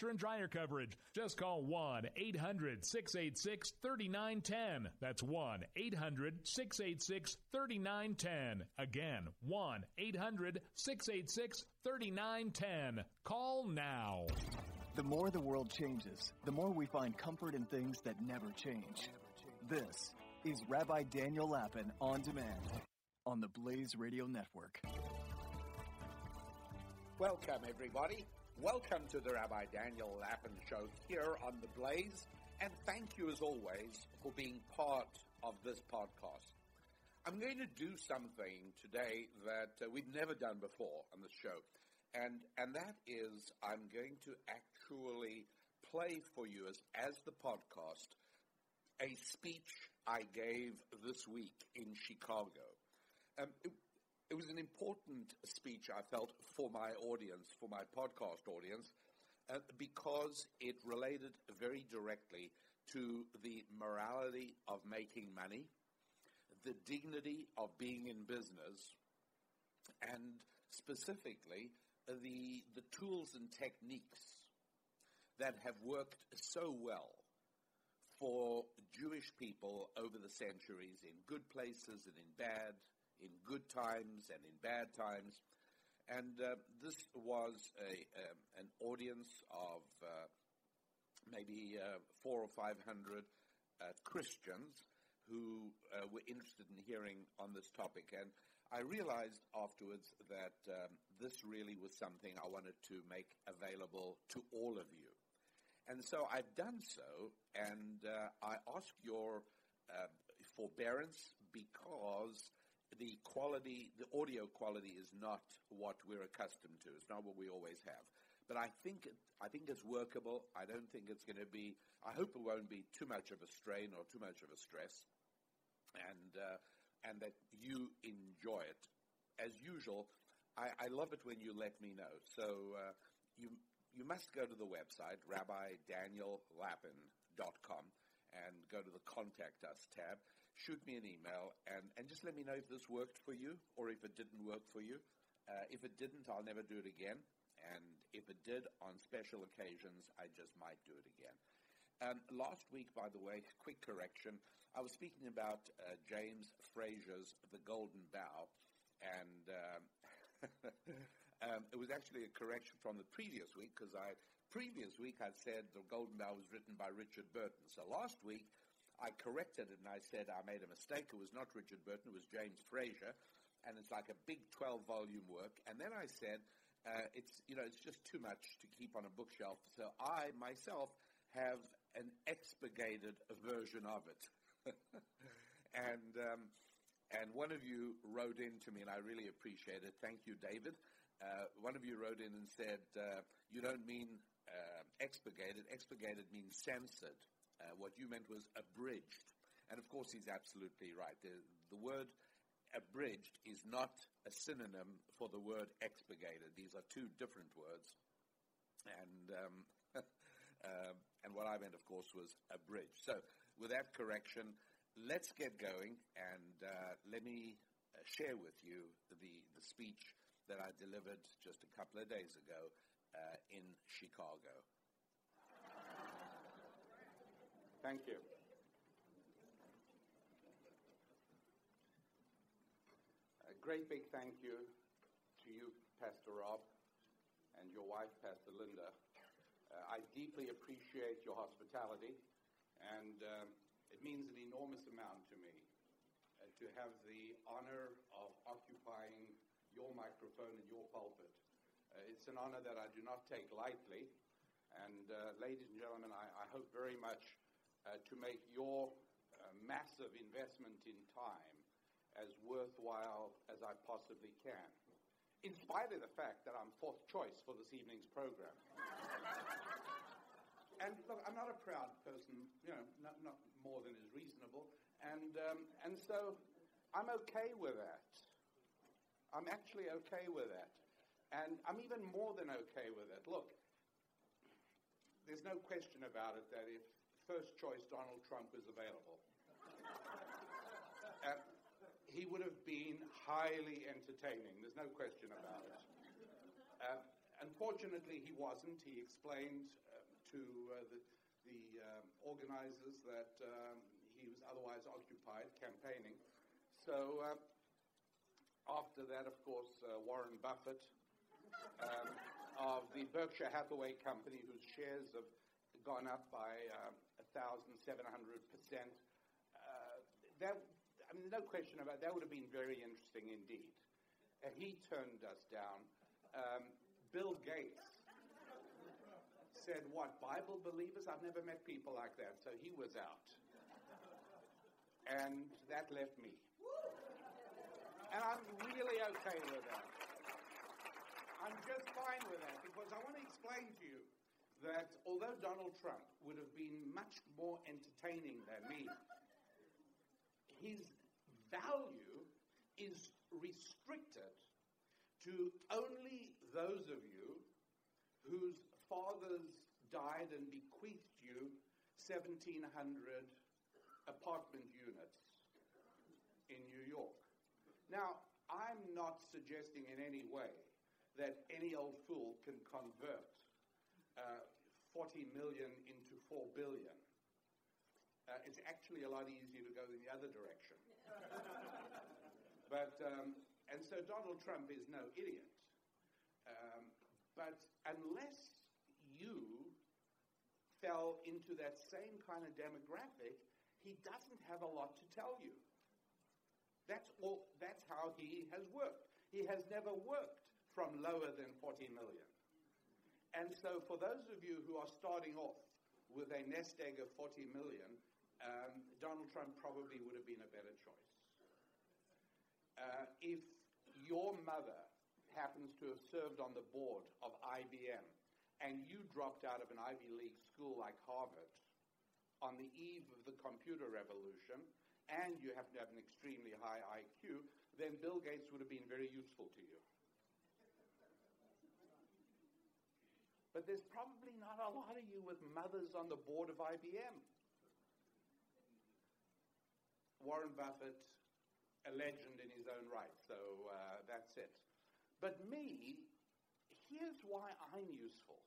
washer and dryer coverage. Just call 1 800 686 3910. That's 1 800 686 3910. Again, 1 800 686 3910. Call now. The more the world changes, the more we find comfort in things that never change. This is Rabbi Daniel Lapin on demand on the Blaze Radio Network. Welcome, everybody. Welcome to the Rabbi Daniel Lapin Show here on The Blaze, and thank you as always for being part of this podcast. I'm going to do something today that uh, we've never done before on the show, and and that is I'm going to actually play for you as as the podcast a speech I gave this week in Chicago. Um, it was an important speech, I felt, for my audience, for my podcast audience, uh, because it related very directly to the morality of making money, the dignity of being in business, and specifically uh, the, the tools and techniques that have worked so well for Jewish people over the centuries in good places and in bad, in good times and in bad times. And uh, this was a, um, an audience of uh, maybe uh, four or five hundred uh, Christians who uh, were interested in hearing on this topic. And I realized afterwards that um, this really was something I wanted to make available to all of you. And so I've done so, and uh, I ask your forbearance because the quality, the audio quality is not what we're accustomed to. It's not what we always have. But I think I think it's workable. I don't think it's going to be. I hope it won't be too much of a strain or too much of a stress, and uh, and that you enjoy it. As usual, I, I love it when you let me know. So uh, you you must go to the website rabbidaniellapin.com and go to the contact us tab shoot me an email and, and just let me know if this worked for you or if it didn't work for you. Uh, if it didn't, I'll never do it again. And if it did, on special occasions, I just might do it again. Um, last week, by the way, quick correction, I was speaking about uh, James Frazer's The Golden Bough, and um, um, it was actually a correction from the previous week because I previous week I'd said The Golden Bough was written by Richard Burton. So last week I corrected it and I said I made a mistake. It was not Richard Burton, it was James Frazer. And it's like a big 12 volume work. And then I said, uh, it's, you know, it's just too much to keep on a bookshelf. So I myself have an expurgated version of it. and, um, and one of you wrote in to me, and I really appreciate it. Thank you, David. Uh, one of you wrote in and said, uh, You don't mean uh, expurgated. Expurgated means censored. Uh, what you meant was abridged. And of course, he's absolutely right. The, the word abridged is not a synonym for the word expurgated. These are two different words. And, um, uh, and what I meant, of course, was abridged. So, with that correction, let's get going and uh, let me uh, share with you the, the speech that I delivered just a couple of days ago uh, in Chicago. Thank you. A great big thank you to you, Pastor Rob, and your wife, Pastor Linda. Uh, I deeply appreciate your hospitality, and um, it means an enormous amount to me uh, to have the honor of occupying your microphone and your pulpit Uh, it's an honor that I do not take lightly. And uh, ladies and gentlemen, I, I hope very much uh, to make your uh, massive investment in time as worthwhile as I possibly can, in spite of the fact that I'm fourth choice for this evening's program. and look, I'm not a proud person, you know, not, not more than is reasonable. And, um, and so I'm okay with that. I'm actually okay with that. And I'm even more than okay with it. Look, there's no question about it that if first choice Donald Trump was available, uh, he would have been highly entertaining. There's no question about it. Uh, unfortunately, he wasn't. He explained uh, to uh, the, the um, organizers that um, he was otherwise occupied campaigning. So uh, after that, of course, uh, Warren Buffett um, of the Berkshire Hathaway Company, whose shares have gone up by uh, 1,700%. Uh, that, I mean, no question about. That would have been very interesting indeed. Uh, he turned us down. Um, Bill Gates said, What, Bible believers? I've never met people like that. So he was out and that left me. And I'm really okay with that. I'm just fine with that because I want to explain to you that although Donald Trump would have been much more entertaining than me, his value is restricted to only those of you whose fathers died and bequeathed you 1700 apartment units in New York. Now, I'm not suggesting in any way that any old fool can convert uh, 40 million into 4 billion. Uh, it's actually a lot easier to go in the other direction. but, um, and so Donald Trump is no idiot. Um, but unless you fell into that same kind of demographic, he doesn't have a lot to tell you. That's, all, that's how he has worked. He has never worked from lower than 40 million. And so, for those of you who are starting off with a nest egg of 40 million, um, Donald Trump probably would have been a better choice. Uh, if your mother happens to have served on the board of IBM and you dropped out of an Ivy League school like Harvard, on the eve of the computer revolution and you happen to have an extremely high IQ, then Bill Gates would have been very useful to you. But there's probably not a lot of you with mothers on the board of IBM. Warren Buffett, a legend in his own right, so uh, that's it. But me, here's why I'm useful.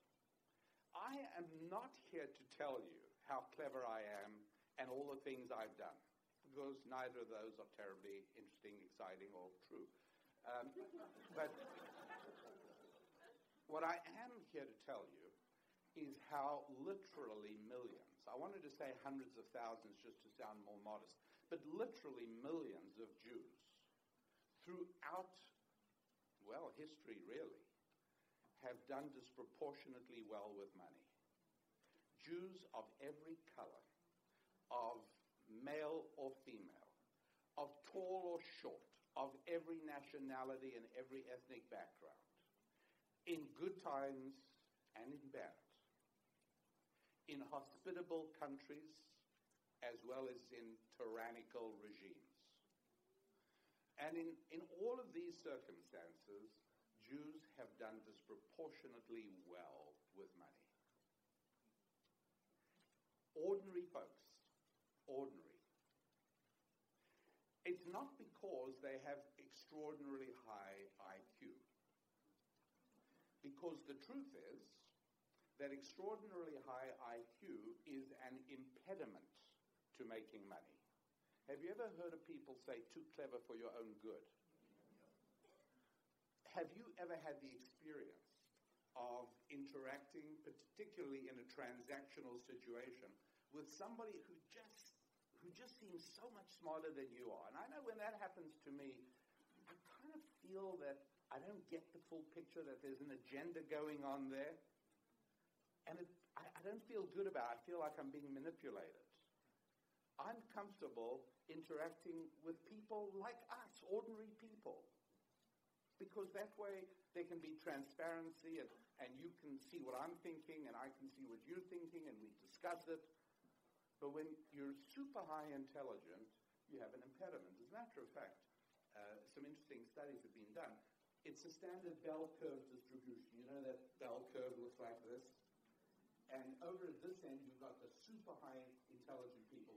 I am not here to tell you how clever I am, and all the things I've done, because neither of those are terribly interesting, exciting, or true. Um, but what I am here to tell you is how literally millions, I wanted to say hundreds of thousands just to sound more modest, but literally millions of Jews throughout, well, history really, have done disproportionately well with money. Jews of every color, of male or female, of tall or short, of every nationality and every ethnic background, in good times and in bad, in hospitable countries as well as in tyrannical regimes. And in, in all of these circumstances, Jews have done disproportionately well with money ordinary folks, ordinary. It's not because they have extraordinarily high. Because the truth is that extraordinarily high IQ is an impediment to making money. Have you ever heard of people say, too clever for your own good? Have you ever had the experience of interacting, particularly in a transactional situation, with somebody who just who just seems so much smarter than you are. And I know when that happens to me, I kind of feel that I don't get the full picture that there's an agenda going on there. And it, I, I don't feel good about it. I feel like I'm being manipulated. I'm comfortable interacting with people like us, ordinary people. Because that way there can be transparency and, and you can see what I'm thinking and I can see what you're thinking and we discuss it. But when you're super high intelligent, you have an impediment. As a matter of fact, uh, some interesting studies have been done. It's a standard bell curve distribution. You know that bell curve looks like this? And over at this end, you've got the super high intelligent people,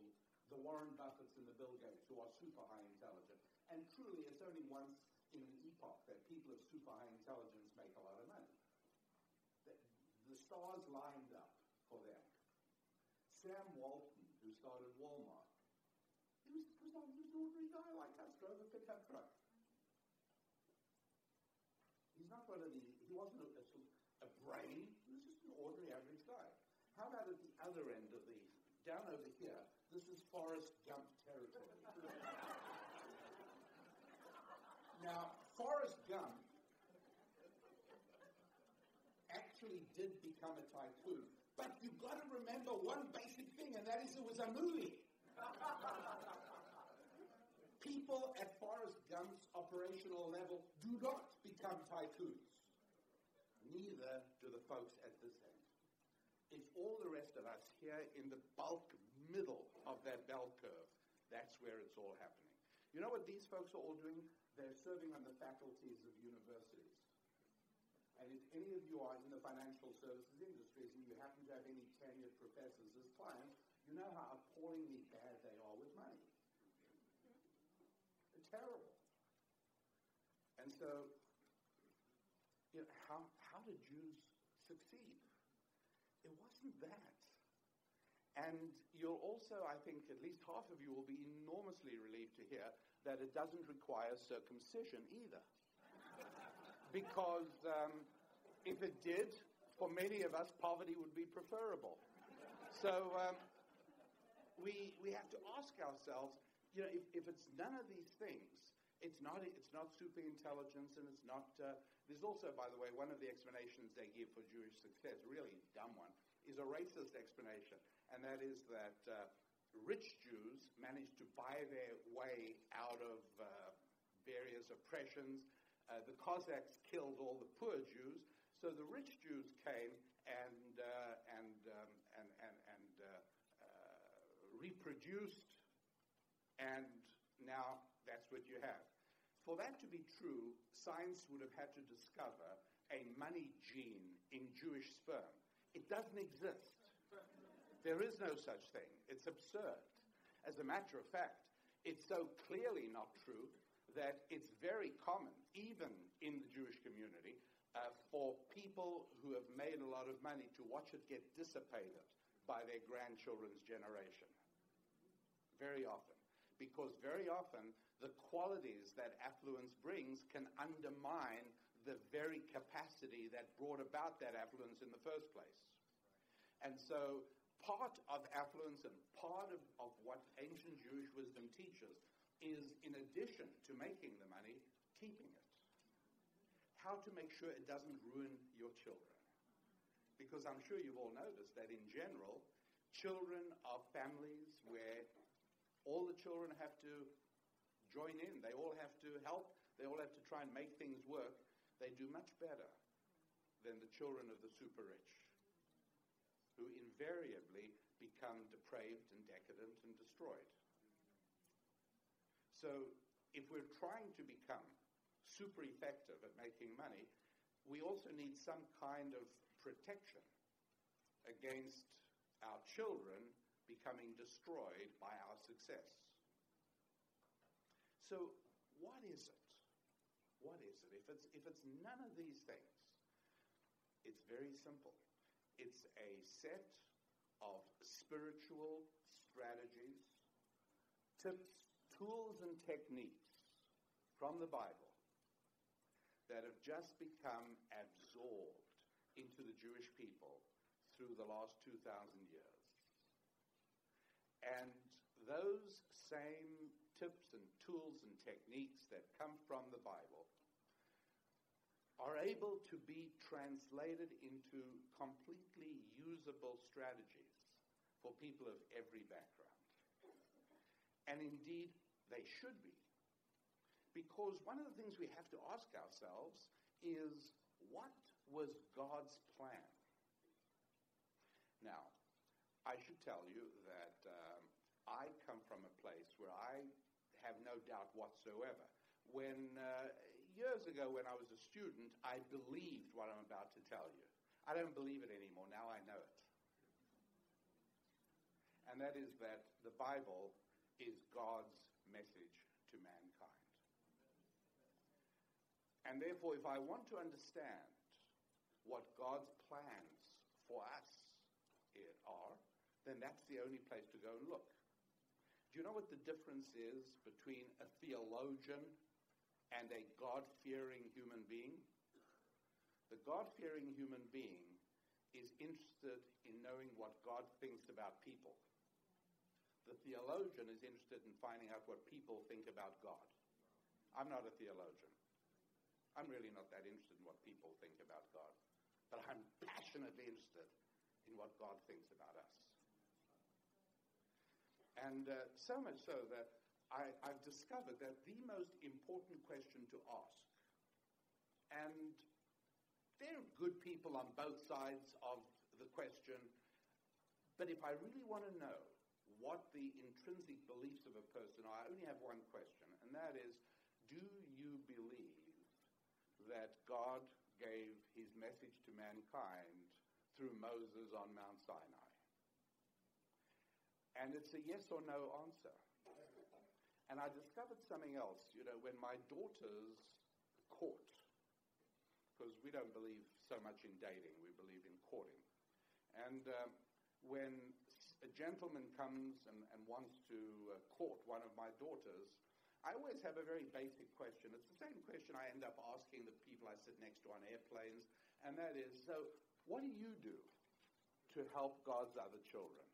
the Warren Buffetts and the Bill Gates, who are super high intelligent. And truly, it's only once in an epoch that people of super high intelligence make a lot of money. The, the stars lined up for them. Sam Walton, who started Walmart, he was, he was an ordinary guy like us, drove a pickup truck. He's not of he wasn't a, a, a brain, he was just an ordinary average guy. How about at the other end of the, down over here, this is Forrest Gump territory. now, Forrest Gump actually did become a tycoon. But you've got to remember one basic thing, and that is it was a movie. People at Forrest Gump's operational level do not become tycoons. Neither do the folks at this end. It's all the rest of us here in the bulk middle of that bell curve. That's where it's all happening. You know what these folks are all doing? They're serving on the faculties of universities. And if any of you are in the financial services industries and you happen to have any tenured professors as clients, you know how appallingly bad they are with money They're terrible. And so, you know, how, how did Jews succeed? That. And you'll also, I think, at least half of you will be enormously relieved to hear that it doesn't require circumcision either. because um, if it did, for many of us, poverty would be preferable. So um, we, we have to ask ourselves you know, if, if it's none of these things, it's not, it's not super intelligence and it's not. Uh, there's also, by the way, one of the explanations they give for Jewish success, really dumb one, is a racist explanation. And that is that uh, rich Jews managed to buy their way out of uh, various oppressions. Uh, the Cossacks killed all the poor Jews. So the rich Jews came and, uh, and, um, and, and, and uh, reproduced and now that's what you have. For that to be true, science would have had to discover a money gene in Jewish sperm. It doesn't exist. There is no such thing. It's absurd. As a matter of fact, it's so clearly not true that it's very common, even in the Jewish community, uh, for people who have made a lot of money to watch it get dissipated by their grandchildren's generation. Very often because very often the qualities that affluence brings can undermine the very capacity that brought about that affluence in the first place. And so part of affluence and part of, of what ancient Jewish wisdom teaches is, in addition to making the money, keeping it. How to make sure it doesn't ruin your children. Because I'm sure you've all noticed that in general, children of families where all the children have to join in. They all have to help. They all have to try and make things work. They do much better than the children of the super rich, who invariably become depraved and decadent and destroyed. So, if we're trying to become super effective at making money, we also need some kind of protection against our children becoming destroyed by our success. So, what is it? What is it? If it's, if it's none of these things, it's very simple. It's a set of spiritual strategies, tips, tools, and techniques from the Bible that have just become absorbed into the Jewish people through the last 2,000 years. And those same tips and tools and techniques that come from the Bible are able to be translated into completely usable strategies for people of every background. And indeed, they should be. Because one of the things we have to ask ourselves is what was God's plan? Now, I should tell you that um, I come from a place where I have no doubt whatsoever. When uh, years ago, when I was a student, I believed what I'm about to tell you. I don't believe it anymore. Now I know it. And that is that the Bible is God's message to mankind. And therefore, if I want to understand what God's plans for us are, then that's the only place to go and look. Do you know what the difference is between a theologian and a God fearing human being? The God fearing human being is interested in knowing what God thinks about people. The theologian is interested in finding out what people think about God. I'm not a theologian. I'm really not that interested in what people think about God. But I'm passionately interested in what God thinks about us. And uh, so much so that I, I've discovered that the most important question to ask, and there are good people on both sides of the question, but if I really want to know what the intrinsic beliefs of a person are, I only have one question, and that is do you believe that God gave his message to mankind through Moses on Mount Sinai? And it's a yes or no answer. And I discovered something else. You know, when my daughters court, because we don't believe so much in dating, we believe in courting. And um, when a gentleman comes and, and wants to uh, court one of my daughters, I always have a very basic question. It's the same question I end up asking the people I sit next to on airplanes, and that is so, what do you do to help God's other children?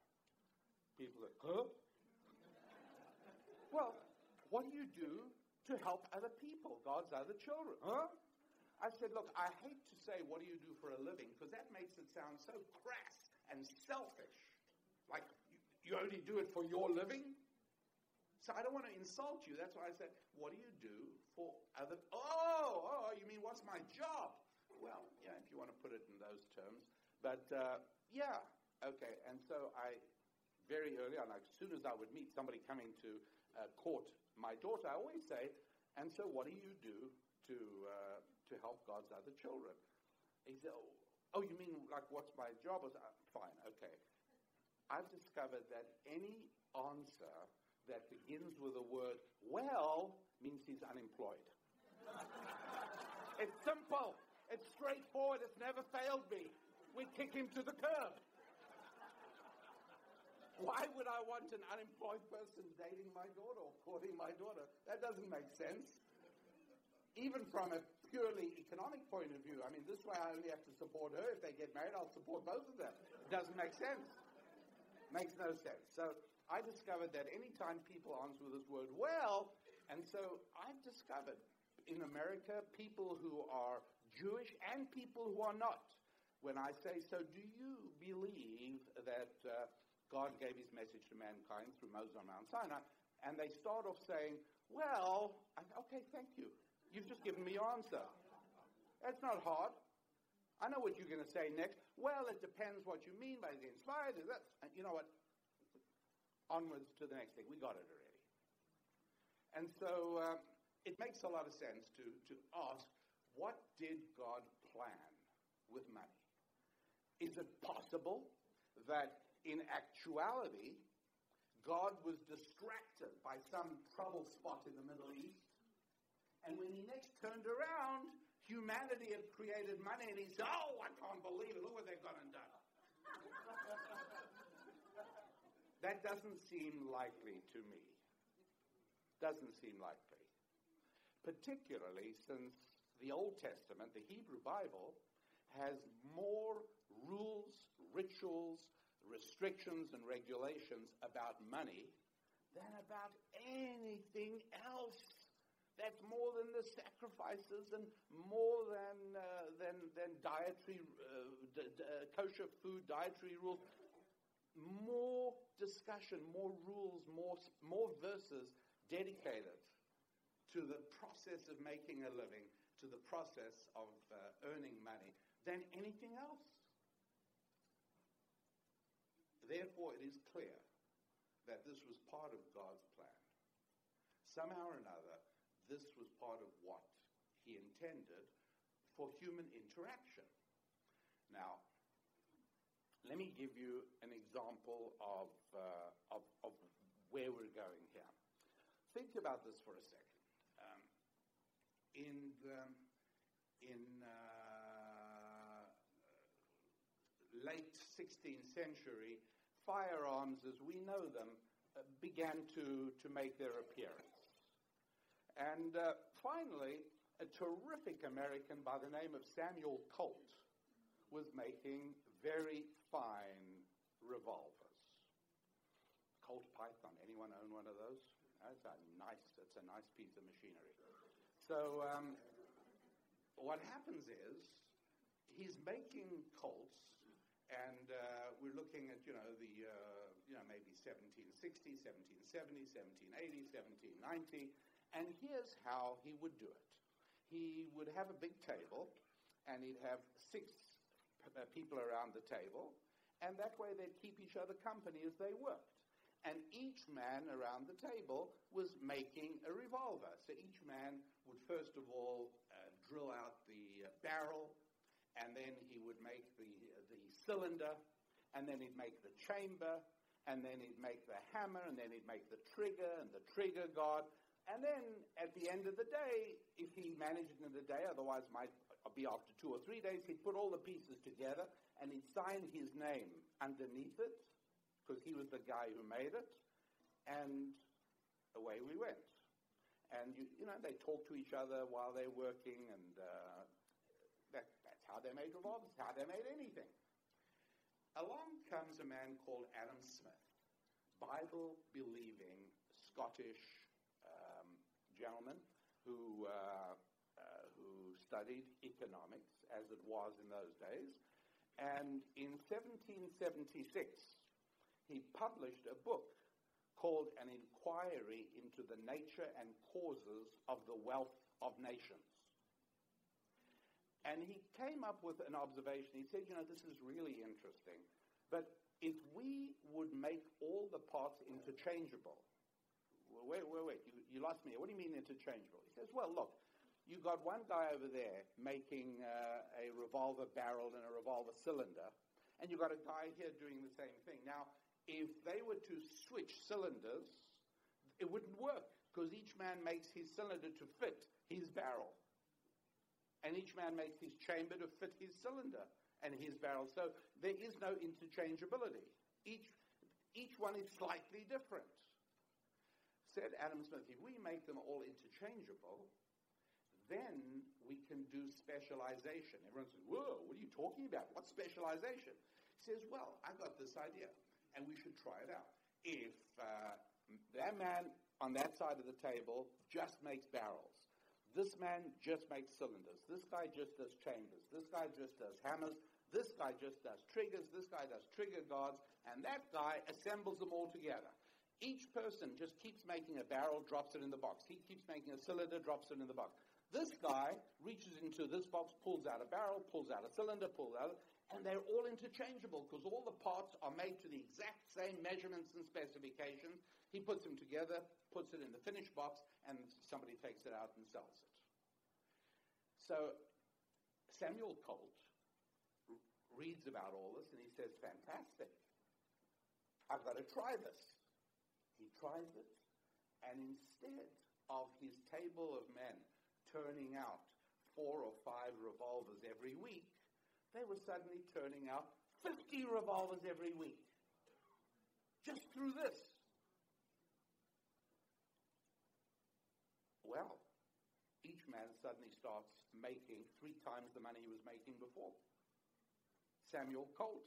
People are, huh? Well, what do you do to help other people, God's other children? Huh? I said, look, I hate to say, what do you do for a living? Because that makes it sound so crass and selfish. Like, you, you only do it for your living? So I don't want to insult you. That's why I said, what do you do for other... Oh, oh, you mean what's my job? Well, yeah, if you want to put it in those terms. But, uh, yeah, okay. And so I, very early on, as soon as I would meet somebody coming to uh, court my daughter, I always say, and so what do you do to, uh, to help God's other children? He said, oh, oh, you mean like what's my job? I said, Fine, okay. I've discovered that any answer that begins with the word well means he's unemployed. it's simple. It's straightforward. It's never failed me. We kick him to the curb. Why would I want an unemployed person dating my daughter or courting my daughter? That doesn't make sense. Even from a purely economic point of view. I mean, this way I only have to support her. If they get married, I'll support both of them. It doesn't make sense. Makes no sense. So I discovered that anytime people answer this word, well, and so I've discovered in America people who are Jewish and people who are not. When I say, so do you believe that uh, God gave his message to mankind through Moses on Mount Sinai. And they start off saying, well, okay, thank you. You've just given me your answer. That's not hard. I know what you're going to say next. Well, it depends what you mean by the inspired. That, you know what? Onwards to the next thing. We got it already. And so uh, it makes a lot of sense to, to ask, what did God plan with money? Is it possible that in actuality, God was distracted by some trouble spot in the Middle East. And when he next turned around, humanity had created money, and he said, Oh, I can't believe it. Look what they've gone and done. that doesn't seem likely to me. Doesn't seem likely. Particularly since the Old Testament, the Hebrew Bible, has more rules, rituals, restrictions and regulations about money than about anything else. That's more than the sacrifices and more than uh, dietary, uh, d- d- uh, kosher food, dietary rules. More discussion, more rules, more, more verses dedicated to the process of making a living, to the process of uh, earning money, than anything else. Therefore, it is clear that this was part of God's plan. Somehow or another, this was part of what he intended for human interaction. Now, let me give you an example of, uh, of, of, where we're going here. Think about this for a second. Um, in the, in uh, late 16th century, firearms as we know them uh, began to, to make their appearance. And uh, finally, a terrific American by the name of Samuel Colt was making very fine revolvers. Colt Python. Anyone own one of those? That's a nice. That's a nice piece of machinery. So um, what happens is he's making Colts, and uh, we're looking at you know the uh, you know maybe 1760, 1770, 1780, 1790, and here's how he would do it. He would have a big table, and he'd have six uh, people around the table, and that way they'd keep each other company as they worked. And each man around the table was making a revolver. So each man would first of all uh, drill out the barrel, and then he would make the, uh, the cylinder, and then he'd make the chamber, and then he'd make the hammer, and then he'd make the trigger and the trigger guard. And then at the end of the day, if he managed it in the day, otherwise might be after two or three days, he'd put all the pieces together and he'd sign his name underneath it because he was the guy who made it. And away we went. And, you, you know, they talk to each other while they're working, and uh, that, that's how they made revolvers, how they made anything. Along comes a man called Adam Smith, Bible believing Scottish um, gentleman who, uh, uh, who studied economics as it was in those days. And in 1776, he published a book called An Inquiry into the Nature and Causes of the Wealth of Nations. And he came up with an observation. He said, you know, this is really interesting, but if we would make all the parts interchangeable, wait, wait, wait, you, you lost me. What do you mean interchangeable? He says, well, look, you got one guy over there making uh, a revolver barrel and a revolver cylinder, and you got a guy here doing the same thing. Now, if they were to switch cylinders, it wouldn't work because each man makes his cylinder to fit his barrel. And each man makes his chamber to fit his cylinder and his barrel. So there is no interchangeability. Each, each one is slightly different. Said Adam Smith, if we make them all interchangeable, then we can do specialization. Everyone says, whoa, what are you talking about? What specialization? He says, well, I've got this idea and we should try it out. If uh, that man on that side of the table just makes barrels, this man just makes cylinders, this guy just does chambers, this guy just does hammers, this guy just does triggers, this guy does trigger guards, and that guy assembles them all together. Each person just keeps making a barrel, drops it in the box. He keeps making a cylinder, drops it in the box. This guy reaches into this box, pulls out a barrel, pulls out a cylinder, pulls out, and they're all interchangeable because all the parts are made to the exact same measurements and specifications. He puts them together, puts it in the finished box, and somebody takes it out and sells it. So Samuel Colt reads about all this and he says, Fantastic. I've got to try this. He tries it, and instead of his table of men turning out four or five revolvers every week, they were suddenly turning out 50 revolvers every week. Just through this. Well, each man suddenly starts making three times the money he was making before. Samuel Colt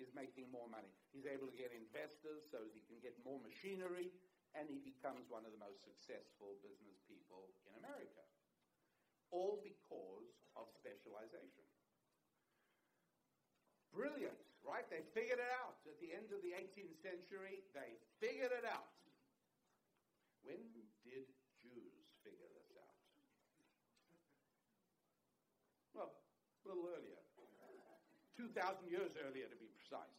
is making more money. He's able to get investors so he can get more machinery, and he becomes one of the most successful business people in America. All because of specialization. Brilliant, right? They figured it out. At the end of the 18th century, they figured it out. When did Jews figure this out? Well, a little earlier. 2,000 years earlier, to be precise.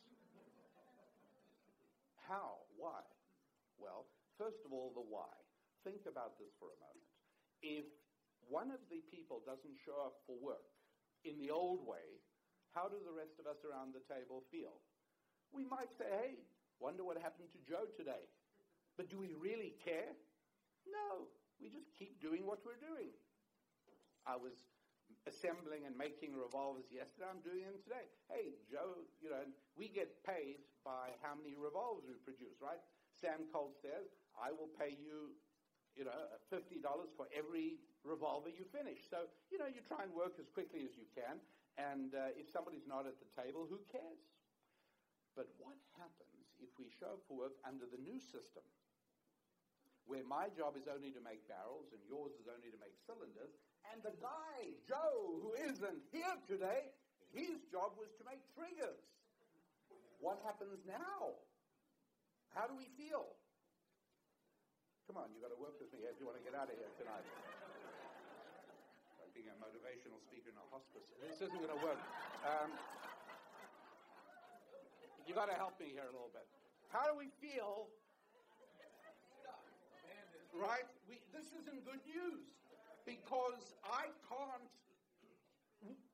How? Why? Well, first of all, the why. Think about this for a moment. If one of the people doesn't show up for work in the old way, how do the rest of us around the table feel? We might say, hey, wonder what happened to Joe today. But do we really care? No. We just keep doing what we're doing. I was assembling and making revolvers yesterday. I'm doing them today. Hey, Joe, you know, we get paid by how many revolvers we produce, right? Sam Colt says, I will pay you, you know, $50 for every revolver you finish. So, you know, you try and work as quickly as you can. And uh, if somebody's not at the table, who cares? But what happens if we show up for work under the new system, where my job is only to make barrels and yours is only to make cylinders, and the guy, Joe, who isn't here today, his job was to make triggers? What happens now? How do we feel? Come on, you've got to work with me if you want to get out of here tonight being a motivational speaker in a hospice. This isn't going to work. Um, you got to help me here a little bit. How do we feel? Right? We, this isn't good news because I can't.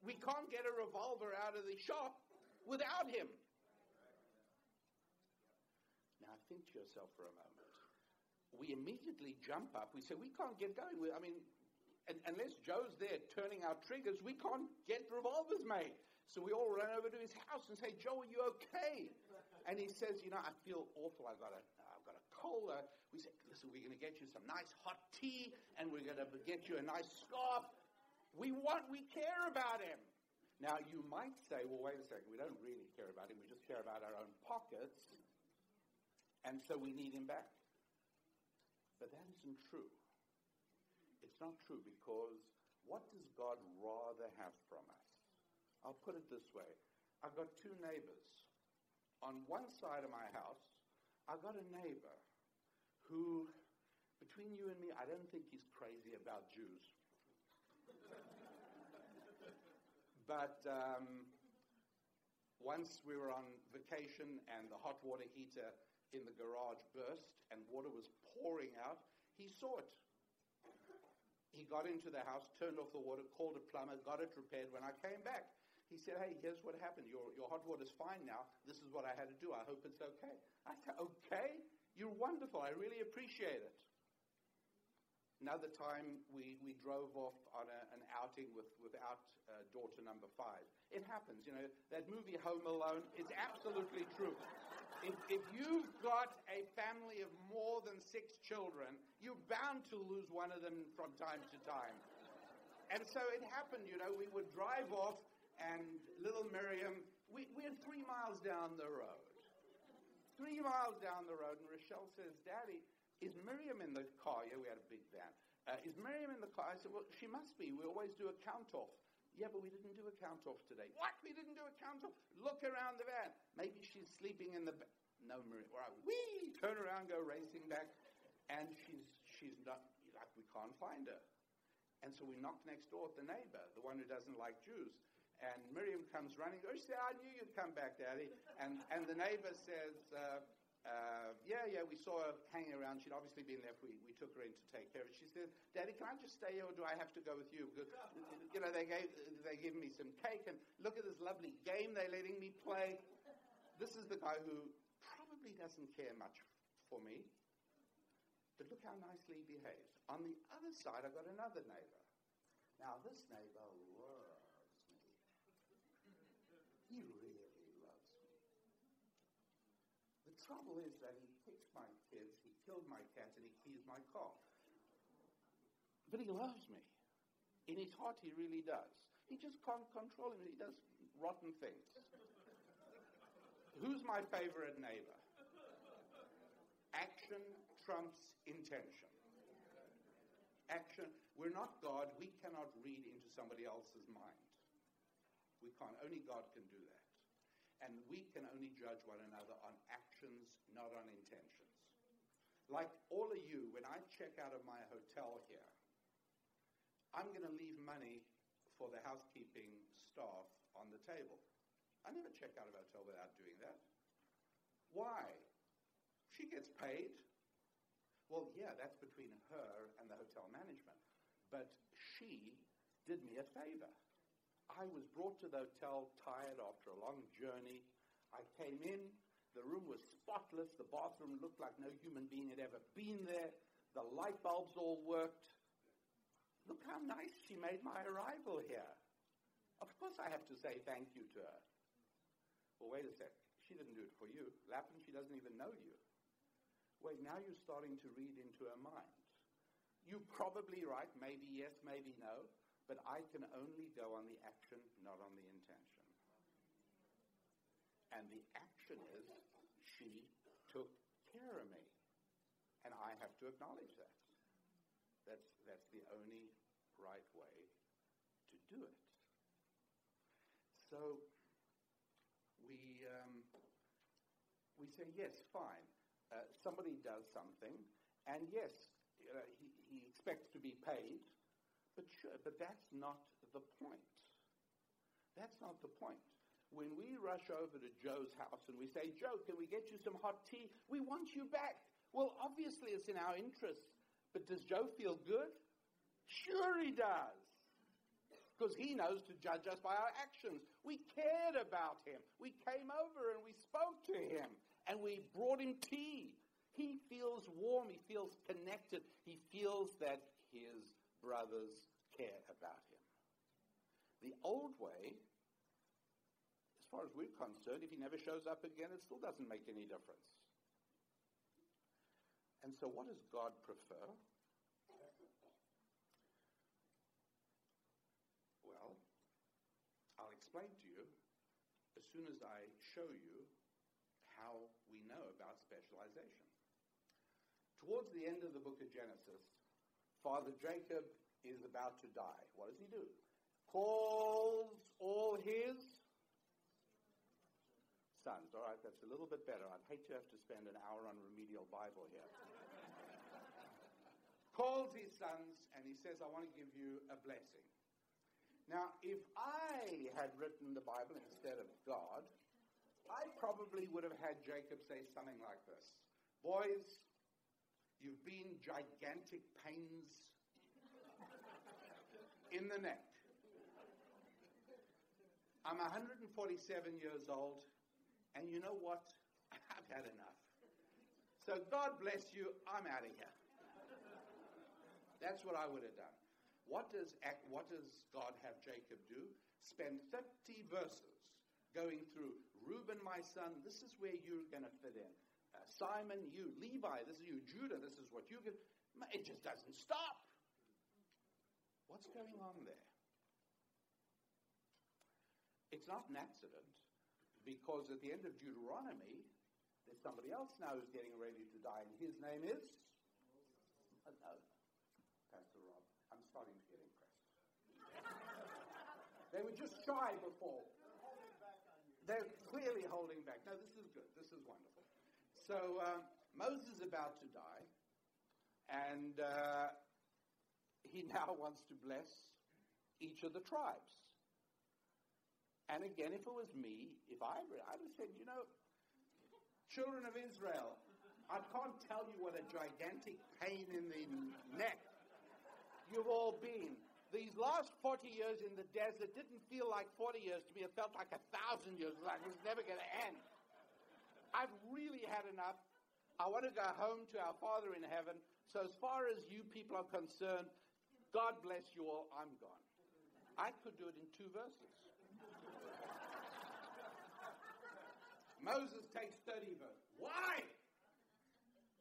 We can't get a revolver out of the shop without him. Now think to yourself for a moment. We immediately jump up. We say, we can't get going. We, I mean, unless Joe's there turning our triggers, we can't get revolvers made. So we all run over to his house and say, Joe, are you okay? And he says, you know, I feel awful. I've got a, I've got a cold. Uh, we say, listen, we're going to get you some nice hot tea and we're going to get you a nice scarf. We want, we care about him. Now, you might say, well, wait a second. We don't really care about him. We just care about our own pockets. And so we need him back. But that isn't true. It's not true because what does God rather have from us? I'll put it this way. I've got two neighbors. On one side of my house, I've got a neighbor who, between you and me, I don't think he's crazy about Jews. but um, once we were on vacation and the hot water heater in the garage burst and water was pouring out, he saw it he got into the house, turned off the water, called a plumber, got it repaired. When I came back, he said, Hey, here's what happened. Your, your hot water's fine now. This is what I had to do. I hope it's okay. I said, Okay? You're wonderful. I really appreciate it. Another time, we, we drove off on a, an outing with, without uh, daughter number five. It happens, you know. That movie Home Alone is absolutely true. If, if you've got a family of more than six children, you're bound to lose one of them from time to time. And so it happened, you know, we would drive off, and little Miriam, we, we're three miles down the road. Three miles down the road, and Rochelle says, Daddy, is Miriam in the car? Yeah, we had a big van. Uh, is Miriam in the car? I said, Well, she must be. We always do a count off. Yeah, but we didn't do a count off today. What? We didn't do a count off? Look around the van. Maybe she's sleeping in the bed. No, Maria. We turn around, go racing back, and she's she's not like we can't find her. And so we knock next door at the neighbor, the one who doesn't like Jews. And Miriam comes running. Oh, she said, I knew you'd come back, Daddy. And and the neighbor says, uh, uh, yeah, yeah, we saw her hanging around. She'd obviously been there. We, we took her in to take care of her. She said, Daddy, can I just stay here or do I have to go with you? Because, you know, they gave, they gave me some cake and look at this lovely game they're letting me play. This is the guy who probably doesn't care much for me. But look how nicely he behaves. On the other side, I've got another neighbor. Now, this neighbor loves me. He really trouble is that he kicks my kids, he killed my cats, and he keys my car. But he loves me. In his heart, he really does. He just can't control him. He does rotten things. Who's my favorite neighbor? Action trumps intention. Action. We're not God. We cannot read into somebody else's mind. We can't. Only God can do that. And we can only judge one another on actions, not on intentions. Like all of you, when I check out of my hotel here, I'm going to leave money for the housekeeping staff on the table. I never check out of a hotel without doing that. Why? She gets paid. Well, yeah, that's between her and the hotel management. But she did me a favor. I was brought to the hotel tired after a long journey. I came in, the room was spotless, the bathroom looked like no human being had ever been there, the light bulbs all worked. Look how nice she made my arrival here. Of course I have to say thank you to her. Well, wait a sec. She didn't do it for you. Lapin, she doesn't even know you. Wait, now you're starting to read into her mind. You're probably right, maybe yes, maybe no, but I can only go on the action, not on the intention. And the action is she took care of me. And I have to acknowledge that. That's, that's the only right way to do it. So we, um, we say, yes, fine. Uh, somebody does something, and yes, uh, he, he expects to be paid, but sure, but that's not the point. That's not the point. When we rush over to Joe's house and we say, Joe, can we get you some hot tea? We want you back. Well, obviously it's in our interest, but does Joe feel good? Sure he does. Because he knows to judge us by our actions. We cared about him. We came over and we spoke to him and we brought him tea. He feels warm. He feels connected. He feels that his brothers care about him. The old way far as we're concerned, if he never shows up again, it still doesn't make any difference. And so, what does God prefer? Well, I'll explain to you as soon as I show you how we know about specialization. Towards the end of the book of Genesis, Father Jacob is about to die. What does he do? Calls all his sons. All right, that's a little bit better. I'd hate to have to spend an hour on remedial Bible here. Calls his sons and he says, I want to give you a blessing. Now, if I had written the Bible instead of God, I probably would have had Jacob say something like this Boys, you've been gigantic pains in the neck. I'm 147 years old. And you know what? I've had enough. So God bless you. I'm out of here. That's what I would have done. What does, what does God have Jacob do? Spend 30 verses going through Reuben, my son, this is where you're going to fit in. Uh, Simon, you. Levi, this is you. Judah, this is what you get. It just doesn't stop. What's going on there? It's not an accident because at the end of Deuteronomy, there's somebody else now who's getting ready to die, and his name is? Uh, no, Pastor Rob. I'm starting to get impressed. they were just shy before. They're clearly holding back. No, this is good. This is wonderful. So uh, Moses is about to die, and uh, he now wants to bless each of the tribes. And again, if it was me, if I, I'd have said, you know, children of Israel, I can't tell you what a gigantic pain in the neck you've all been. These last 40 years in the desert didn't feel like 40 years to me. It felt like a thousand years. Like it was never going to end. I've really had enough. I want to go home to our Father in heaven. So as far as you people are concerned, God bless you all. I'm gone. I could do it in two verses. Moses takes 30 verses. Why?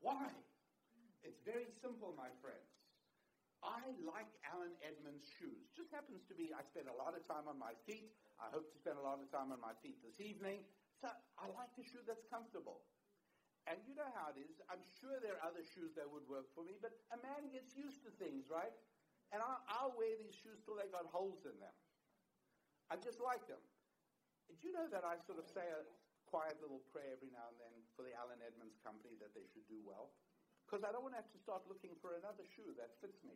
Why? It's very simple, my friends. I like Allen Edmonds' shoes. Just happens to be I spend a lot of time on my feet. I hope to spend a lot of time on my feet this evening. So I like a shoe that's comfortable. And you know how it is. I'm sure there are other shoes that would work for me, but a man gets used to things, right? And I'll, I'll wear these shoes till they got holes in them. I just like them. Do you know that I sort of say a quiet little prayer every now and then for the Allen Edmonds company that they should do well? Because I don't want to have to start looking for another shoe that fits me.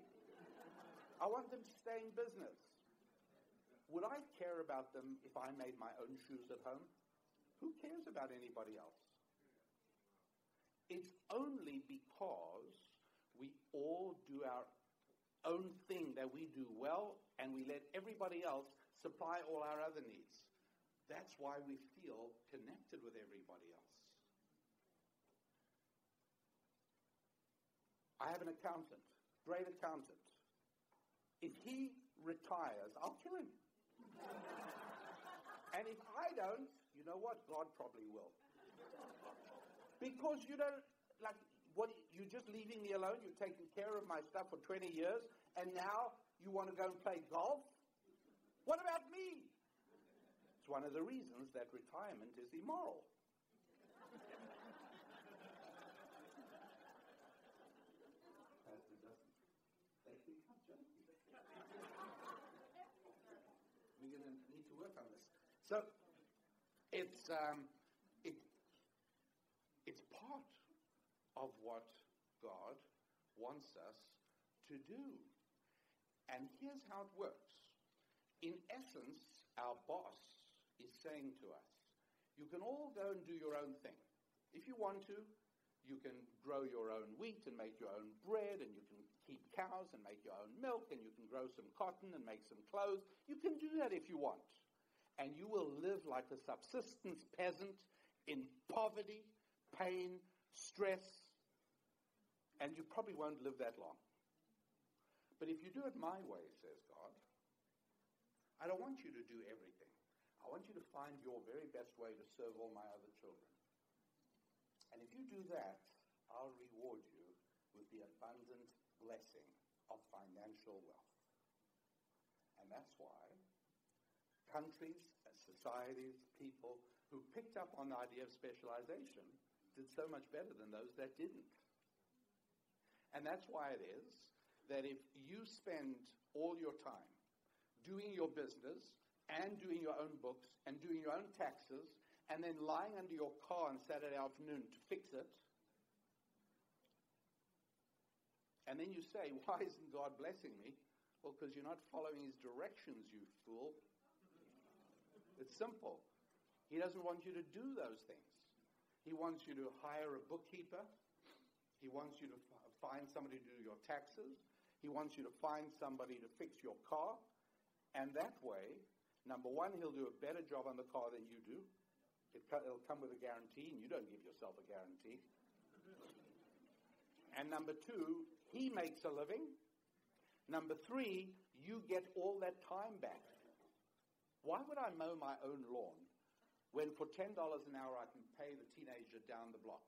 I want them to stay in business. Would I care about them if I made my own shoes at home? Who cares about anybody else? It's only because we all do our own thing that we do well and we let everybody else supply all our other needs. That's why we feel connected with everybody else. I have an accountant, great accountant. If he retires, I'll kill him. and if I don't, you know what? God probably will. Because you don't, like, what, you're just leaving me alone. You're taking care of my stuff for 20 years, and now you want to go and play golf? What about me? It's one of the reasons that retirement is immoral. We're going to need to work on this. So it's um, it it's part of what God wants us to do. And here's how it works. In essence, our boss is saying to us, you can all go and do your own thing. If you want to, you can grow your own wheat and make your own bread, and you can keep cows and make your own milk, and you can grow some cotton and make some clothes. You can do that if you want. And you will live like a subsistence peasant in poverty, pain, stress, and you probably won't live that long. But if you do it my way, says God, I don't want you to do everything. I want you to find your very best way to serve all my other children. And if you do that, I'll reward you with the abundant blessing of financial wealth. And that's why countries, societies, people who picked up on the idea of specialization did so much better than those that didn't. And that's why it is that if you spend all your time doing your business and doing your own books and doing your own taxes and then lying under your car on Saturday afternoon to fix it, and then you say, Why isn't God blessing me? Well, because you're not following his directions, you fool. It's simple. He doesn't want you to do those things. He wants you to hire a bookkeeper. He wants you to find somebody to do your taxes. He wants you to find somebody to fix your car. And that way, number one, he'll do a better job on the car than you do. It it'll come with a guarantee, and you don't give yourself a guarantee. And number two, he makes a living. Number three, you get all that time back. Why would I mow my own lawn when for $10 an hour I can pay the teenager down the block?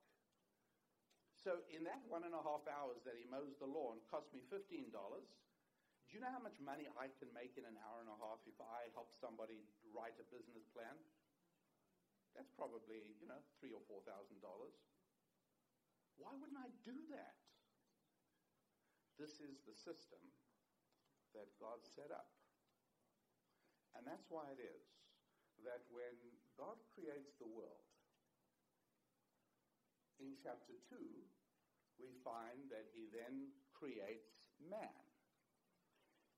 So in that one and a half hours that he mows the lawn cost me $15. Do you know how much money I can make in an hour and a half if I help somebody write a business plan? That's probably, you know, three or four thousand dollars. Why wouldn't I do that? This is the system that God set up. And that's why it is that when God creates the world, in chapter 2, we find that he then creates man.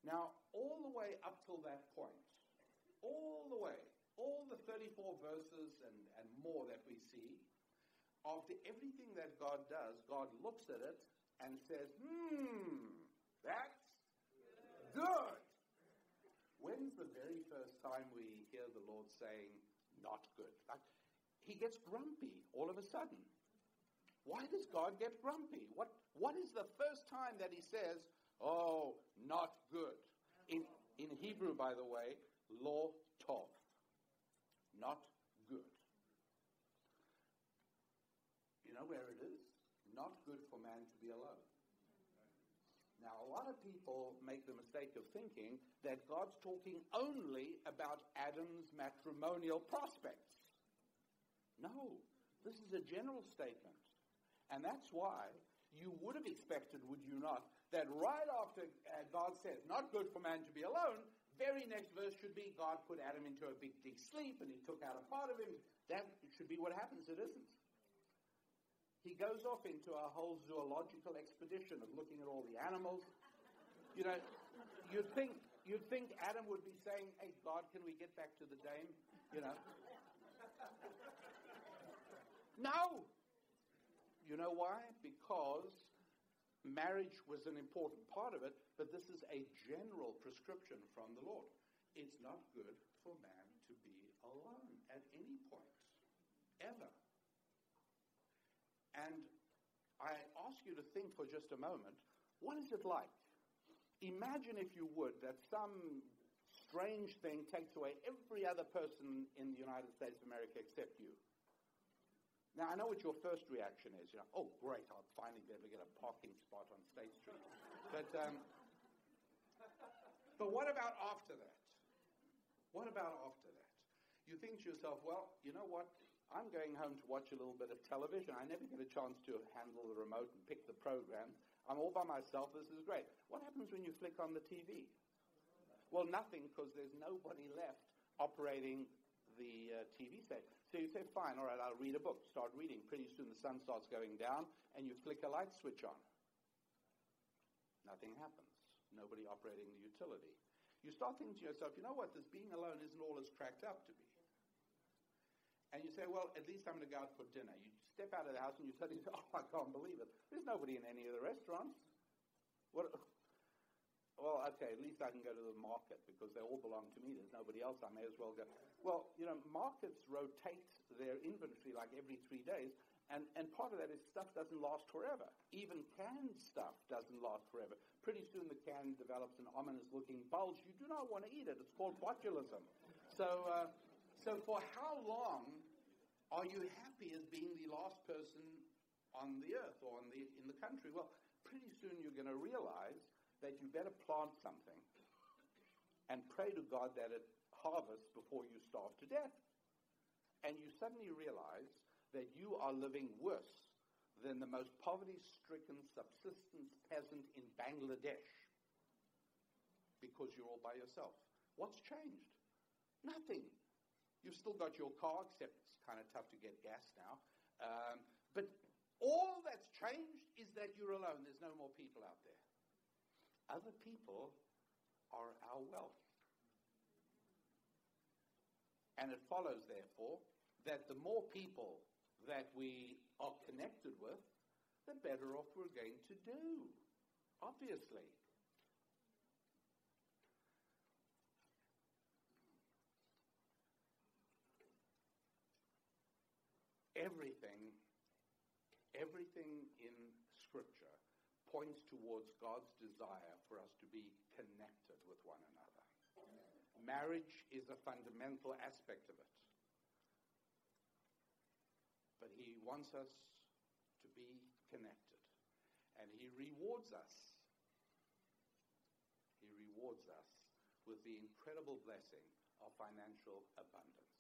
Now, all the way up till that point, all the way, all the 34 verses and, and more that we see, after everything that God does, God looks at it and says, hmm, that's good. When's the very first time we hear the Lord saying, not good? Like, he gets grumpy all of a sudden. Why does God get grumpy? What, what is the first time that he says, oh, not good? In, in Hebrew, by the way, lo tov, not good. You know where it is? Not good for man to be alone. Now, a lot of people make the mistake of thinking that God's talking only about Adam's matrimonial prospects. No, this is a general statement. And that's why you would have expected, would you not, that right after uh, God says, not good for man to be alone, very next verse should be God put Adam into a big deep sleep and he took out a part of him. That should be what happens. It isn't. He goes off into a whole zoological expedition of looking at all the animals. You know, you'd think you'd think Adam would be saying, "Hey God, can we get back to the dame?" You know. No. You know why? Because marriage was an important part of it, but this is a general prescription from the Lord. It's not good for man to be alone at any point, ever. And I ask you to think for just a moment what is it like? Imagine, if you would, that some strange thing takes away every other person in the United States of America except you. Now, I know what your first reaction is. You know, oh, great, I'll finally be able to get a parking spot on State Street. But, um, but what about after that? What about after that? You think to yourself, well, you know what? I'm going home to watch a little bit of television. I never get a chance to handle the remote and pick the program. I'm all by myself. This is great. What happens when you flick on the TV? Well, nothing, because there's nobody left operating the uh, TV set. So you say, fine, all right, I'll read a book. Start reading. Pretty soon the sun starts going down, and you flick a light switch on. Nothing happens. Nobody operating the utility. You start thinking to yourself, you know what, this being alone isn't all as cracked up to be. And you say, well, at least I'm going to go out for dinner. You step out of the house and you suddenly say, oh, I can't believe it. There's nobody in any of the restaurants. What, well, okay, at least I can go to the market because they all belong to me. There's nobody else. I may as well go. Well, you know, markets rotate their inventory like every three days, and, and part of that is stuff doesn't last forever. Even canned stuff doesn't last forever. Pretty soon the can develops an ominous looking bulge. You do not want to eat it. It's called botulism. So, uh, so for how long are you happy as being the last person on the earth or on the, in the country? Well, pretty soon you're going to realize that you better plant something and pray to God that it harvests before you starve to death. And you suddenly realize that you are living worse than the most poverty stricken subsistence peasant in Bangladesh because you're all by yourself. What's changed? Nothing. You've still got your car, except it's kind of tough to get gas now. Um, but all that's changed is that you're alone. There's no more people out there. Other people are our wealth. And it follows, therefore, that the more people that we are connected with, the better off we're going to do. Obviously. Everything, everything in Scripture points towards God's desire for us to be connected with one another. Marriage is a fundamental aspect of it. But He wants us to be connected. And He rewards us. He rewards us with the incredible blessing of financial abundance.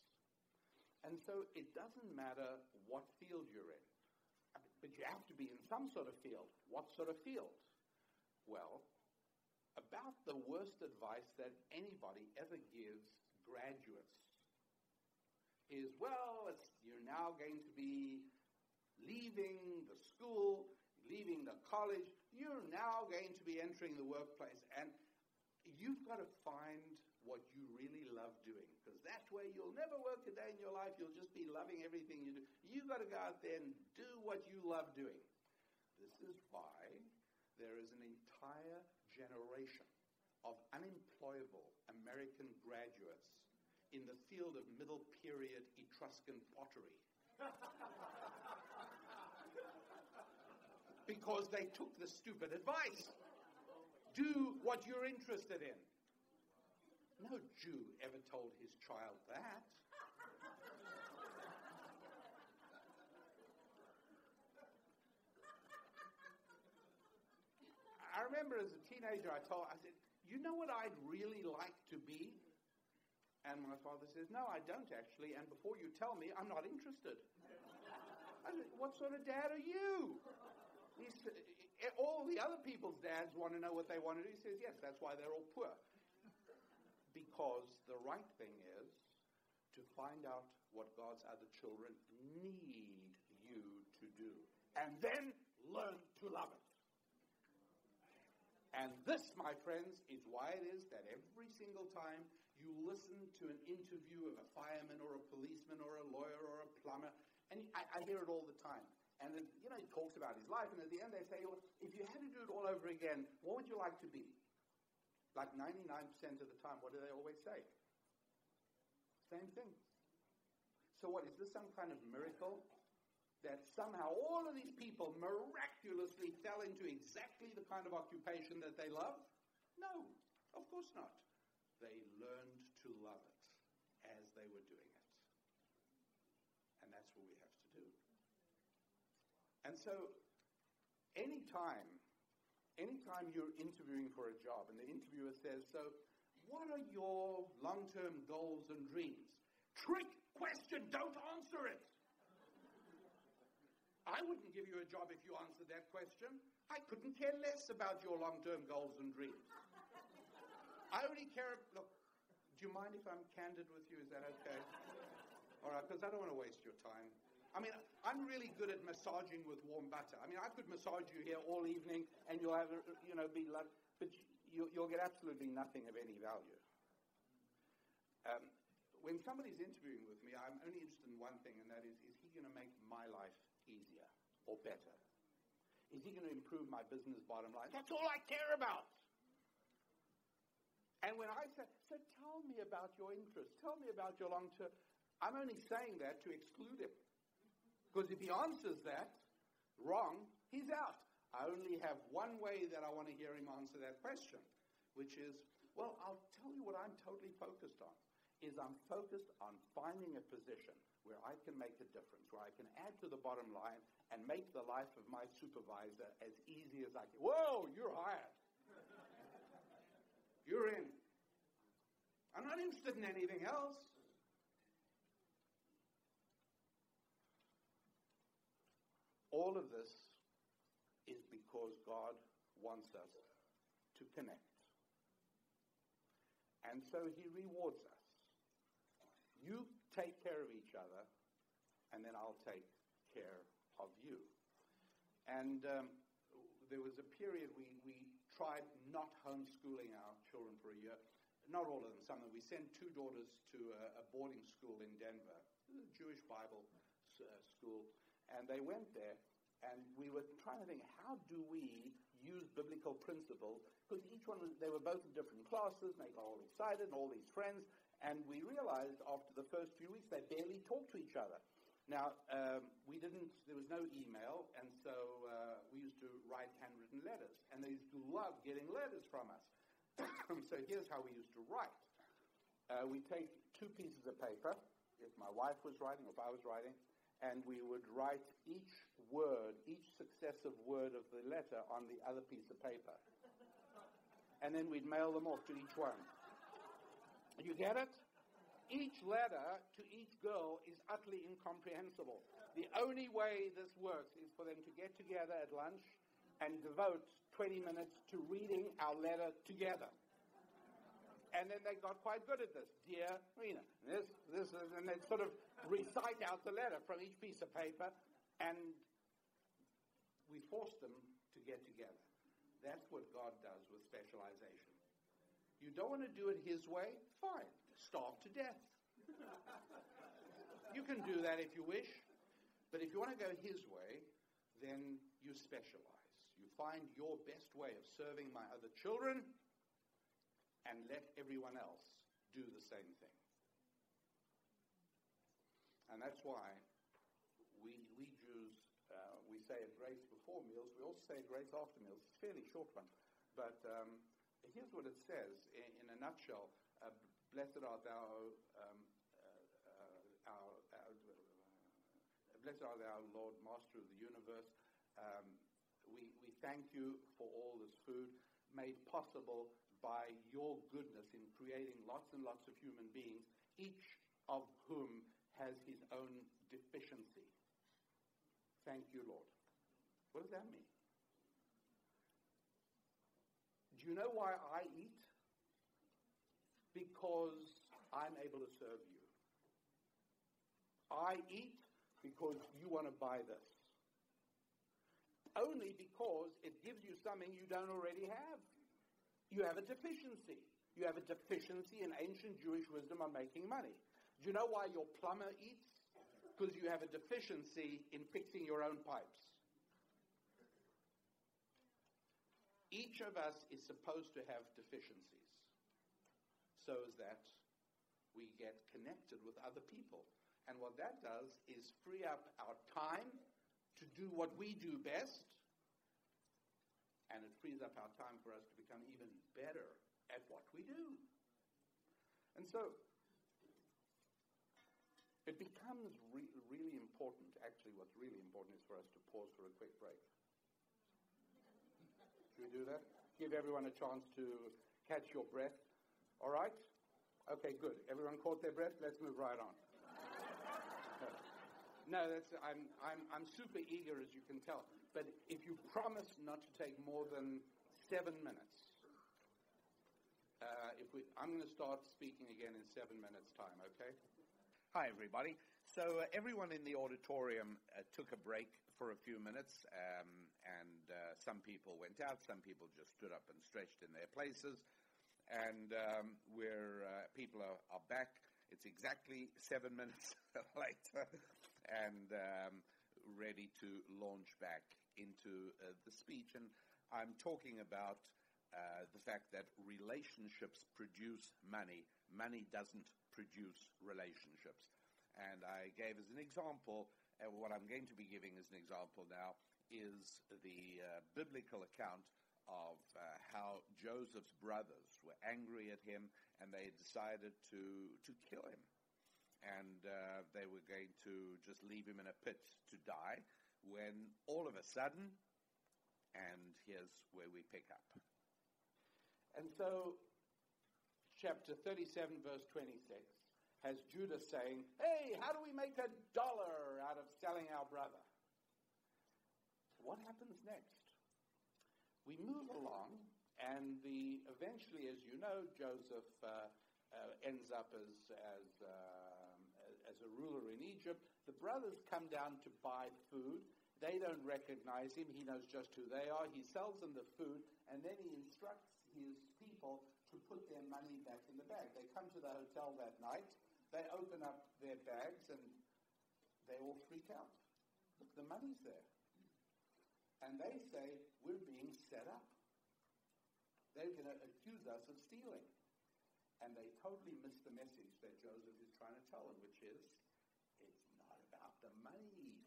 And so it doesn't matter what field you're in but you have to be in some sort of field. What sort of field? Well, about the worst advice that anybody ever gives graduates is, well, you're now going to be leaving the school, leaving the college, you're now going to be entering the workplace, and you've got to find what you really love doing. That way you'll never work a day in your life. You'll just be loving everything you do. You've got to go out there and do what you love doing. This is why there is an entire generation of unemployable American graduates in the field of middle period Etruscan pottery. because they took the stupid advice. Do what you're interested in. No Jew ever told his child that. I remember as a teenager, I told, I said, you know what I'd really like to be? And my father says, no, I don't actually. And before you tell me, I'm not interested. I said, what sort of dad are you? He said, all the other people's dads want to know what they want to do. He says, yes, that's why they're all poor. Because the right thing is to find out what God's other children need you to do and then learn to love it. And this, my friends, is why it is that every single time you listen to an interview of a fireman or a policeman or a lawyer or a plumber, and I, I hear it all the time. And then, you know, he talks about his life, and at the end they say, well, if you had to do it all over again, what would you like to be? Like 99% of the time, what do they always say? Same thing. So what, is this some kind of miracle? That somehow all of these people miraculously fell into exactly the kind of occupation that they love? No, of course not. They learned to love it as they were doing it. And that's what we have to do. And so, anytime, anytime you're interviewing for a job and the interviewer says, So, what are your long term goals and dreams? Trick question, don't answer it. I wouldn't give you a job if you answered that question. I couldn't care less about your long term goals and dreams. I only care. Look, do you mind if I'm candid with you? Is that okay? All right, because I don't want to waste your time. I mean, I'm really good at massaging with warm butter. I mean, I could massage you here all evening, and you'll have, you know, be love, but you, will get absolutely nothing of any value. Um, when somebody's interviewing with me, I'm only interested in one thing, and that is, is he going to make my life easier or better? Is he going to improve my business bottom line? That's all I care about. And when I say, so tell me about your interests, tell me about your long term, I'm only saying that to exclude him. Because if he answers that wrong, he's out. I only have one way that I want to hear him answer that question, which is, well, I'll tell you what I'm totally focused on is I'm focused on finding a position where I can make a difference, where I can add to the bottom line and make the life of my supervisor as easy as I can. Whoa, you're hired. you're in. I'm not interested in anything else. All of this is because God wants us to connect. And so he rewards us. You take care of each other, and then I'll take care of you. And um, there was a period we, we tried not homeschooling our children for a year. Not all of them, some of them. We sent two daughters to a, a boarding school in Denver, a Jewish Bible uh, school. And they went there, and we were trying to think, how do we use biblical principles? Because each one, they were both in different classes, and they got all excited, and all these friends. And we realized after the first few weeks, they barely talked to each other. Now, um, we didn't, there was no email, and so uh, we used to write handwritten letters. And they used to love getting letters from us. so here's how we used to write. Uh, we take two pieces of paper, if my wife was writing, or if I was writing, and we would write each word, each successive word of the letter on the other piece of paper. And then we'd mail them off to each one. You get it? Each letter to each girl is utterly incomprehensible. The only way this works is for them to get together at lunch and devote 20 minutes to reading our letter together. And then they got quite good at this. Dear Rena, this, this is, and they sort of recite out the letter from each piece of paper, and we force them to get together. That's what God does with specialization. You don't want to do it His way? Fine. Starve to death. you can do that if you wish. But if you want to go His way, then you specialize. You find your best way of serving my other children and let everyone else do the same thing. And that's why we, we Jews, uh, we say a grace before meals. We also say a grace after meals. It's a fairly short one. But um, here's what it says in, in a nutshell. Uh, blessed art thou, um, uh, our, our, uh, blessed art thou, Lord, Master of the universe. Um, we, we thank you for all this food made possible by your goodness in creating lots and lots of human beings, each of whom has his own deficiency. Thank you, Lord. What does that mean? Do you know why I eat? because I'm able to serve you. I eat because you want to buy this. Only because it gives you something you don't already have. You have a deficiency. You have a deficiency in ancient Jewish wisdom on making money. Do you know why your plumber eats? Because you have a deficiency in fixing your own pipes. Each of us is supposed to have deficiencies so that we get connected with other people. And what that does is free up our time to do what we do best, and it frees up our time for us to become even better at what we do. And so it becomes re- really important. Actually, what's really important is for us to pause for a quick break. Should we do that? Give everyone a chance to catch your breath. All right? Okay, good. Everyone caught their breath? Let's move right on. No, that's, I'm, I'm, I'm super eager, as you can tell. But if you promise not to take more than seven minutes, uh, if we, I'm going to start speaking again in seven minutes' time, okay? Hi, everybody. So uh, everyone in the auditorium uh, took a break for a few minutes, um, and uh, some people went out, some people just stood up and stretched in their places, and um, where uh, people are, are back. It's exactly seven minutes later, and um, ready to launch back into uh, the speech. And I'm talking about uh, the fact that relationships produce money. Money doesn't produce relationships. And I gave as an example, uh, what I'm going to be giving as an example now is the uh, biblical account of uh, how Joseph's brothers were angry at him and they decided to, to kill him. And uh, they were going to just leave him in a pit to die when all of a sudden, and here's where we pick up. And so, chapter 37, verse 26, has Judah saying, Hey, how do we make a dollar out of selling our brother? What happens next? We move along, and the eventually, as you know, Joseph uh, uh, ends up as, as, um, as a ruler in Egypt. The brothers come down to buy food. They don't recognize him. He knows just who they are. He sells them the food, and then he instructs his people to put their money back in the bag. They come to the hotel that night. They open up their bags, and they all freak out. Look, the money's there. And they say, we're being set up. They're going to accuse us of stealing. And they totally miss the message that Joseph is trying to tell them, which is, it's not about the money.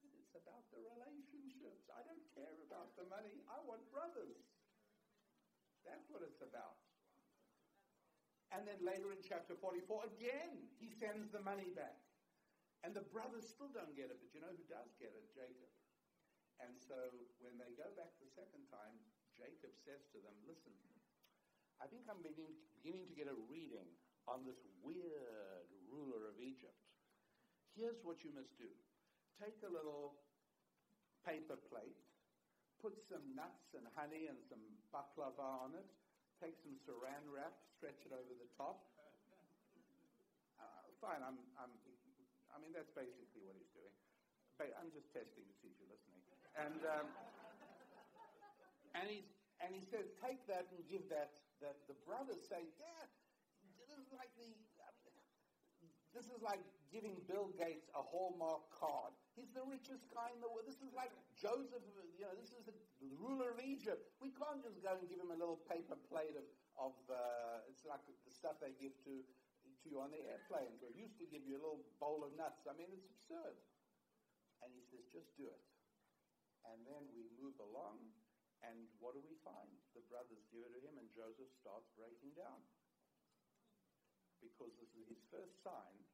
It's about the relationships. I don't care about the money. I want brothers. That's what it's about. And then later in chapter 44, again, he sends the money back. And the brothers still don't get it, but you know who does get it? Jacob. And so when they go back the second time, Jacob says to them, Listen, I think I'm beginning, beginning to get a reading on this weird ruler of Egypt. Here's what you must do take a little paper plate, put some nuts and honey and some baklava on it, take some saran wrap, stretch it over the top. Uh, fine, I'm, I'm, I mean, that's basically what he's doing. But I'm just testing to see if you're listening. And, um, and, he's, and he says, take that and give that. That the brothers say, yeah, this is like the, I mean, this is like giving Bill Gates a Hallmark card. He's the richest guy in the world. This is like Joseph, you know, this is the ruler of Egypt. We can't just go and give him a little paper plate of, of uh, it's like the stuff they give to, to you on the airplanes, or used to give you a little bowl of nuts. I mean, it's absurd. And he says, just do it. And then we move along, and what do we find? The brothers give it to him, and Joseph starts breaking down. Because this is his first sign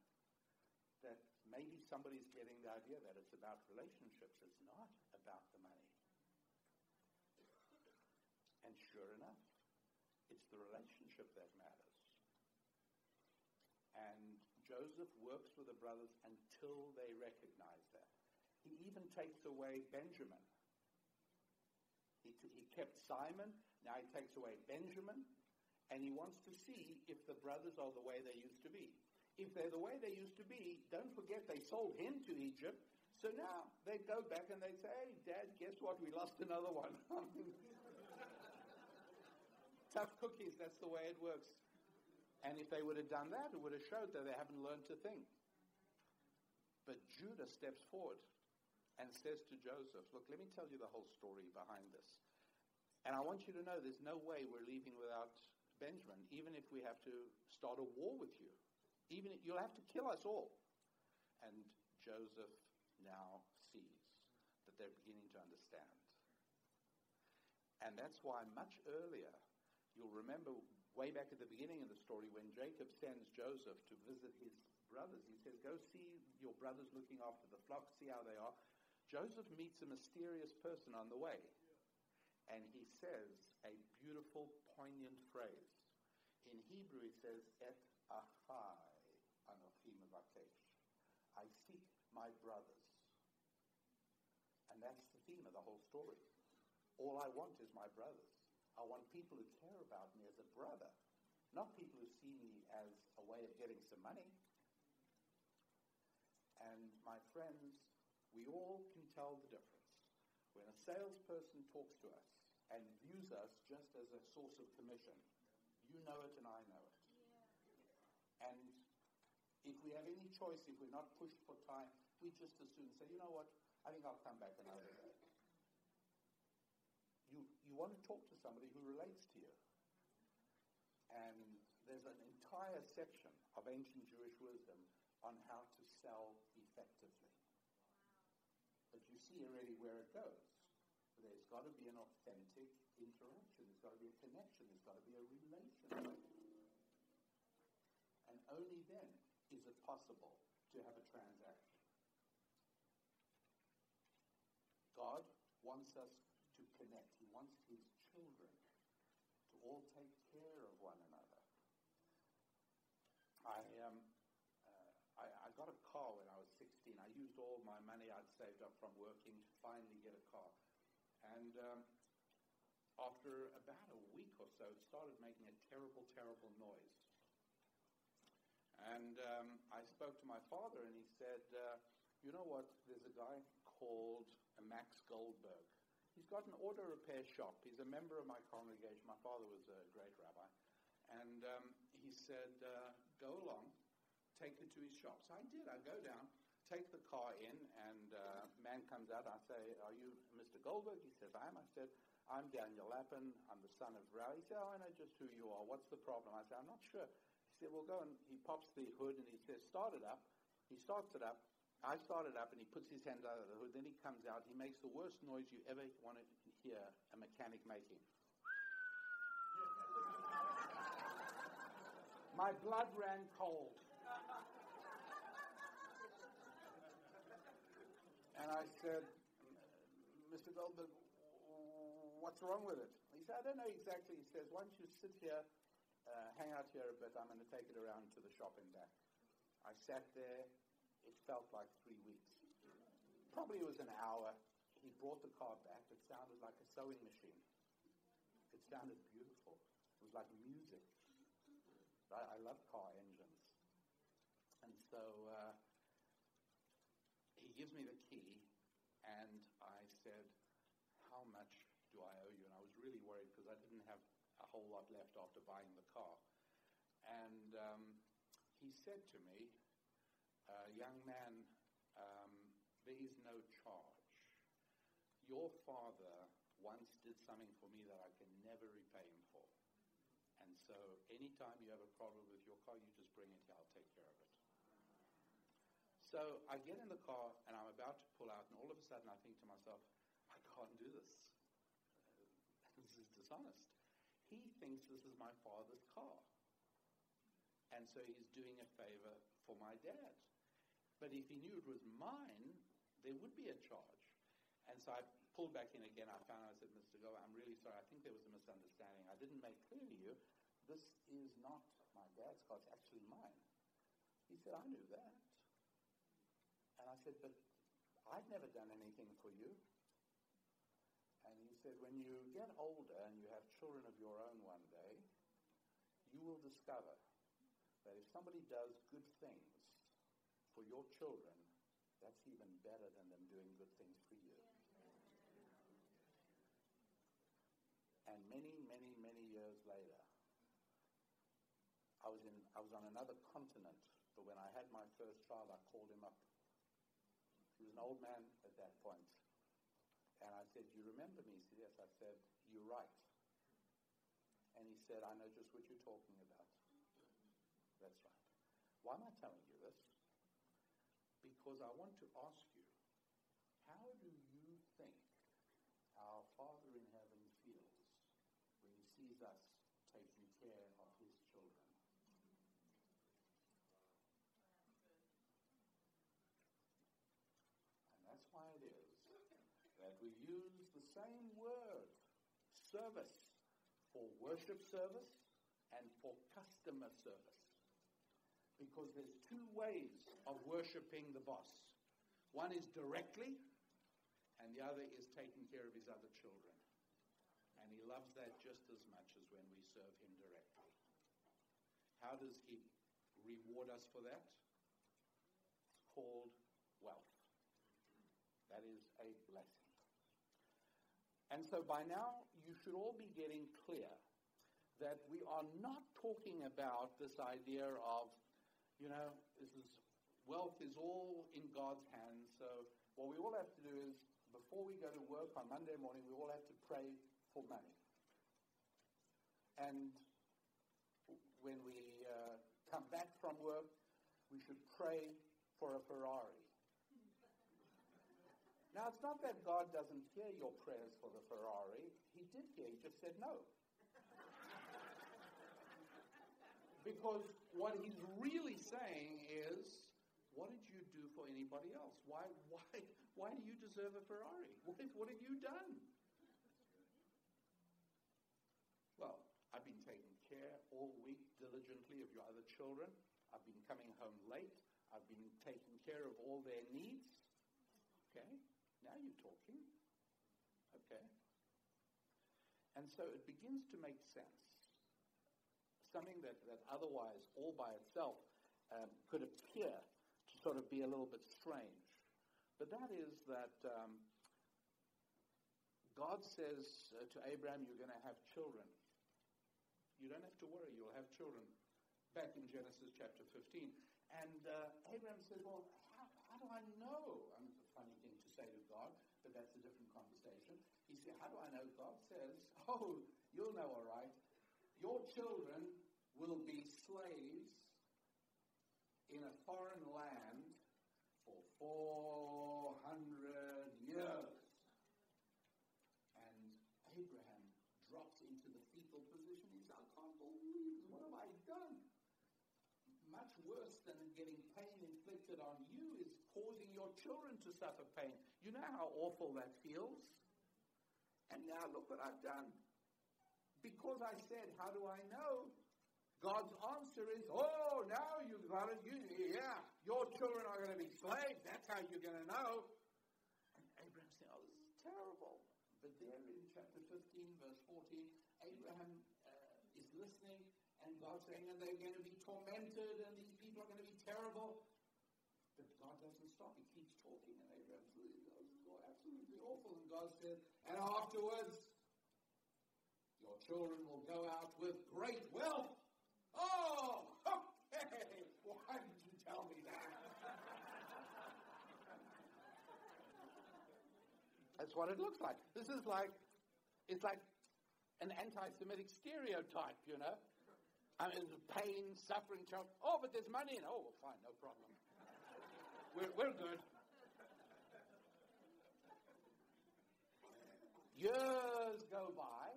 that maybe somebody's getting the idea that it's about relationships. It's not about the money. And sure enough, it's the relationship that matters. And Joseph works with the brothers until they recognize that. He even takes away Benjamin. He, t- he kept Simon, now he takes away Benjamin, and he wants to see if the brothers are the way they used to be. If they're the way they used to be, don't forget they sold him to Egypt. So now they go back and they say, hey, Dad, guess what? We lost another one. Tough cookies, that's the way it works. And if they would have done that, it would have showed that they haven't learned to think. But Judah steps forward and says to Joseph, Look, let me tell you the whole story behind this. And I want you to know there's no way we're leaving without Benjamin, even if we have to start a war with you. Even you'll have to kill us all. And Joseph now sees that they're beginning to understand. And that's why much earlier, you'll remember way back at the beginning of the story when Jacob sends Joseph to visit his brothers. He says, Go see your brothers looking after the flock, see how they are. Joseph meets a mysterious person on the way. And he says a beautiful, poignant phrase. In Hebrew, it says, Et avakesh. I seek my brothers. And that's the theme of the whole story. All I want is my brothers. I want people who care about me as a brother, not people who see me as a way of getting some money. And my friends, we all can tell the difference. When a salesperson talks to us and views us just as a source of commission, you know it and I know it. Yeah. And if we have any choice, if we're not pushed for time, we just as soon say, you know what, I think I'll come back another day. You, you want to talk to somebody who relates to you. And there's an entire section of ancient Jewish wisdom on how to sell effectively. But you see already where it goes. There's got to be an authentic interaction. There's got to be a connection. There's got to be a relationship. And only possible to have a transaction. God wants us to connect. He wants his children to all take care of one another. I, um, uh, I, I got a car when I was 16. I used all my money I'd saved up from working to finally get a car. And um, after about a week or so, it started making a terrible, terrible noise. And um, I spoke to my father, and he said, uh, You know what? There's a guy called Max Goldberg. He's got an auto repair shop. He's a member of my congregation. My father was a great rabbi. And um, he said, uh, Go along, take it to his shop. So I did. I go down, take the car in, and uh, man comes out. I say, Are you Mr. Goldberg? He says, I am. I said, I'm Daniel Lapin. I'm the son of Rao. He said, Oh, I know just who you are. What's the problem? I said, I'm not sure. Said, Well, go and he pops the hood and he says, Start it up. He starts it up. I start it up and he puts his hand under the hood. Then he comes out. He makes the worst noise you ever want to hear a mechanic making. My blood ran cold. And I said, Mr. Goldberg, what's wrong with it? He said, I don't know exactly. He says, why don't you sit here, uh, hang out here a bit. I'm going to take it around to the shop and back. I sat there it felt like three weeks. Probably it was an hour. He brought the car back. It sounded like a sewing machine. It sounded beautiful. It was like music. I, I love car engines. And so uh, he gives me the key, and I said, How much do I owe you? And I was really worried because I didn't have whole lot left after buying the car. And um, he said to me, uh, young man, um, there is no charge. Your father once did something for me that I can never repay him for. And so anytime you have a problem with your car, you just bring it here. I'll take care of it. So I get in the car and I'm about to pull out, and all of a sudden I think to myself, I can't do this. this is dishonest. He thinks this is my father's car. And so he's doing a favor for my dad. But if he knew it was mine, there would be a charge. And so I pulled back in again. I found out, I said, Mr. Go, I'm really sorry. I think there was a misunderstanding. I didn't make clear to you, this is not my dad's car. It's actually mine. He said, I knew that. And I said, but I've never done anything for you. Said, when you get older and you have children of your own one day, you will discover that if somebody does good things for your children, that's even better than them doing good things for you. And many, many, many years later, I was, in, I was on another continent, but when I had my first child, I called him up. He was an old man at that point. And I said, you remember me? He said, Yes. I said, You're right. And he said, I know just what you're talking about. That's right. Why am I telling you this? Because I want to ask you, how do you think our Father in heaven feels when he sees us taking care of his children? And that's why it is we use the same word, service, for worship service and for customer service. Because there's two ways of worshiping the boss. One is directly, and the other is taking care of his other children. And he loves that just as much as when we serve him directly. How does he reward us for that? It's called wealth. That is. And so by now, you should all be getting clear that we are not talking about this idea of, you know, this is wealth is all in God's hands. So what we all have to do is, before we go to work on Monday morning, we all have to pray for money. And when we uh, come back from work, we should pray for a Ferrari. Now, it's not that God doesn't hear your prayers for the Ferrari. He did hear, he just said no. because what he's really saying is, what did you do for anybody else? Why, why, why do you deserve a Ferrari? What, what have you done? Well, I've been taking care all week diligently of your other children. I've been coming home late. I've been taking care of all their needs. Okay? Now you're talking. Okay. And so it begins to make sense. Something that, that otherwise, all by itself, um, could appear to sort of be a little bit strange. But that is that um, God says uh, to Abraham, You're going to have children. You don't have to worry, you'll have children. Back in Genesis chapter 15. And uh, Abraham says, Well, how, how do I know? I say to God, but that's a different conversation. He said, How do I know? God says, Oh, you'll know all right. Your children will be slaves in a foreign land for 400 years. And Abraham drops into the fetal position. He says, I can't believe What have I done? Much worse than getting pain inflicted on you is your children to suffer pain. You know how awful that feels? And now look what I've done. Because I said, How do I know? God's answer is, Oh, now you've got it. You, yeah, your children are going to be slaves. That's how you're going to know. And Abraham said, Oh, this is terrible. But there in chapter 15, verse 14, Abraham uh, is listening, and God's saying, And they're going to be tormented, and these people are going to be terrible. But God doesn't stop. He keeps talking, and Abraham says, This is God said, And afterwards, your children will go out with great wealth. Oh, okay. Why did you tell me that? That's what it looks like. This is like, it's like an anti-Semitic stereotype, you know. I mean, the pain, suffering, child. Oh, but there's money in. Oh, well, fine, no problem. We're, we're good. Years go by,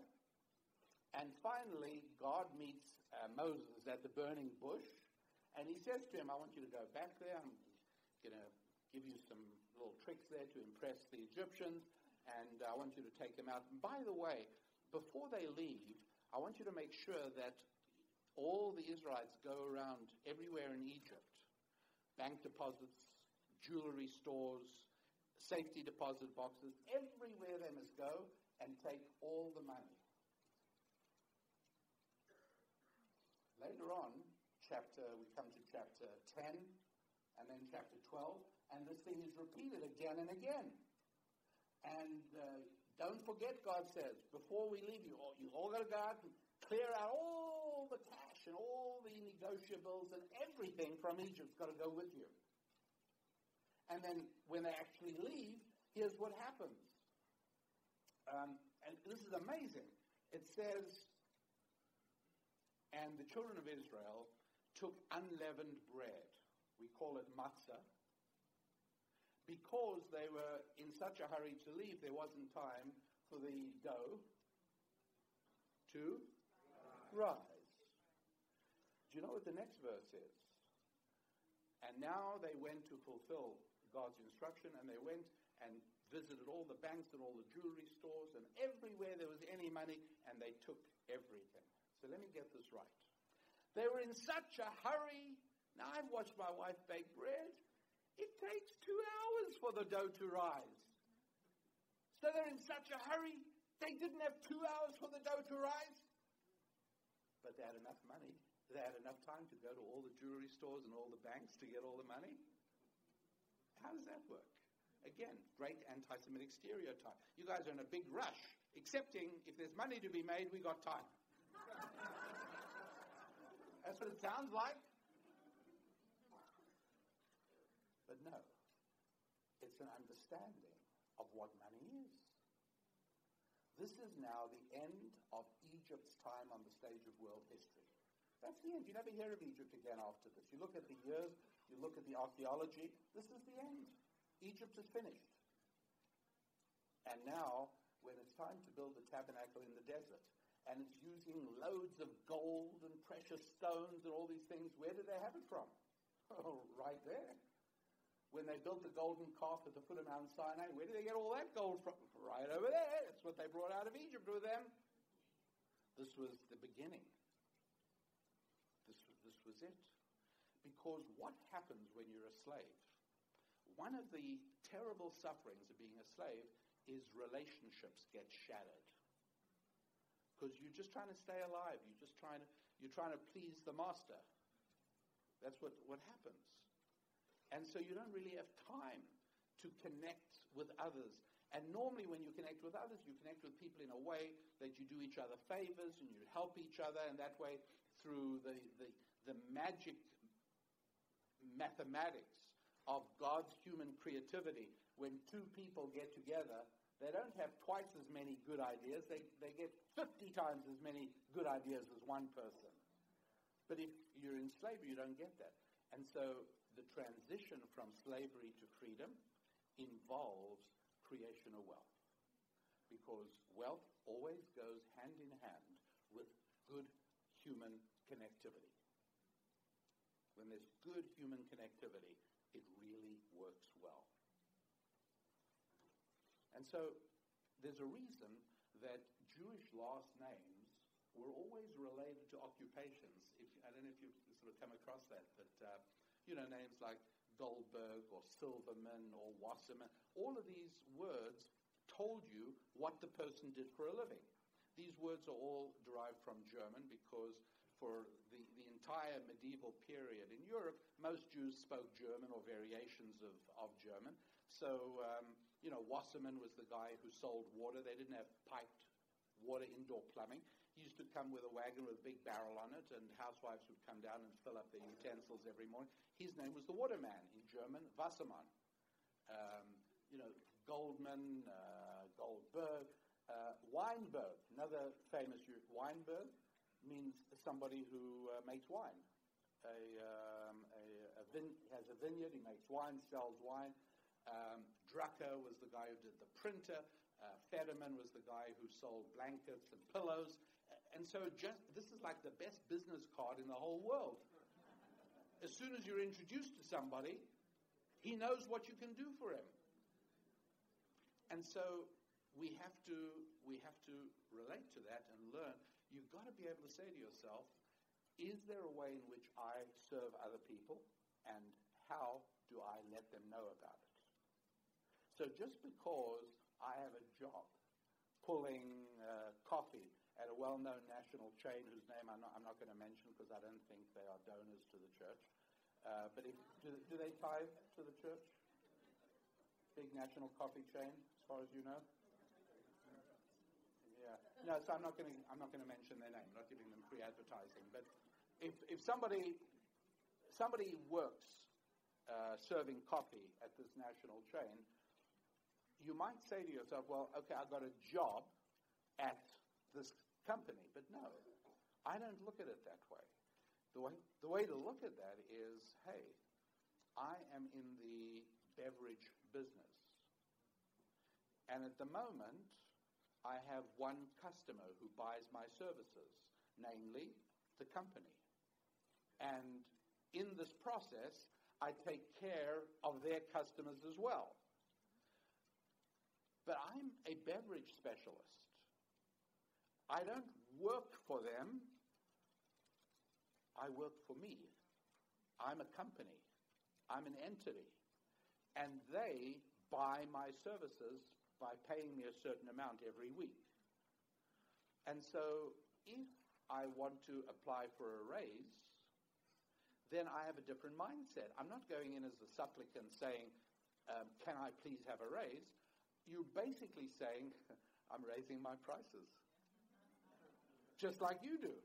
and finally, God meets uh, Moses at the burning bush, and he says to him, I want you to go back there. I'm going to give you some little tricks there to impress the Egyptians, and I want you to take them out. And by the way, before they leave, I want you to make sure that all the Israelites go around everywhere in Egypt bank deposits, jewelry stores, safety deposit boxes, everywhere they must go and take all the money. later on, chapter, we come to chapter 10 and then chapter 12, and this thing is repeated again and again. And uh, don't forget, God says, before we leave you, all, you all got to go out and clear out all the cash and all the negotiables and everything from Egypt's got to go with you. And then when they actually leave, here's what happens. Um, and this is amazing. It says, and the children of Israel took unleavened bread. We call it matzah. Because they were in such a hurry to leave, there wasn't time for the dough to rise. Do you know what the next verse is? And now they went to fulfill God's instruction, and they went and visited all the banks and all the jewelry stores and everywhere there was any money, and they took everything. So let me get this right. They were in such a hurry. Now, I've watched my wife bake bread. It takes two hours for the dough to rise. So they're in such a hurry, they didn't have two hours for the dough to rise. But they had enough money. They had enough time to go to all the jewelry stores and all the banks to get all the money. How does that work? Again, great anti Semitic stereotype. You guys are in a big rush, excepting if there's money to be made, we got time. That's what it sounds like. But no, it's an understanding of what money is. This is now the end of Egypt's time on the stage of world history. That's the end. You never hear of Egypt again after this. You look at the years, you look at the archaeology, this is the end. Egypt is finished. And now, when it's time to build the tabernacle in the desert, and it's using loads of gold and precious stones and all these things, where did they have it from? Oh, right there. When they built the golden calf at the foot of Mount Sinai, where did they get all that gold from? Right over there. That's what they brought out of Egypt with them. This was the beginning. This, this was it. Because what happens when you're a slave? One of the terrible sufferings of being a slave is relationships get shattered. Because you're just trying to stay alive. You're just trying to, you're trying to please the master. That's what, what happens. And so you don't really have time to connect with others. And normally, when you connect with others, you connect with people in a way that you do each other favors and you help each other, and that way, through the, the, the magic mathematics of God's human creativity, when two people get together, they don't have twice as many good ideas, they, they get 50 times as many good ideas as one person. But if you're in slavery, you don't get that. And so the transition from slavery to freedom involves creation of wealth. Because wealth always goes hand in hand with good human connectivity. When there's good human connectivity, it really works well. And so there's a reason that Jewish last names were always related to occupations. If, I don't know if you've sort of come across that, but uh, you know, names like Goldberg or Silverman or Wasserman, all of these words told you what the person did for a living. These words are all derived from German because for the, the entire medieval period in Europe, most Jews spoke German or variations of, of German. So, um, you know, Wasserman was the guy who sold water. They didn't have piped water indoor plumbing. He used to come with a wagon with a big barrel on it, and housewives would come down and fill up the utensils every morning. His name was the waterman in German, Wassermann. Um, you know, Goldman, uh, Goldberg, uh, Weinberg, another famous Weinberg means somebody who uh, makes wine. A, um, a, a vin- has a vineyard, he makes wine, sells wine. Um, Drucker was the guy who did the printer. Uh, Federman was the guy who sold blankets and pillows. And so just, this is like the best business card in the whole world. As soon as you're introduced to somebody, he knows what you can do for him. And so we have to, we have to relate to that and learn. You've got to be able to say to yourself, is there a way in which I serve other people? And how do I let them know about it? So just because I have a job pulling uh, coffee at a well-known national chain whose name I'm not, I'm not going to mention because I don't think they are donors to the church. Uh, but if, do, do they tithe to the church? Big national coffee chain, as far as you know. No, so I'm not going to I'm not going to mention their name. I'm not giving them free advertising. But if if somebody somebody works uh, serving coffee at this national chain, you might say to yourself, well, okay, I've got a job at this company. But no, I don't look at it that way. The way, the way to look at that is, hey, I am in the beverage business. And at the moment, I have one customer who buys my services, namely the company. And in this process, I take care of their customers as well. But I'm a beverage specialist. I don't work for them. I work for me. I'm a company. I'm an entity. And they buy my services by paying me a certain amount every week. And so if I want to apply for a raise, then I have a different mindset. I'm not going in as a supplicant saying, um, Can I please have a raise? You're basically saying, I'm raising my prices. Just like you do.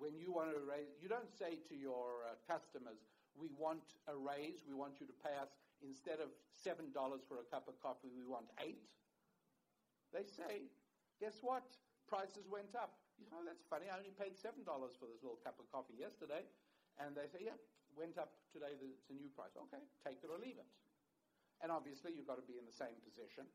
When you want to raise, you don't say to your uh, customers, We want a raise, we want you to pay us instead of $7 for a cup of coffee, we want 8 They say, Guess what? Prices went up. You know, oh, that's funny. I only paid $7 for this little cup of coffee yesterday. And they say, yeah, went up today, it's a new price. Okay, take it or leave it. And obviously, you've got to be in the same position.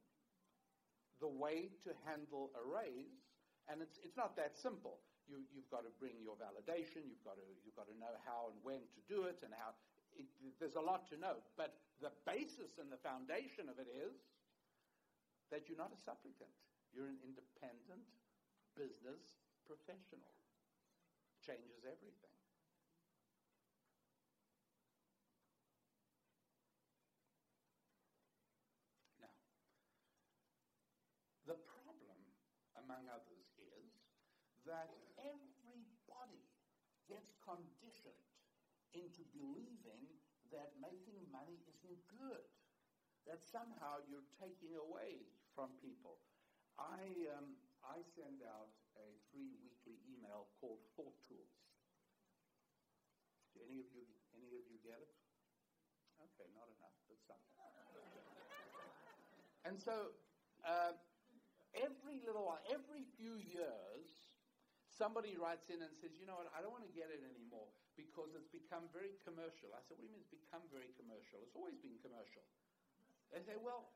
The way to handle a raise, and it's, it's not that simple. You, you've got to bring your validation, you've got to, you've got to know how and when to do it, and how. It, there's a lot to know. But the basis and the foundation of it is that you're not a supplicant, you're an independent business professional. Changes everything. Now, the problem, among others, is that everybody gets conditioned into believing that making money isn't good, that somehow you're taking away from people. I, um, I send out a free weekly email called Thought Tools. Do any of you, any of you get it? Okay, not enough, but some. and so uh, every little while, every few years, somebody writes in and says, you know what, I don't want to get it anymore because it's become very commercial. I said, what do you mean it's become very commercial? It's always been commercial. They say, well,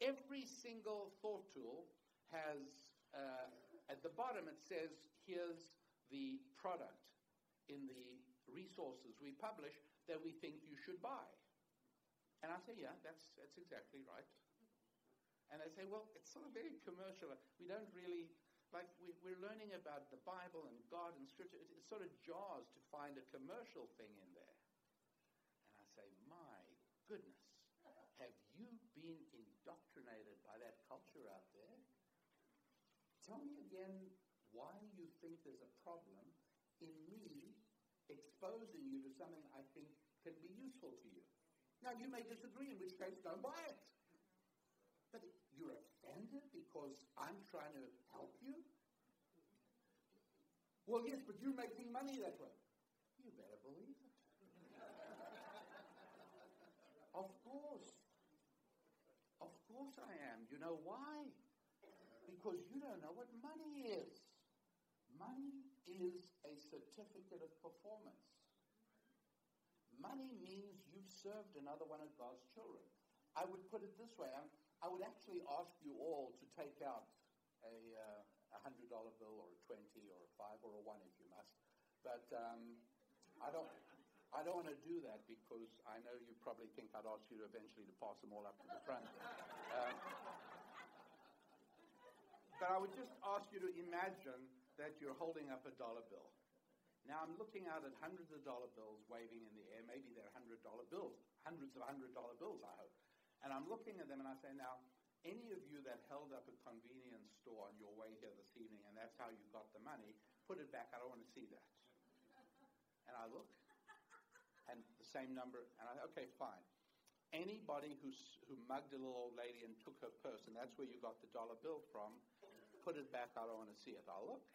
every single thought tool has, uh, at the bottom it says, here's the product in the resources we publish that we think you should buy. And I say, yeah, that's, that's exactly right. And they say, well, it's sort of very commercial. We don't really, like, we, are learning about the Bible and God and Scripture. It, it sort of jars to find a commercial thing in there. And I say, my goodness, have you been indoctrinated by that culture out there? Tell me again why you think there's a problem in me exposing you to something I think can be useful to you. Now, you may disagree, in which case, don't buy it. But you're offended because I'm trying to help you? Well, yes, but you're making money that way. You better believe it. of course. Of course I am. You know why? Because you don't know what money is. Money is a certificate of performance. Money means you've served another one of God's children. I would put it this way. I'm, I would actually ask you all to take out a uh, hundred dollar bill or a twenty or a five or a one if you must. But um, I don't. I don't want to do that because I know you probably think I'd ask you to eventually to pass them all up to the front. Uh, but I would just ask you to imagine that you're holding up a dollar bill. Now I'm looking out at hundreds of dollar bills waving in the air. Maybe they're hundred dollar bills, hundreds of hundred dollar bills, I hope. And I'm looking at them and I say, now, any of you that held up a convenience store on your way here this evening and that's how you got the money, put it back. I don't want to see that. And I look, and the same number, and I, okay, fine. Anybody who's, who mugged a little old lady and took her purse, and that's where you got the dollar bill from, put it back. I don't want to see it. I'll look.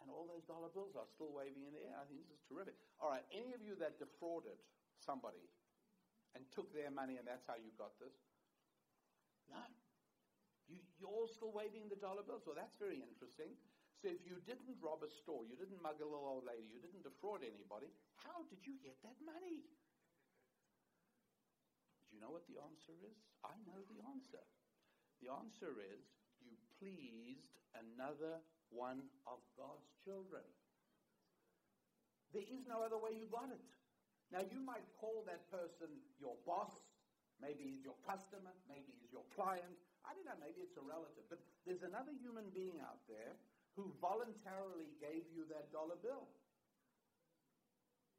And all those dollar bills are still waving in the air. I think this is terrific. All right, any of you that defrauded somebody and took their money and that's how you got this? No. You, you're still waving the dollar bills. Well, that's very interesting. So if you didn't rob a store, you didn't mug a little old lady, you didn't defraud anybody, how did you get that money? Do you know what the answer is? I know the answer. The answer is you pleased another one of God's children. There is no other way you got it. Now, you might call that person your boss, maybe he's your customer, maybe he's your client. I don't know, maybe it's a relative. But there's another human being out there who voluntarily gave you that dollar bill.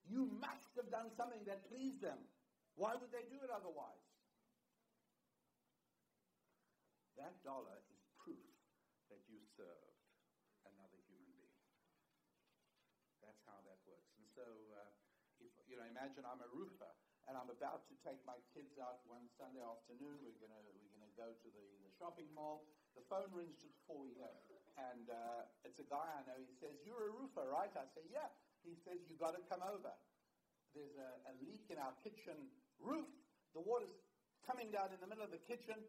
You must have done something that pleased them. Why would they do it otherwise? That dollar is proof that you served another human being. That's how that works. And so, uh, if, you know, imagine I'm a roofer and I'm about to take my kids out one Sunday afternoon. We're gonna we're gonna go to the, the shopping mall. The phone rings just before we go and uh, it's a guy I know. He says, "You're a roofer, right?" I say, "Yeah." He says, "You got to come over. There's a, a leak in our kitchen roof. The water's coming down in the middle of the kitchen.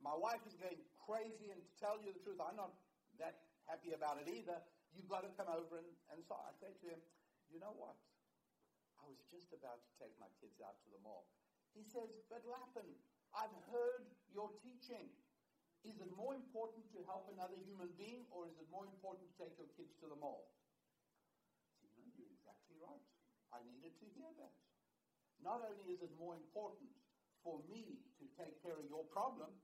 My wife is going crazy, and to tell you the truth, I'm not that happy about it either. You've got to come over." And, and so I say to him, "You know what? Was just about to take my kids out to the mall." He says, "But Lapin, I've heard your teaching." Is it more important to help another human being or is it more important to take your kids to the mall? you know, you're exactly right. I needed to hear that. Not only is it more important for me to take care of your problem,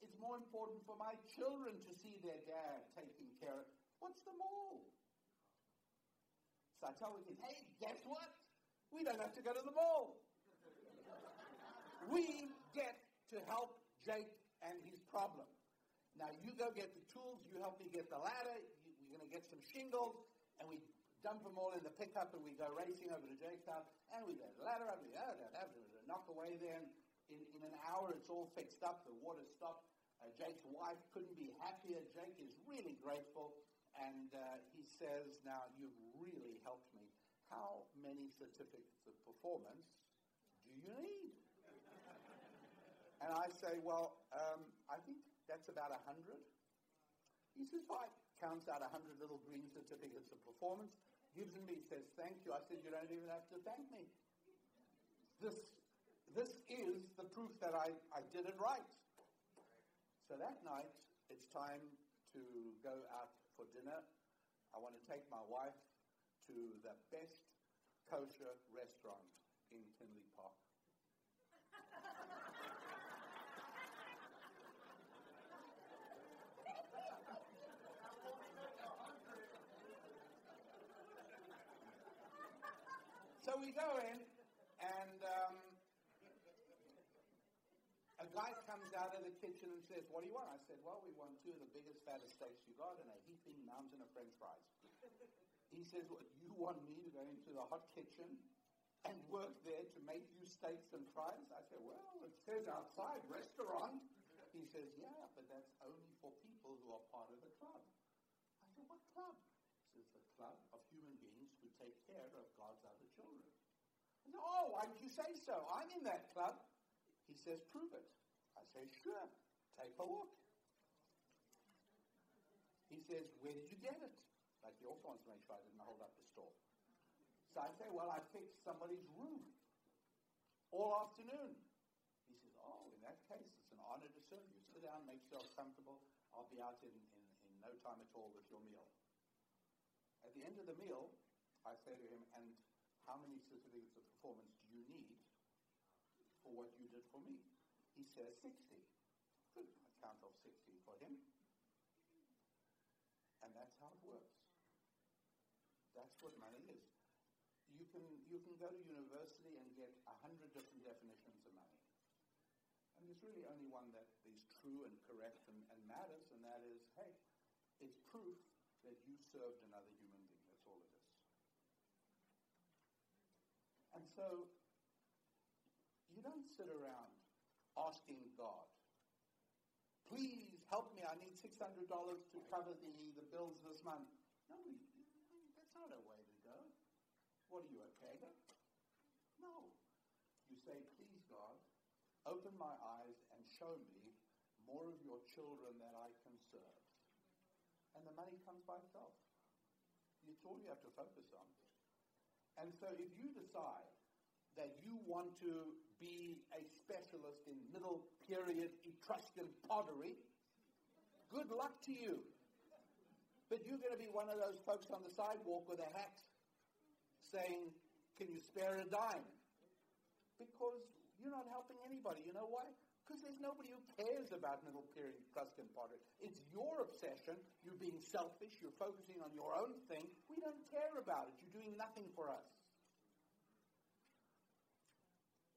it's more important for my children to see their dad taking care of What's the mall? So I tell the kids, hey, guess what? We don't have to go to the mall. we get to help Jake and his problem. Now you go get the tools, you help me get the ladder, you, we're going to get some shingles, and we dump them all in the pickup and we go racing over to Jake's house, and we get the ladder up, and we uh, knock away there, and in, in an hour it's all fixed up, the water stopped. Uh, Jake's wife couldn't be happier. Jake is really grateful, and uh, he says, now you've really helped me. How many certificates of performance do you need? and I say, well, um, I think that's about a hundred. He says, fine. Counts out a hundred little green certificates of performance, gives them me, says, thank you. I said, you don't even have to thank me. This, this is the proof that I, I did it right. So that night, it's time to go out for dinner. I want to take my wife to the best kosher restaurant in Tinley Park. So we go in, and um, a guy comes out of the kitchen and says, What do you want? I said, Well, we want two of the biggest, fattest steaks you got and a heaping mountain of french fries. He says, well, You want me to go into the hot kitchen and work there to make you steaks and fries? I said, Well, it says outside restaurant. He says, Yeah, but that's only for people who are part of the club. I said, What club? is the club of human beings who take care of God's other children. I said, oh, why did you say so? I'm in that club. He says, prove it. I say, sure. Take a look. He says, where did you get it? Like he also wants to make sure I didn't hold up the store. So I say, well, I fixed somebody's roof all afternoon. He says, oh, in that case, it's an honor to serve you. Sit down, make yourself comfortable. I'll be out in, in, in no time at all with your meal. At the end of the meal, I say to him, and how many certificates of performance do you need for what you did for me? He says 60. Good. I count off 60 for him. And that's how it works. That's what money is. You can, you can go to university and get a hundred different definitions of money. And there's really only one that is true and correct and, and matters, and that is, hey, it's proof that you served another human being. That's all it is. And so you don't sit around asking God, please help me, I need $600 to cover the, the bills this month. No, that's not a way to go. What are you, a beggar? No. You say, please, God, open my eyes and show me more of your children that I can serve. And the money comes by itself. It's all you have to focus on. And so if you decide that you want to be a specialist in middle period Etruscan pottery, good luck to you. But you're going to be one of those folks on the sidewalk with a hat saying, Can you spare a dime? Because you're not helping anybody. You know why? Because there's nobody who cares about middle period Etruscan pottery. It's your obsession. You're being selfish. You're focusing on your own thing. We don't care about it. You're doing nothing for us.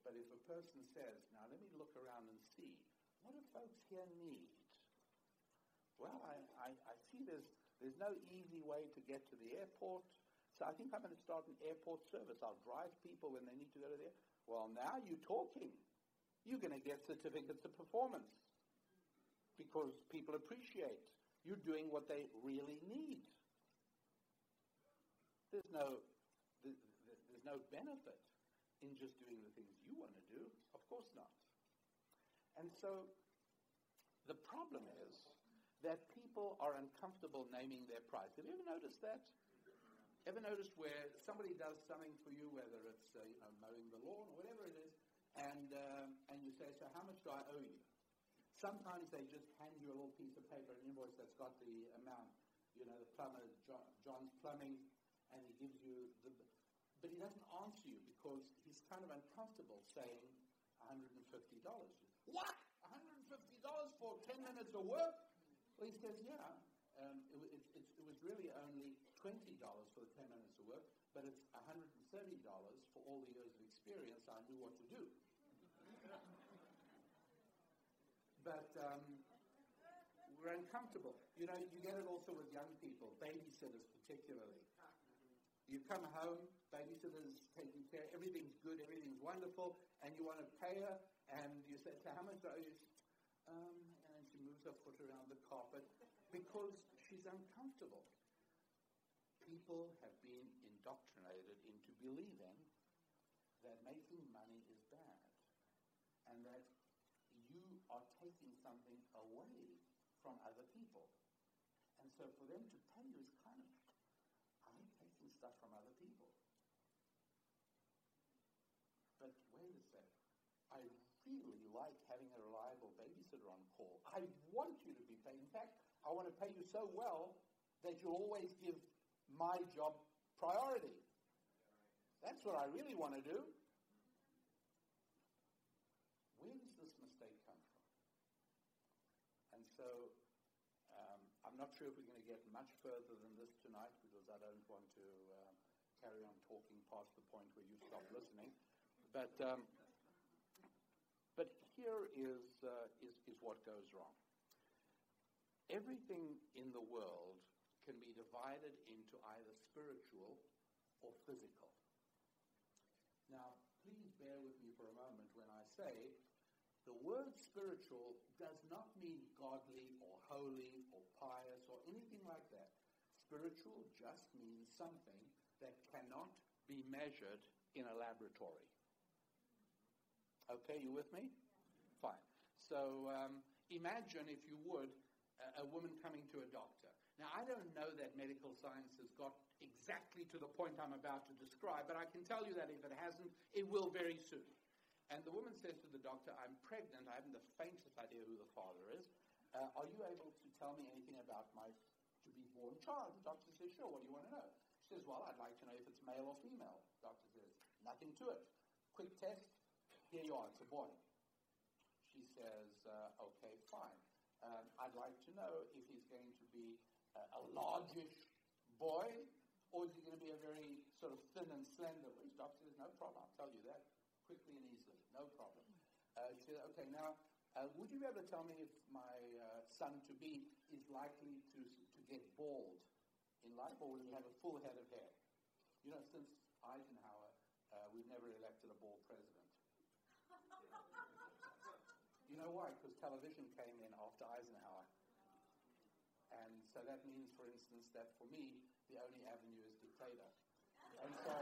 But if a person says, now let me look around and see, what do folks here need? Well, I, I, I see there's, there's no easy way to get to the airport. So I think I'm going to start an airport service. I'll drive people when they need to go to there. Well, now you're talking. You're going to get certificates of performance because people appreciate you're doing what they really need. There's no, there's no benefit in just doing the things you want to do? Of course not. And so the problem is that people are uncomfortable naming their price. Have you ever noticed that? Ever noticed where somebody does something for you, whether it's uh, you know mowing the lawn or whatever it is, and um, and you say, so how much do I owe you? Sometimes they just hand you a little piece of paper, an invoice that's got the amount. You know, the plumber, John, John's Plumbing, and he gives you the but he doesn't answer you because he's kind of uncomfortable saying $150. What? $150 for 10 minutes of work? Well, he says, yeah. Um, it, it, it, it, was really only $20 for the 10 minutes of work, but it's $130 for all the years of experience. I knew what to do. but um, we're uncomfortable. You know, you get it also with young people, babysitters particularly. You come home, babysitter's taking care, everything's good, everything's wonderful, and you want to pay her, and you say, so how much are you? Um, and she moves her foot around the carpet because she's uncomfortable. People have been indoctrinated into believing that making money is bad and that you are taking something away from other people. And so for them to pay you is kind of I'm taking stuff from other people. But wait a sec. I really like having a reliable babysitter on call. I want you to be paid. In fact, I want to pay you so well that you'll always give my job priority. That's what I really want to do. Where does this mistake come from? And so um, I'm not sure if we're going to get much further than this tonight because I don't want to uh, carry on talking past the point where you stop listening. But, um, but here is, uh, is, is what goes wrong. Everything in the world can be divided into either spiritual or physical. Now, please bear with me for a moment when I say the word spiritual does not mean godly or holy or pious or anything like that. Spiritual just means something that cannot be measured in a laboratory. Okay, you with me? Fine. So um, imagine, if you would, a, a woman coming to a doctor. Now, I don't know that medical science has got exactly to the point I'm about to describe, but I can tell you that if it hasn't, it will very soon. And the woman says to the doctor, I'm pregnant. I haven't the faintest idea who the father is. Uh, are you able to tell me anything about my to be born child? The doctor says, sure. What do you want to know? She says, well, I'd like to know if it's male or female. The doctor says, nothing to it. Quick test. Here you are. It's a boy. She says, uh, okay, fine. Um, I'd like to know if he's going to a largish boy or is he going to be a very sort of thin and slender? Well, his doctor says, no problem. I'll tell you that quickly and easily. No problem. Uh, she said, okay, now, uh, would you be able to tell me if my uh, son to be is likely to, to get bald in life, or will he have a full head of hair? You know, since Eisenhower, uh, we've never elected a bald president. you know why? Because television came in after Eisenhower. So that means, for instance, that for me, the only avenue is dictator. And so.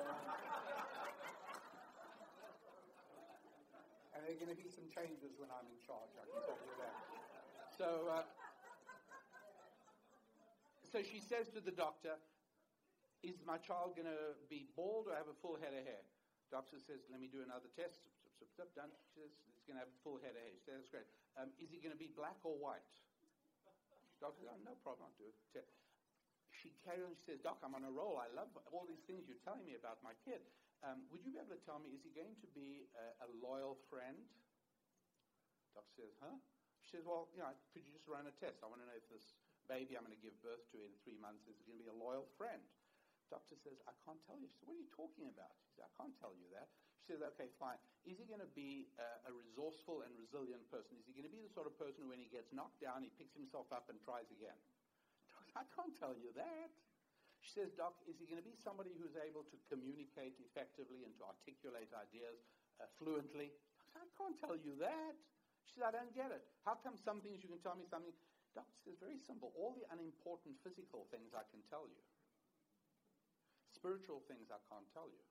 and there are going to be some changes when I'm in charge, I can tell you that. So, uh, so she says to the doctor, Is my child going to be bald or have a full head of hair? Doctor says, Let me do another test. Done. She says, It's going to have a full head of hair. She says, That's great. Um, is he going to be black or white? Doctor says, oh, No problem. I'll do it. She carries on. She says, Doc, I'm on a roll. I love all these things you're telling me about my kid. Um, would you be able to tell me, is he going to be a, a loyal friend? Doctor says, Huh? She says, Well, you know, could you just run a test? I want to know if this baby I'm going to give birth to in three months is going to be a loyal friend. Doctor says, I can't tell you. She says, What are you talking about? She says, I can't tell you that. She says, Okay, fine. Is he going to be a, a resourceful and resilient person? Is he going to be the sort of person who, when he gets knocked down, he picks himself up and tries again? Doc, I can't tell you that. She says, Doc, is he going to be somebody who's able to communicate effectively and to articulate ideas uh, fluently? I can't tell you that. She says, I don't get it. How come some things you can tell me something? Doc says, very simple. All the unimportant physical things I can tell you. Spiritual things I can't tell you.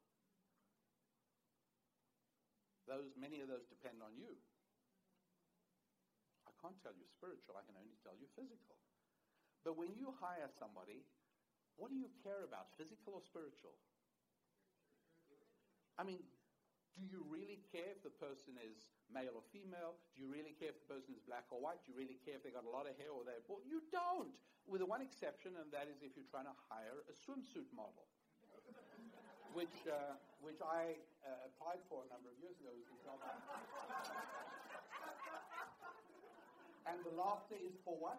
Those, many of those depend on you. I can't tell you spiritual, I can only tell you physical. But when you hire somebody, what do you care about, physical or spiritual? I mean, do you really care if the person is male or female? Do you really care if the person is black or white? Do you really care if they got a lot of hair or they're bald? You don't, with the one exception, and that is if you're trying to hire a swimsuit model, which uh, which I uh, applied for a number of years ago. and the laughter is for what?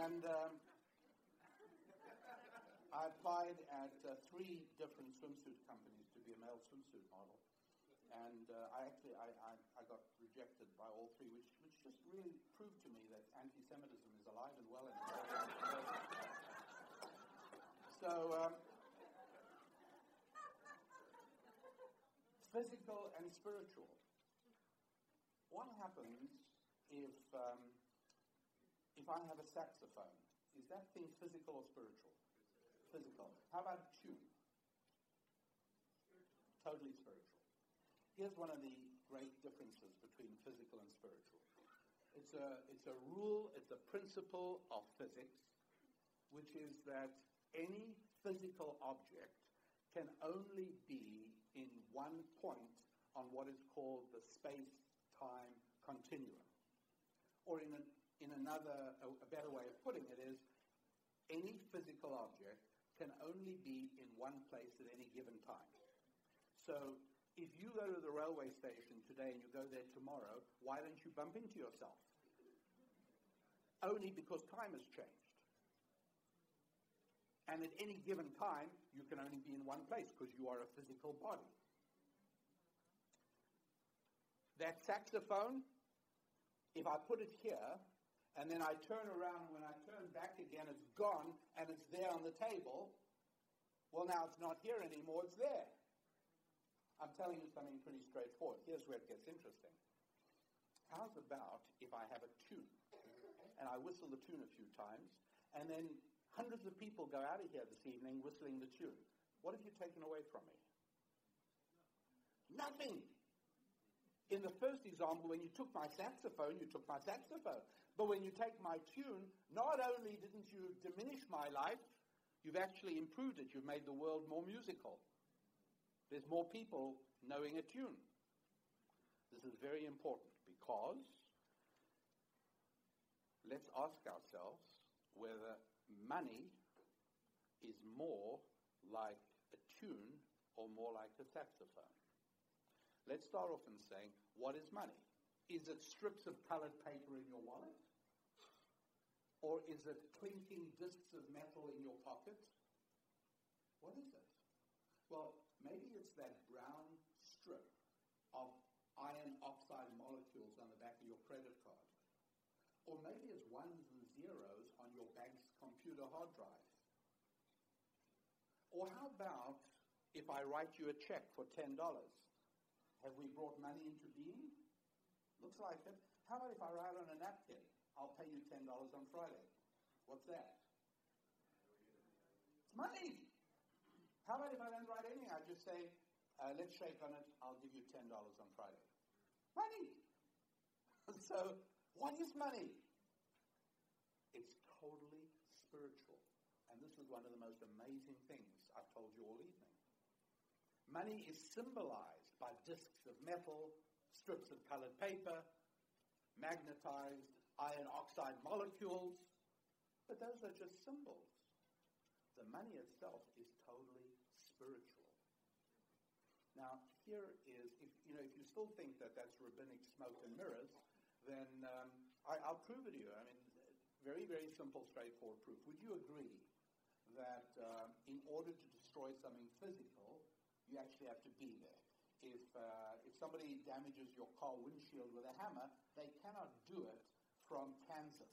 And um, I applied at uh, three different swimsuit companies to be a male swimsuit model. And uh, I actually I, I, I, got rejected by all three, which, which just really proved to me that anti-Semitism is alive and well in America. So um, physical and spiritual. What happens if um, if I have a saxophone, is that thing physical or spiritual? Physical. How about a tune? Totally spiritual. Here's one of the great differences between physical and spiritual. It's a, it's a rule, it's a principle of physics, which is that any physical object can only be in one point on what is called the space-time continuum. Or in in another, a, a better way of putting it is, any physical object can only be in one place at any given time. So if you go to the railway station today and you go there tomorrow, why don't you bump into yourself? Only because time has changed. And at any given time, you can only be in one place because you are a physical body. That saxophone, if I put it here, and then I turn around, when I turn back again, it's gone, and it's there on the table. Well, now it's not here anymore, it's there. I'm telling you something pretty straightforward. Here's where it gets interesting. How's about if I have a tune, and I whistle the tune a few times, and then hundreds of people go out of here this evening whistling the tune? What have you taken away from me? Nothing. In the first example, when you took my saxophone, you took my saxophone. But when you take my tune, not only didn't you diminish my life, you've actually improved it. You've made the world more musical. There's more people knowing a tune. This is very important because let's ask ourselves whether money is more like a tune or more like a saxophone. Let's start off in saying, what is money? Is it strips of colored paper in your wallet? Or is it clinking discs of metal in your pocket? What is it? Well, maybe it's that brown strip of iron oxide molecules on the back of your credit card. Or maybe it's ones and zeros on your computer hard drive. Or how about if I write you a check for $10? Have we brought money into being? Looks like it. How about if I write on a napkin, I'll pay you $10 on Friday? What's that? It's money. How about if I don't write anything? I just say, uh, let's shake on it, I'll give you $10 on Friday. Money. so, what is money? It's totally spiritual. And this is one of the most amazing things I've told you all evening. Money is symbolized by discs of metal, strips of colored paper, magnetized iron oxide molecules, but those are just symbols. The money itself is totally spiritual. Now, here is, if you know, if you still think that that's rabbinic smoke and mirrors, then um, I, will prove it to you. I mean, very, very simple, straightforward proof. Would you agree that um, in order to destroy something physical, you actually have to be there? If, uh, if somebody damages your car windshield with a hammer, they cannot do it from Kansas.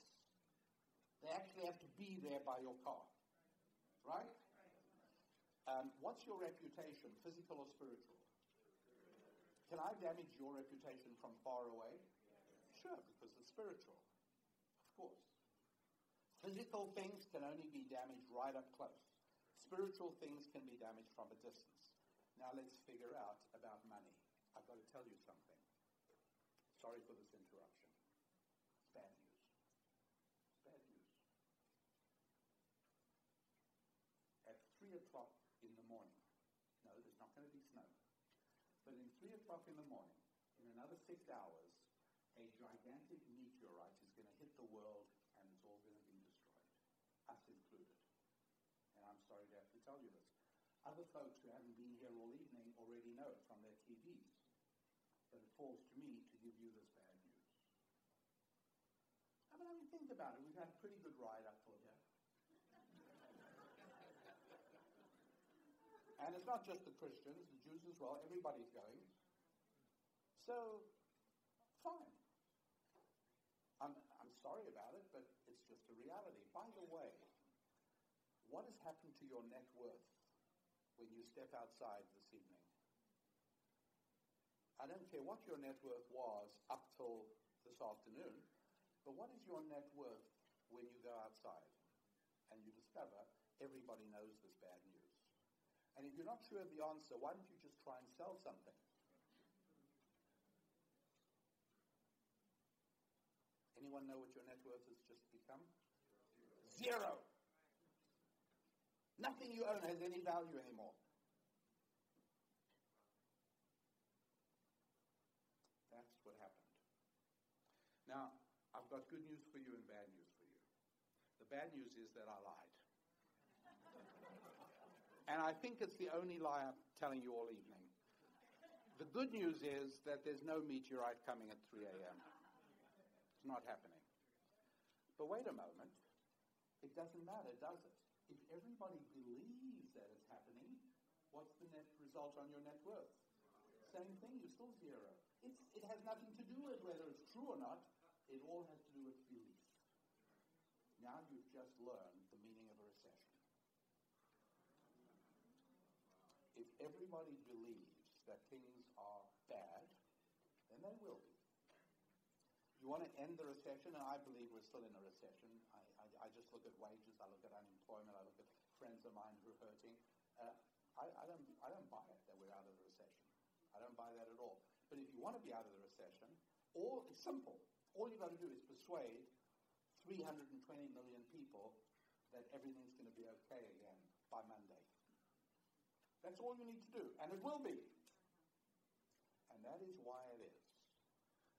They actually have to be there by your car. Right? Um, what's your reputation, physical or spiritual? Can I damage your reputation from far away? Sure, because it's spiritual. Of course. Physical things can only be damaged right up close. Spiritual things can be damaged from a distance. Now let's figure out about money. I've got to tell you something. Sorry for this interruption. It's bad news. It's bad news. At 3 o'clock in the morning, no, there's not going to be snow, but in 3 o'clock in the morning, in another six hours, a gigantic meteorite is going to hit the world sorry to have to tell you this. Other folks who haven't been here all evening already know it from their TVs. But it falls to me to give you this bad news. I mean, I mean think about it. We've had a pretty good ride up till here. and it's not just the Christians, the Jews as well. Everybody's going. So, fine. I'm, I'm sorry about it, but it's just a reality. By the way, what has happened to your net worth when you step outside this evening? I don't care what your net worth was up till this afternoon, but what is your net worth when you go outside and you discover everybody knows this bad news? And if you're not sure of the answer, why don't you just try and sell something? Anyone know what your net worth has just become? Zero. Nothing you own has any value anymore. That's what happened. Now, I've got good news for you and bad news for you. The bad news is that I lied. and I think it's the only lie I'm telling you all evening. The good news is that there's no meteorite coming at 3 a.m. It's not happening. But wait a moment. It doesn't matter, does it? If everybody believes that it's happening, what's the net result on your net worth? Same thing, you're still zero. It's, it has nothing to do with whether it's true or not. It all has to do with belief. Now you've just learned the meaning of a recession. If everybody believes that things are bad, then they will be. You want to end the recession, and I believe we're still in a recession. I, just look at wages, I look at unemployment, I look at friends of mine who are hurting. Uh, I, I, don't, I don't buy it that we're out of the recession. I don't buy that at all. But if you want to be out of the recession, all, it's simple. All you've got to do is persuade 320 million people that everything's going to be okay again by Monday. That's all you need to do, and it will be. And that is why it is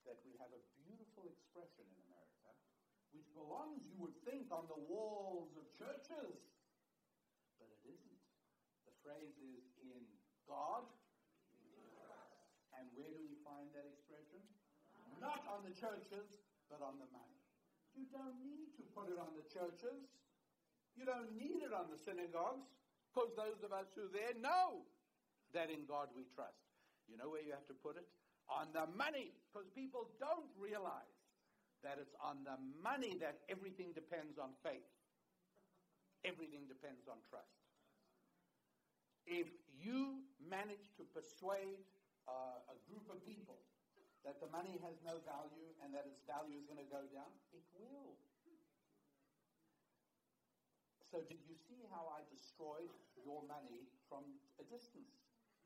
that we have a beautiful expression in belongs, you would think, on the walls of churches. But it isn't. The phrase is in God. And where do we find that expression? Not on the churches, but on the money. You don't need to put it on the churches. You don't need it on the synagogues, because those of us who are there know that in God we trust. You know where you have to put it? on the money, because people don't realize that it's on the money that everything depends on faith. Everything depends on trust. If you manage to persuade uh, a group of people that the money has no value and that its value is going to go down, it will. So, did you see how I destroyed your money from a distance?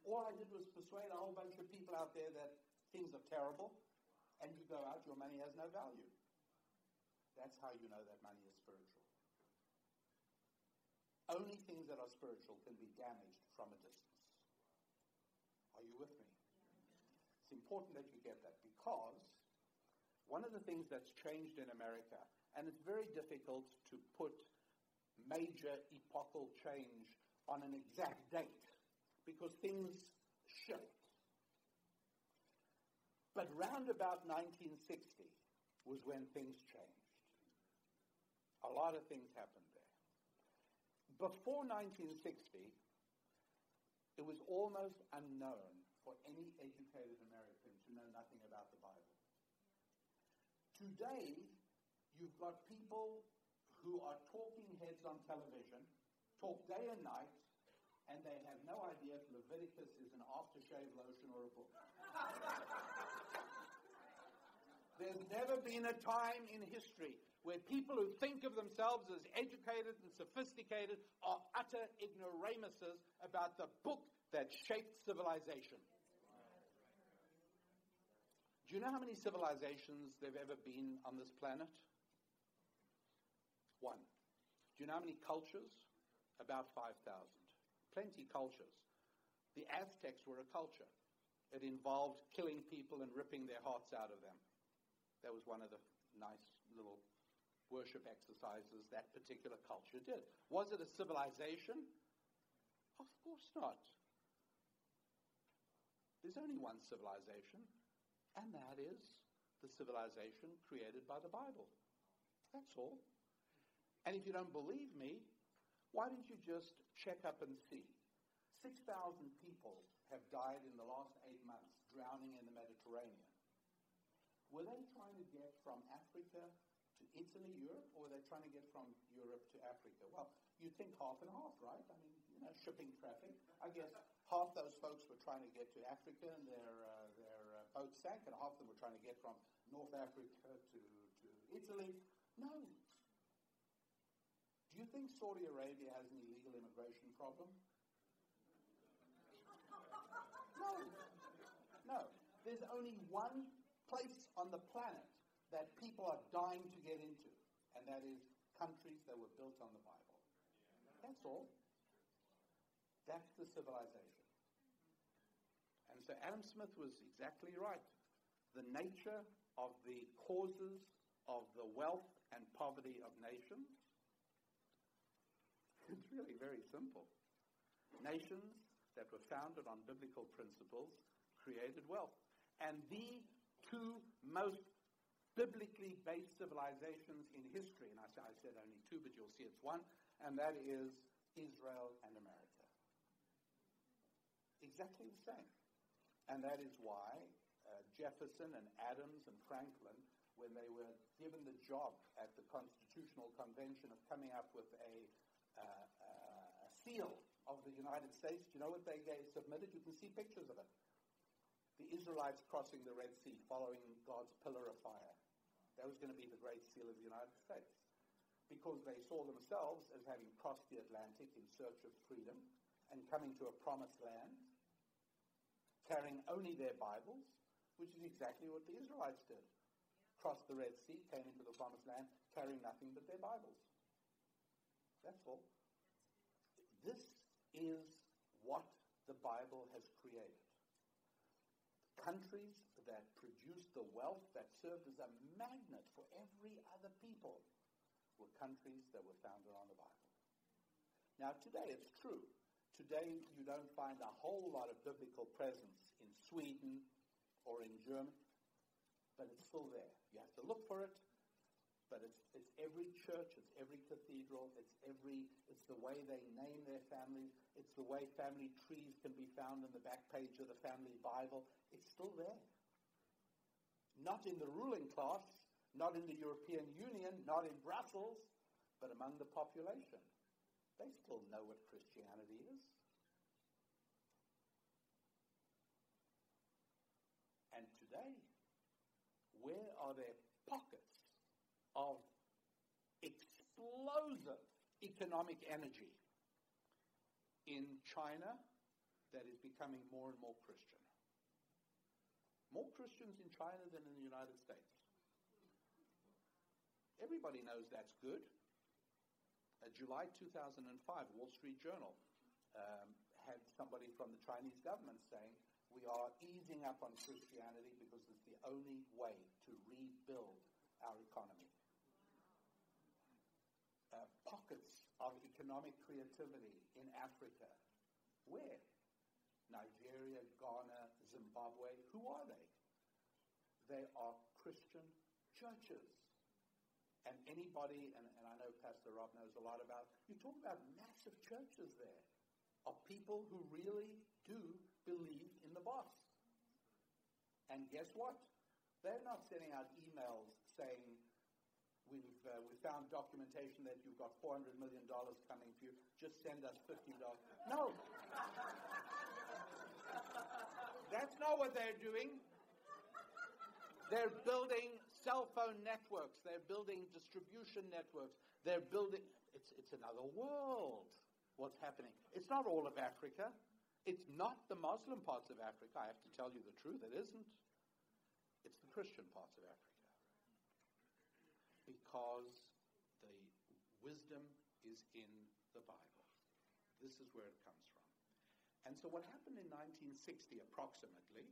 All I did was persuade a whole bunch of people out there that things are terrible, and you go out, your money has no value. That's how you know that money is spiritual. Only things that are spiritual can be damaged from a distance. Are you with me? It's important that you get that because one of the things that's changed in America, and it's very difficult to put major epochal change on an exact date because things shift. But round about 1960 was when things changed. A lot of things happened there. Before 1960, it was almost unknown for any educated American to know nothing about the Bible. Today, you've got people who are talking heads on television, talk day and night, and they have no idea if Leviticus is an aftershave lotion or a book. There's never been a time in history where people who think of themselves as educated and sophisticated are utter ignoramuses about the book that shaped civilization. Do you know how many civilizations there have ever been on this planet? One. Do you know how many cultures? About 5,000. Plenty cultures. The Aztecs were a culture. It involved killing people and ripping their hearts out of them. That was one of the nice little worship exercises that particular culture did. Was it a civilization? Of course not. There's only one civilization, and that is the civilization created by the Bible. That's all. And if you don't believe me, why don't you just check up and see? 6,000 people have died in the last eight months drowning in the Mediterranean. Were they trying to get from Africa to Italy, Europe, or were they trying to get from Europe to Africa? Well, you'd think half and half, right? I mean, you know, shipping traffic. I guess half those folks were trying to get to Africa and their, uh, their uh, boat sank, and half of them were trying to get from North Africa to, to Italy. No. Do you think Saudi Arabia has an illegal immigration problem? No. No. There's only one place on the planet that people are dying to get into, and that is countries that were built on the Bible. That's all. That's the civilization. And so Adam Smith was exactly right. The nature of the causes of the wealth and poverty of nations it's really very simple. Nations that were founded on biblical principles created wealth. And the two most biblically based civilizations in history, and I, I said only two, but you'll see it's one, and that is Israel and America. Exactly the same. And that is why uh, Jefferson and Adams and Franklin, when they were given the job at the Constitutional Convention of coming up with a, uh, uh, a seal of the United States, do you know what they gave, submitted? You can see pictures of it. The Israelites crossing the Red Sea, following God's pillar of fire. That was going to be the Great Seal of the United States. Because they saw themselves as having crossed the Atlantic in search of freedom and coming to a promised land, carrying only their Bibles, which is exactly what the Israelites did. Crossed the Red Sea, came into the promised land, carrying nothing but their Bibles. That's all. This is what the Bible has created. Countries that produced the wealth that served as a magnet for every other people were countries that were founded on the Bible. Now, today it's true. Today you don't find a whole lot of biblical presence in Sweden or in Germany, but it's still there. You have to look for it, but it's, it's every church, it's every cathedral, it's every, it's the way they name their families, it's the way family trees can be found in the back page of the family Bible. It's still there. not in the ruling class, not in the European Union, not in Brussels, but among the population. They still know what Christianity is. And today, where are pockets of explosive economic energy in China that is becoming more and more Christian? More Christians in China than in the United States. Everybody knows that's good. Uh, July 2005, Wall Street Journal um, had somebody from the Chinese government saying, we are easing up on Christianity because it's the only way to rebuild our economy. Uh, pockets of economic creativity in Africa. Where? Nigeria, Ghana, Zimbabwe. Who are they? They are Christian churches. And anybody, and, and I know Pastor Rob knows a lot about, you talk about massive churches there of people who really do believe in the boss. And guess what? They're not sending out emails saying, we've, uh, we found documentation that you've got $400 million coming to you. Just send us $50. No. That's not what they're doing. They're building cell phone networks. They're building distribution networks. They're building, it's, it's another world what's happening. It's not all of Africa. It's not the Muslim parts of Africa. I have to tell you the truth. It isn't. It's the Christian parts of Africa. Because the wisdom is in the Bible. This is where it comes from. And so what happened in 1960 approximately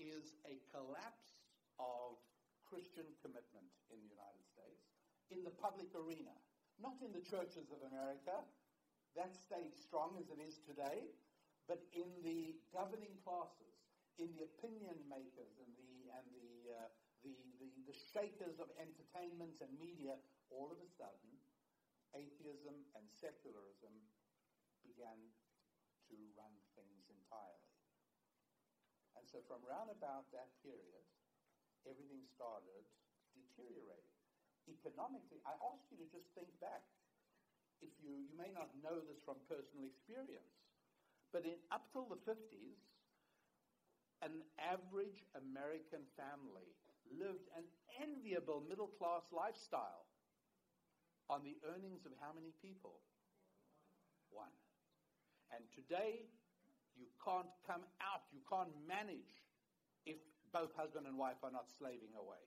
is a collapse of Christian commitment in the United States in the public arena, not in the churches of America. That stayed strong as it is today, but in the governing classes, in the opinion makers and the and the uh, the, the the shakers of entertainment and media, all of a sudden, atheism and secularism began to run things entirely. And so from round about that period, everything started deteriorating. Economically, I ask you to just think back. If you, you may not know this from personal experience, but in, up till the 50s, an average American family lived an enviable middle class lifestyle on the earnings of how many people? One. And today, you can't come out, you can't manage if both husband and wife are not slaving away.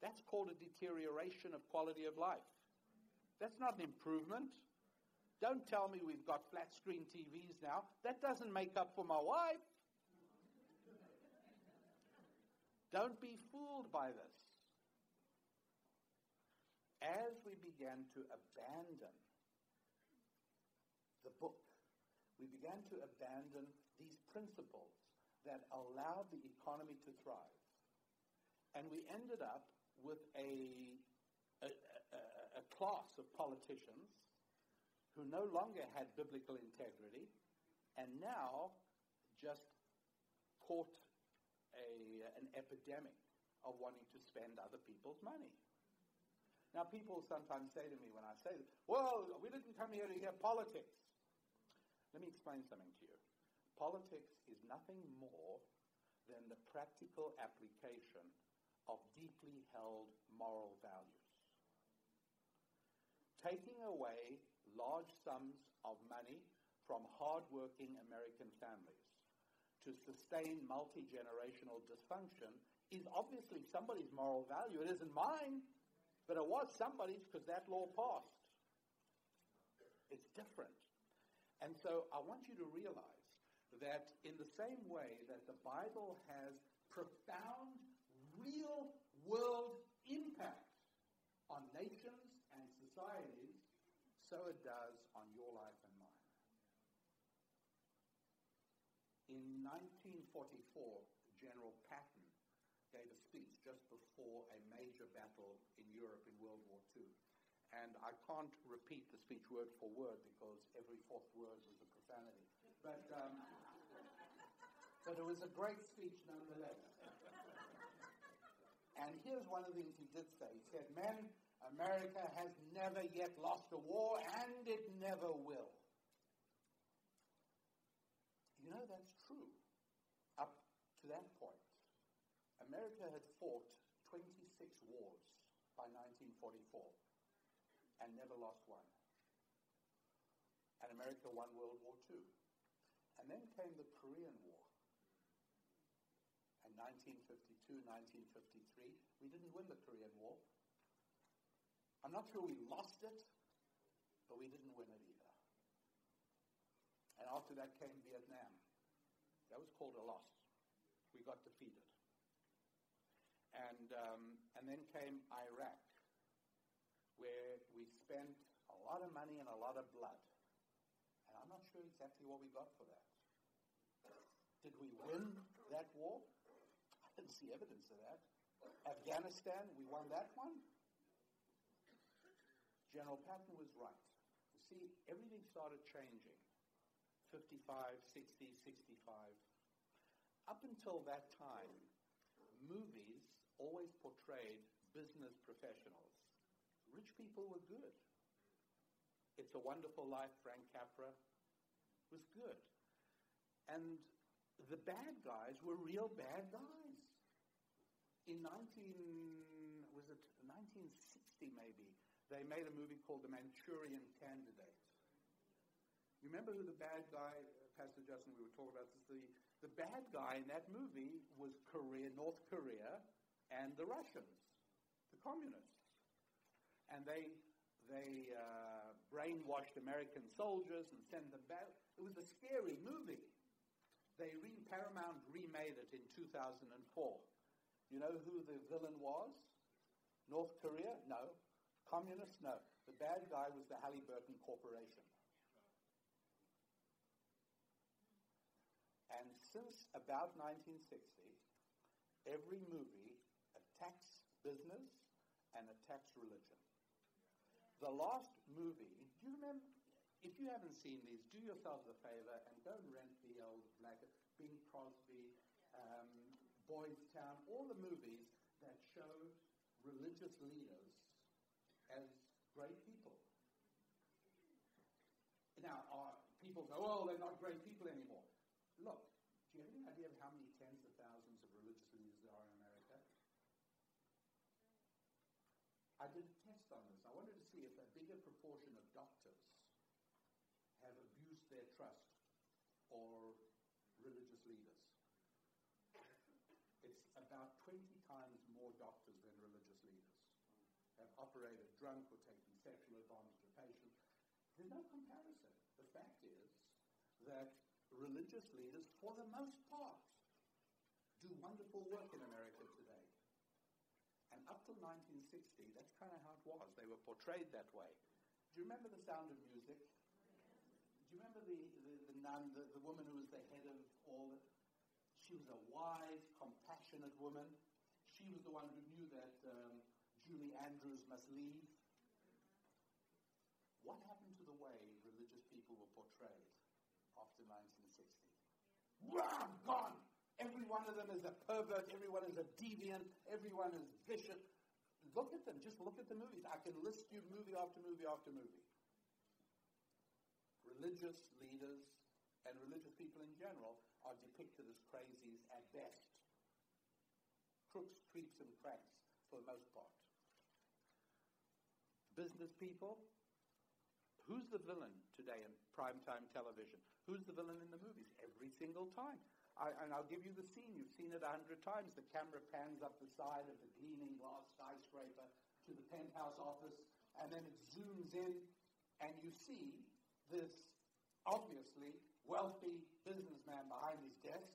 That's called a deterioration of quality of life. That's not an improvement. Don't tell me we've got flat screen TVs now. That doesn't make up for my wife. Don't be fooled by this. As we began to abandon the book we began to abandon these principles that allowed the economy to thrive. And we ended up with a, a, a, a class of politicians who no longer had biblical integrity and now just caught a, uh, an epidemic of wanting to spend other people's money. Now, people sometimes say to me when I say, well, we didn't come here to hear politics. Let me explain something to you. Politics is nothing more than the practical application of deeply held moral values. Taking away large sums of money from hardworking American families to sustain multi generational dysfunction is obviously somebody's moral value. It isn't mine, but it was somebody's because that law passed. It's different. And so I want you to realize that in the same way that the Bible has profound, real world impact on nations and societies, so it does on your life and mine. In 1944, General Patton gave a speech just before a major battle in Europe in World War II. And I can't repeat the speech word for word because every fourth word was a profanity. But, um, but it was a great speech nonetheless. And here's one of the things he did say. He said, Men, America has never yet lost a war, and it never will. You know, that's that point, America had fought 26 wars by 1944 and never lost one. And America won World War II. And then came the Korean War. And 1952, 1953, we didn't win the Korean War. I'm not sure we lost it, but we didn't win it either. And after that came Vietnam. That was called a loss. Got defeated. And, um, and then came Iraq, where we spent a lot of money and a lot of blood. And I'm not sure exactly what we got for that. Did we win that war? I didn't see evidence of that. Afghanistan, we won that one. General Patton was right. You see, everything started changing. 55, 60, 65. Up until that time, movies always portrayed business professionals. Rich people were good. It's a Wonderful Life, Frank Capra, was good. And the bad guys were real bad guys. In 19, was it 1960 maybe, they made a movie called The Manchurian Candidate. You remember who the bad guy, Pastor Justin, we were talking about this, the, the bad guy in that movie was Korea, North Korea, and the Russians, the communists. And they, they uh, brainwashed American soldiers and sent them back. It was a scary movie. They re- Paramount remade it in 2004. You know who the villain was? North Korea? No. Communists? No. The bad guy was the Halliburton Corporation. And since about 1960, every movie attacks business and attacks religion. The last movie, do you remember? If you haven't seen these, do yourselves a favor and go and rent the old Black, Bing Crosby, um, Boys Town, all the movies that show religious leaders as great people. Now, uh, people go, oh, they're not great people anymore. Look, do you have any idea of how many tens of thousands of religious leaders there are in America? I did a test on this. I wanted to see if a bigger proportion of doctors have abused their trust or religious leaders. It's about 20 times more doctors than religious leaders have operated drunk or taken sexual advantage of patients. There's no comparison. The fact is that religious leaders, for the most part, do wonderful work in America today. And up till 1960, that's kind of how it was. They were portrayed that way. Do you remember The Sound of Music? You remember the, the, the nun, the, the woman who was the head of all. She was a wise, compassionate woman. She was the one who knew that um, Julie Andrews must leave. What happened to the way religious people were portrayed after 1960? Wow, gone! Every one of them is a pervert, everyone is a deviant, everyone is vicious. Look at them, just look at the movies. I can list you movie after movie after movie. Religious leaders and religious people in general are depicted as crazies at best. Crooks, creeps, and cranks for the most part. Business people, who's the villain today in primetime television? Who's the villain in the movies? Every single time. I, and I'll give you the scene. You've seen it a hundred times. The camera pans up the side of the gleaming glass skyscraper to the penthouse office, and then it zooms in, and you see this obviously wealthy businessman behind his desk.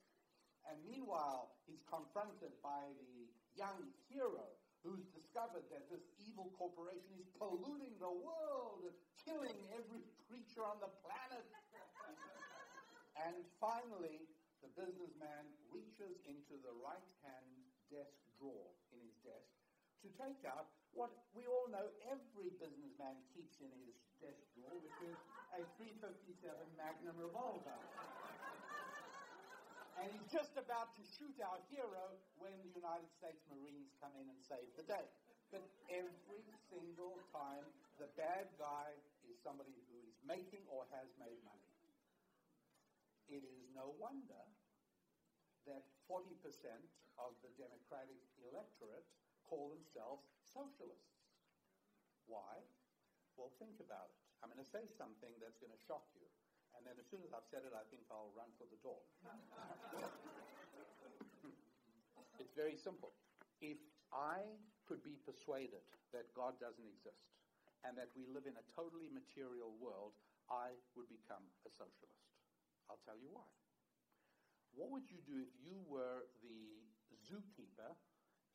And meanwhile, he's confronted by the young hero who's discovered that this evil corporation is polluting the world, killing every creature on the planet. and finally, the businessman reaches into the right hand desk drawer in his desk to take out what we all know every businessman keeps in his which is a 357 Magnum revolver. and he's just about to shoot our hero when the United States Marines come in and save the day. But every single time, the bad guy is somebody who is making or has made money. It is no wonder that 40% of the Democratic electorate call themselves socialists. Why? Well, think about it. I'm going to say something that's going to shock you. And then as soon as I've said it, I think I'll run for the door. it's very simple. If I could be persuaded that God doesn't exist and that we live in a totally material world, I would become a socialist. I'll tell you why. What would you do if you were the zookeeper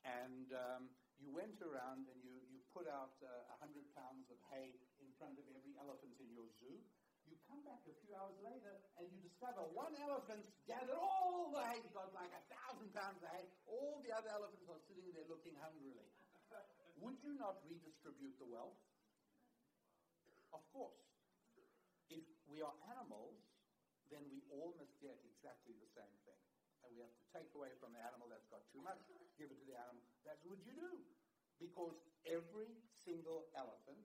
and um, you went around and you, you put out uh, 100 pounds of hay in front of every elephant in your zoo? You come back a few hours later and you discover one elephant's gathered all the hay, got like a thousand pounds of hay. All the other elephants are sitting there looking hungrily. Would you not redistribute the wealth? Of course. If we are animals, then we all must get exactly the same thing. And we have to take away from the animal that's got too much, give it to the animal. That's what you do. Because every single elephant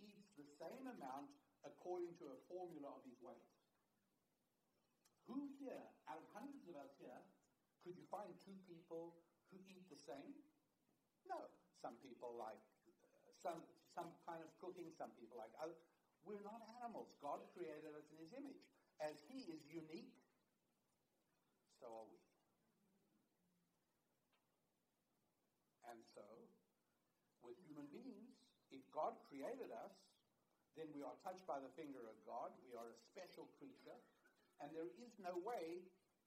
eats the same amount according to a formula of his weight. Who here, out of hundreds of us here, could you find two people who eat the same? No. Some people like uh, some, some kind of cooking, some people like other. We're not animals. God created us in his image. As he is unique, so are we. And so, with human beings, if God created us, then we are touched by the finger of God. We are a special creature. And there is no way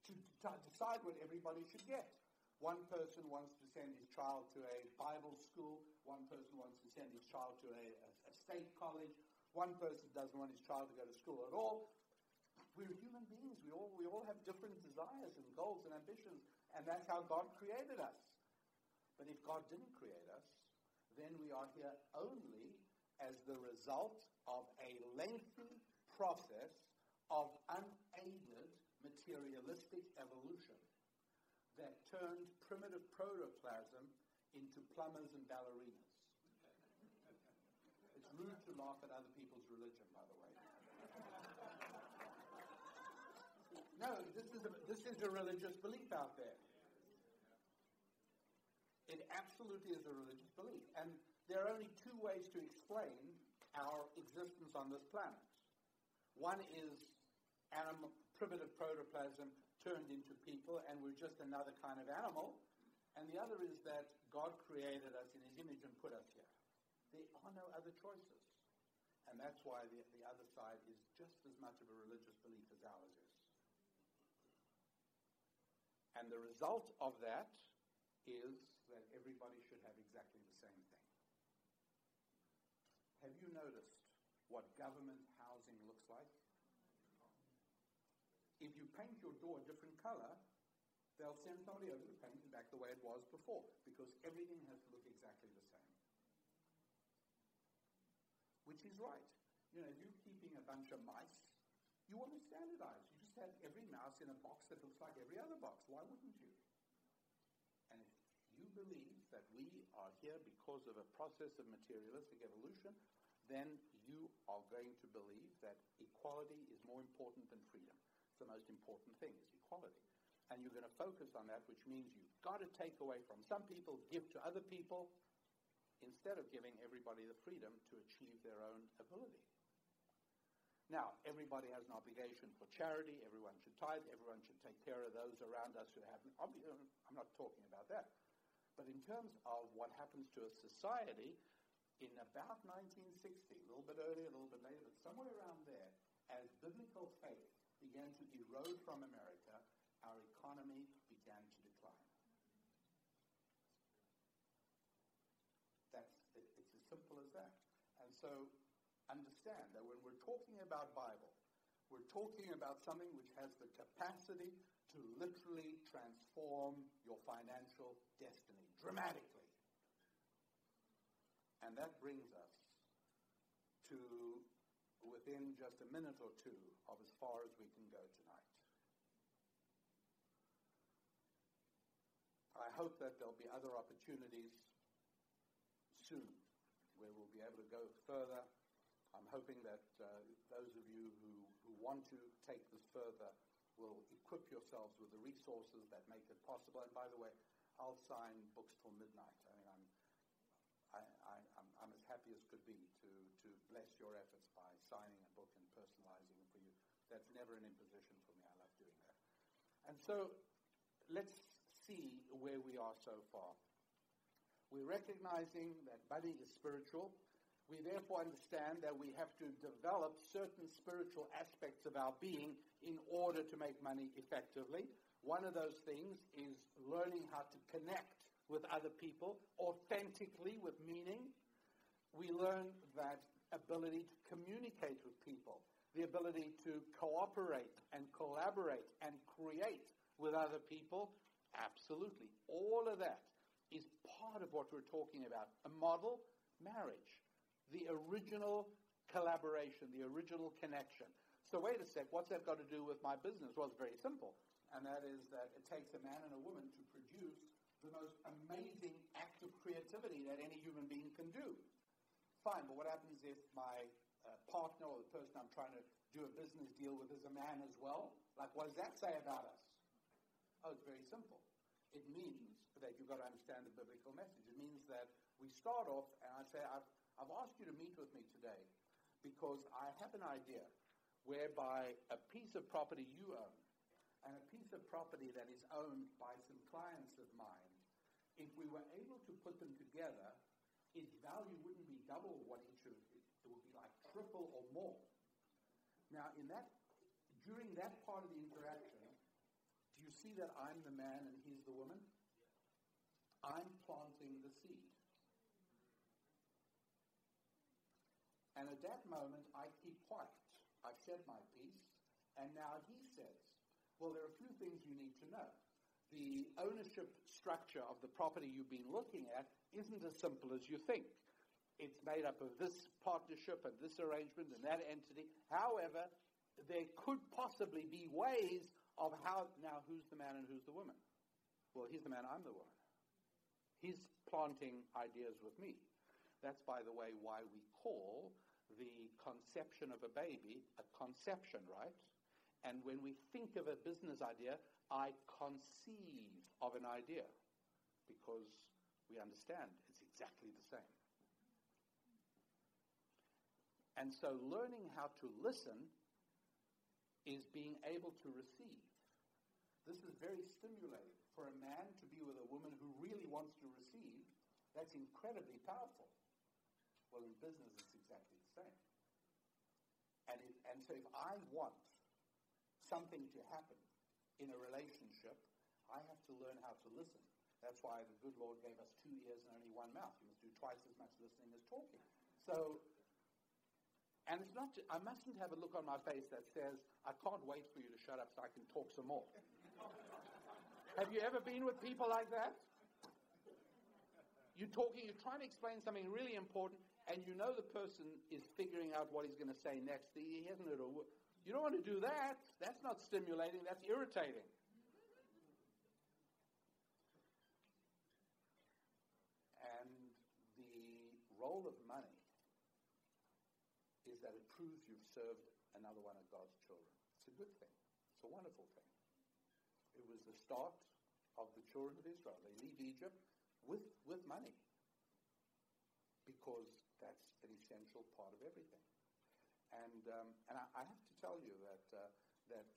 to d- decide what everybody should get. One person wants to send his child to a Bible school. One person wants to send his child to a, a, a state college. One person doesn't want his child to go to school at all. We're human beings. We all, we all have different desires and goals and ambitions. And that's how God created us. But if God didn't create us, then we are here only as the result of a lengthy process of unaided materialistic evolution that turned primitive protoplasm into plumbers and ballerinas. It's rude to laugh at other people's religion, by the way. No, this is a, this is a religious belief out there. It absolutely is a religious belief. And there are only two ways to explain our existence on this planet. One is animal, primitive protoplasm turned into people, and we're just another kind of animal. And the other is that God created us in his image and put us here. There are no other choices. And that's why the, the other side is just as much of a religious belief as ours is. And the result of that is that everybody should have exactly the same thing. Have you noticed what government housing looks like? If you paint your door a different color, they'll send somebody over to paint it back the way it was before because everything has to look exactly the same. Which is right. You know, if you're keeping a bunch of mice, you want to standardize. You just have every mouse in a box that looks like every other box. Why wouldn't you? Believe that we are here because of a process of materialistic evolution, then you are going to believe that equality is more important than freedom. It's the most important thing is equality. And you're going to focus on that, which means you've got to take away from some people, give to other people, instead of giving everybody the freedom to achieve their own ability. Now, everybody has an obligation for charity. Everyone should tithe. Everyone should take care of those around us who have. I'm not talking about that. But in terms of what happens to a society, in about 1960, a little bit earlier, a little bit later, but somewhere around there, as biblical faith began to erode from America, our economy began to decline. That's, it, it's as simple as that. And so understand that when we're talking about Bible, we're talking about something which has the capacity to literally transform your financial destiny dramatically. And that brings us to within just a minute or two of as far as we can go tonight. I hope that there'll be other opportunities soon where we'll be able to go further. I'm hoping that uh, those of you who, who want to take this further will equip yourselves with the resources that make it possible. And by the way, I'll sign books till midnight. I mean, I'm, I, I, I'm, I'm as happy as could be to, to bless your efforts by signing a book and personalizing it for you. That's never an imposition for me. I love doing that. And so let's see where we are so far. We're recognizing that money is spiritual. We therefore understand that we have to develop certain spiritual aspects of our being in order to make money effectively. One of those things is learning how to connect with other people authentically with meaning. We learn that ability to communicate with people, the ability to cooperate and collaborate and create with other people. Absolutely. All of that is part of what we're talking about. A model marriage, the original collaboration, the original connection. So, wait a sec, what's that got to do with my business? Well, it's very simple, and that is that it takes a man and a woman to produce the most amazing act of creativity that any human being can do. Fine, but what happens if my uh, partner or the person I'm trying to do a business deal with is a man as well? Like, what does that say about us? Oh, it's very simple. It means that you've got to understand the biblical message. It means that we start off, and I say, I've, I've asked you to meet with me today because I have an idea whereby a piece of property you own and a piece of property that is owned by some clients of mine, if we were able to put them together, its value wouldn't be double what it should. it, it would be like triple or more. Now, in that, during that part of the interaction, do you see that I'm the man and he's the woman? I'm planting the seed. And at that moment, I keep quiet. I've said my piece, and now he says, well, there are a few things you need to know. The ownership structure of the property you've been looking at isn't as simple as you think. It's made up of this partnership and this arrangement and that entity. However, there could possibly be ways of how, now who's the man and who's the woman? Well, he's the man, I'm the woman. He's planting ideas with me. That's, by the way, why we call the conception of a baby a conception, right? And when we think of a business idea, I conceive of an idea because we understand it's exactly the same. And so learning how to listen is being able to receive. This is very stimulating for a man to be with a woman who really wants to receive, that's incredibly powerful. Well, in business, it's exactly the same. And, it, and so if I want something to happen in a relationship, I have to learn how to listen. That's why the good Lord gave us two ears and only one mouth. You must do twice as much listening as talking. So, and it's not, I mustn't have a look on my face that says, I can't wait for you to shut up so I can talk some more. Have you ever been with people like that? You're talking, you're trying to explain something really important, and you know the person is figuring out what he's going to say next. He hasn't heard a word. You don't want to do that. That's not stimulating, that's irritating. And the role of money is that it proves you've served another one of God's children. It's a good thing, it's a wonderful thing. It was the start of the children of Israel. They leave Egypt with, with money because that's an essential part of everything. And, um, and I, I, have to tell you that, uh, that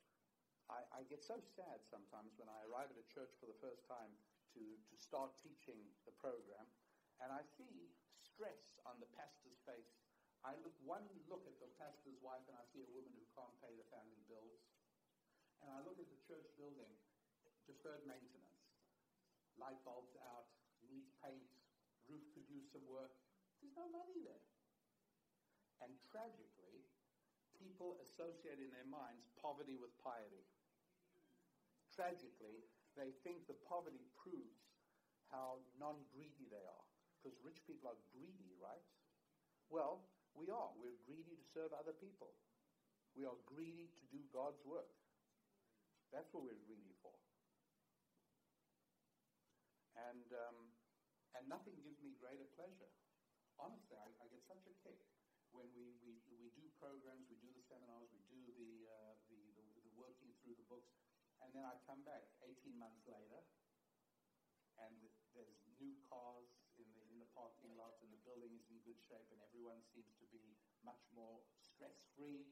I, I, get so sad sometimes when I arrive at a church for the first time to, to start teaching the program, and I see stress on the pastor's face. I look one look at the pastor's wife, and I see a woman who can't pay the family bills. And I look at the church building, deferred maintenance, light bulbs out, needs paint, roof could use some work. There's no money there. And tragically, people associate in their minds poverty with piety. Tragically, they think the poverty proves how non-greedy they are. Because rich people are greedy, right? Well, we are. We're greedy to serve other people. We are greedy to do God's work. That's what we're greedy for. And um, and nothing gives me greater pleasure. Honestly, I, I get such a kick when we, we, we do programs, we seminars, we do the, uh, the, the, the working through the books, and then I come back 18 months later, and there's new cars in the, in the parking lot, and the building is in good shape, and everyone seems to be much more stress-free.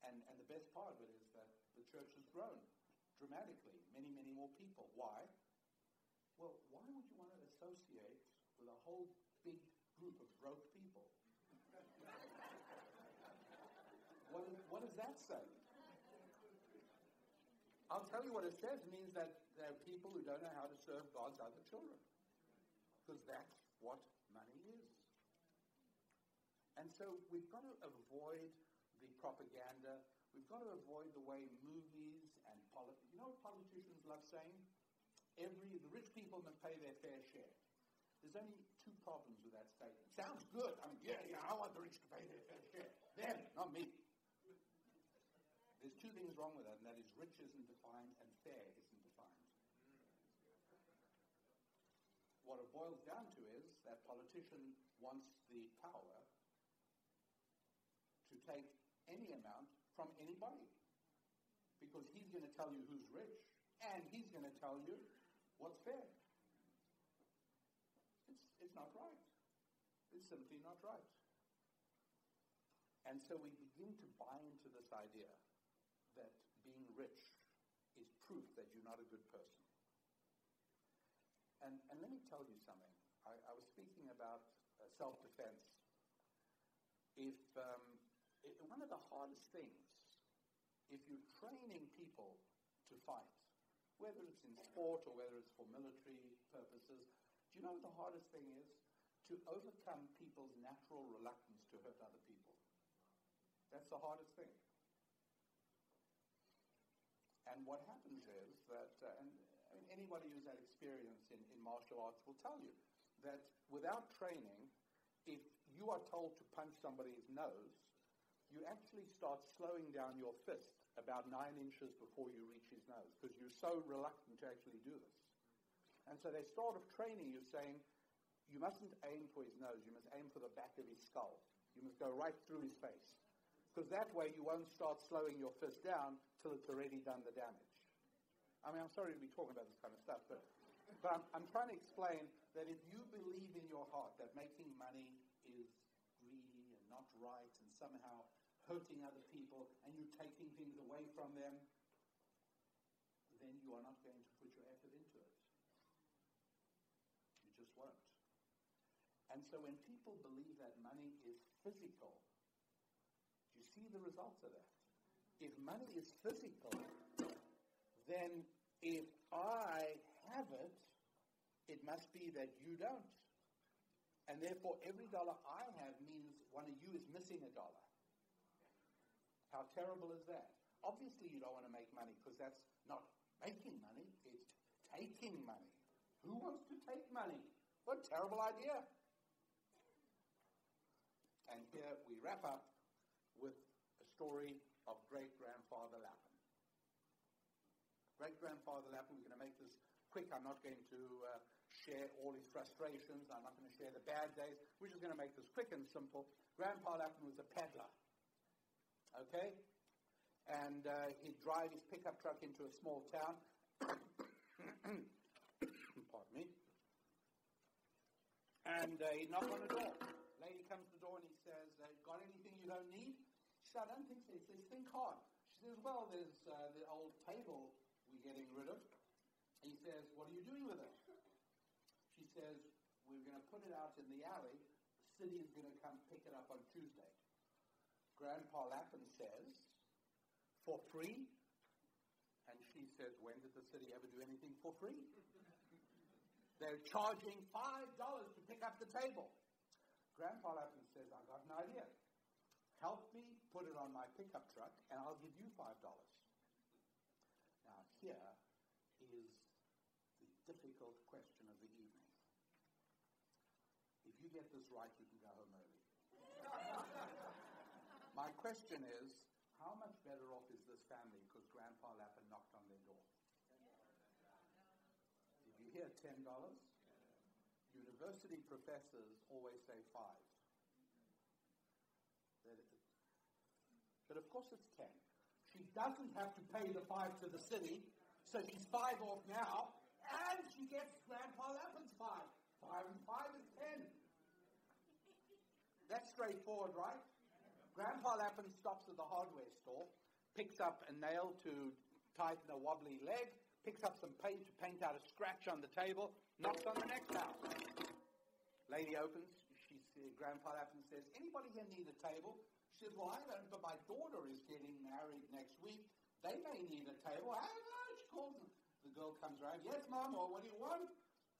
And, and the best part of it is that the church has grown dramatically, many, many more people. Why? Well, why would you want to associate with a whole big group of broke people? what, is, what does that say? I'll tell you what it says. Means that there are people who don't know how to serve God's other children. Because that's what money is. And so we've got to avoid the propaganda. We've got to avoid the way movies and politics. You know what politicians love saying? Every the rich people must pay their fair share. There's only two problems with that statement. Sounds good. I mean, yeah, yeah, I want the rich to pay their fair share. Them, not me. Two things wrong with that, and that is rich isn't defined and fair isn't defined. What it boils down to is that politician wants the power to take any amount from anybody. Because he's going to tell you who's rich, and he's going to tell you what's fair. It's, it's not right. It's simply not right. And so we begin to buy into this idea rich is proof that you're not a good person. And, and let me tell you something. I, I was speaking about uh, self-defense. If, um, one of the hardest things, if you're training people to fight, whether it's in sport or whether it's for military purposes, do you know what the hardest thing is? To overcome people's natural reluctance to hurt other people. That's the hardest thing. And what happens is that, uh, and I mean, anybody who's had experience in, in martial arts will tell you that without training, if you are told to punch somebody's nose, you actually start slowing down your fist about nine inches before you reach his nose because you're so reluctant to actually do this. And so they start of training you saying, you mustn't aim for his nose, you must aim for the back of his skull. You must go right through his face. Because that way you won't start slowing your fist down till it's already done the damage. I mean, I'm sorry to be talking about this kind of stuff, but, but I'm, I'm trying to explain that if you believe in your heart that making money is greedy and not right and somehow hurting other people and you're taking things away from them, then you are not going to put your effort into it. You just won't. And so when people believe that money is physical, you see the results of that? If money is physical, then if I have it, it must be that you don't. And therefore, every dollar I have means one of you is missing a dollar. How terrible is that? Obviously, you don't want to make money because that's not making money, it's taking money. Who wants to take money? What a terrible idea. And here we wrap up with a story of great grandfather Lapin. Great grandfather Lapin, we're going to make this quick. I'm not going to uh, share all his frustrations. I'm not going to share the bad days. We're just going to make this quick and simple. Grandpa Lapin was a peddler. Okay? And uh, he'd drive his pickup truck into a small town. Pardon me. And uh, he'd knock on the door. Lady comes to the door and he says, uh, Got anything you don't need? She said, I don't think so. He says, Think hard. She says, Well, there's uh, the old table we're getting rid of. He says, What are you doing with it? She says, We're going to put it out in the alley. The city is going to come pick it up on Tuesday. Grandpa Lapin says, For free? And she says, When did the city ever do anything for free? They're charging $5 to pick up the table. Grandpa Lapin says, I've got an idea. Help me put it on my pickup truck, and I'll give you $5. Now, here is the difficult question of the evening. If you get this right, you can go home early. my question is, how much better off is this family because Grandpa Lapin knocked on their door? Did you hear $10? university professors always say five. But of course it's ten. She doesn't have to pay the five to the city, so she's five off now, and she gets Grandpa Lapin's five. Five and five is ten. That's straightforward, right? Grandpa Lapin stops at the hardware store, picks up a nail to tighten a wobbly leg, picks up some paint to paint out a scratch on the table, knocks on the next house. Lady opens, she says, Grandpa Lapin says, anybody here need a table? She says, well, I don't, but my daughter is getting married next week. They may need a table. I don't know. She them. The girl comes around, yes, Mom, or what do you want?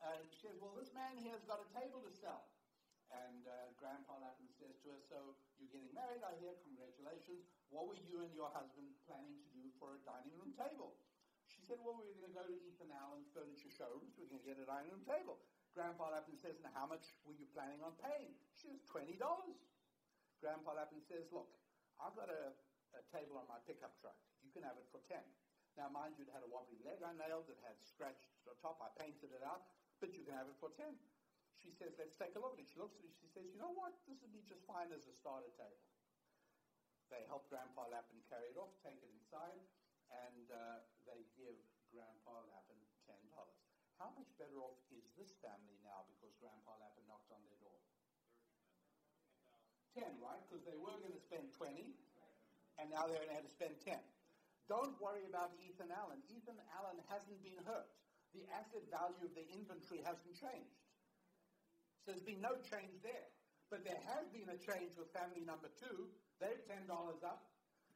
And she says, well, this man here has got a table to sell. And uh, Grandpa Lapin says to her, so you're getting married, I hear, congratulations. What were you and your husband planning to do for a dining room table? She said, well, we're going to go to Ethan Allen Furniture Showrooms. We're going to get a dining room table. Grandpa Lapin says, now how much were you planning on paying? She says, $20. Grandpa Lapin says, look, I've got a, a table on my pickup truck. You can have it for 10 Now, mind you, it had a wobbly leg I nailed. It had scratched the top. I painted it out. But you can have it for 10 She says, let's take a look at it. She looks at it. She says, you know what? This would be just fine as a starter table. They help Grandpa Lapin carry it off, take it inside, and uh, they give Grandpa Lapin $10. How much better off is this family now because Grandpa Lapin knocked on their door? 10, right? Because they were going to spend 20, and now they're going to have to spend 10. Don't worry about Ethan Allen. Ethan Allen hasn't been hurt. The asset value of the inventory hasn't changed. So there's been no change there. But there has been a change with family number two. They're $10 up.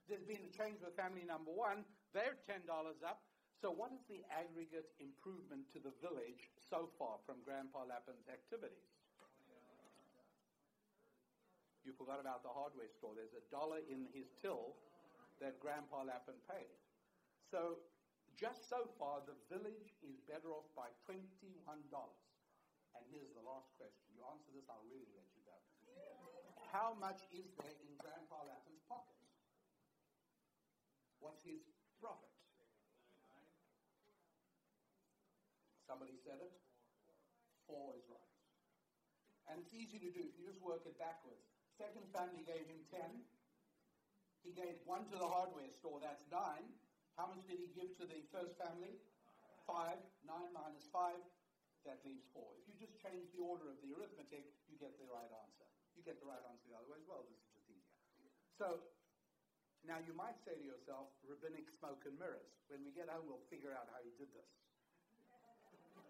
There's been a change with family number one. They're $10 up. So what is the aggregate improvement to the village so far from Grandpa Lapin's activities? You forgot about the hardware store. There's a dollar in his till that Grandpa Lapin paid. So just so far, the village is better off by $21. And here's the last question. You answer this, I'll really let you go. How much is there in Grandpa Lapin's pocket? What's his profit? Somebody said it? Four is right. And it's easy to do if you just work it backwards. Second family gave him 10. He gave one to the hardware store, that's 9. How much did he give to the first family? 5. 9 minus 5, that leaves 4. If you just change the order of the arithmetic, you get the right answer. You get the right answer the other way as well. This is just easier. So, now you might say to yourself, rabbinic smoke and mirrors. When we get home, we'll figure out how he did this.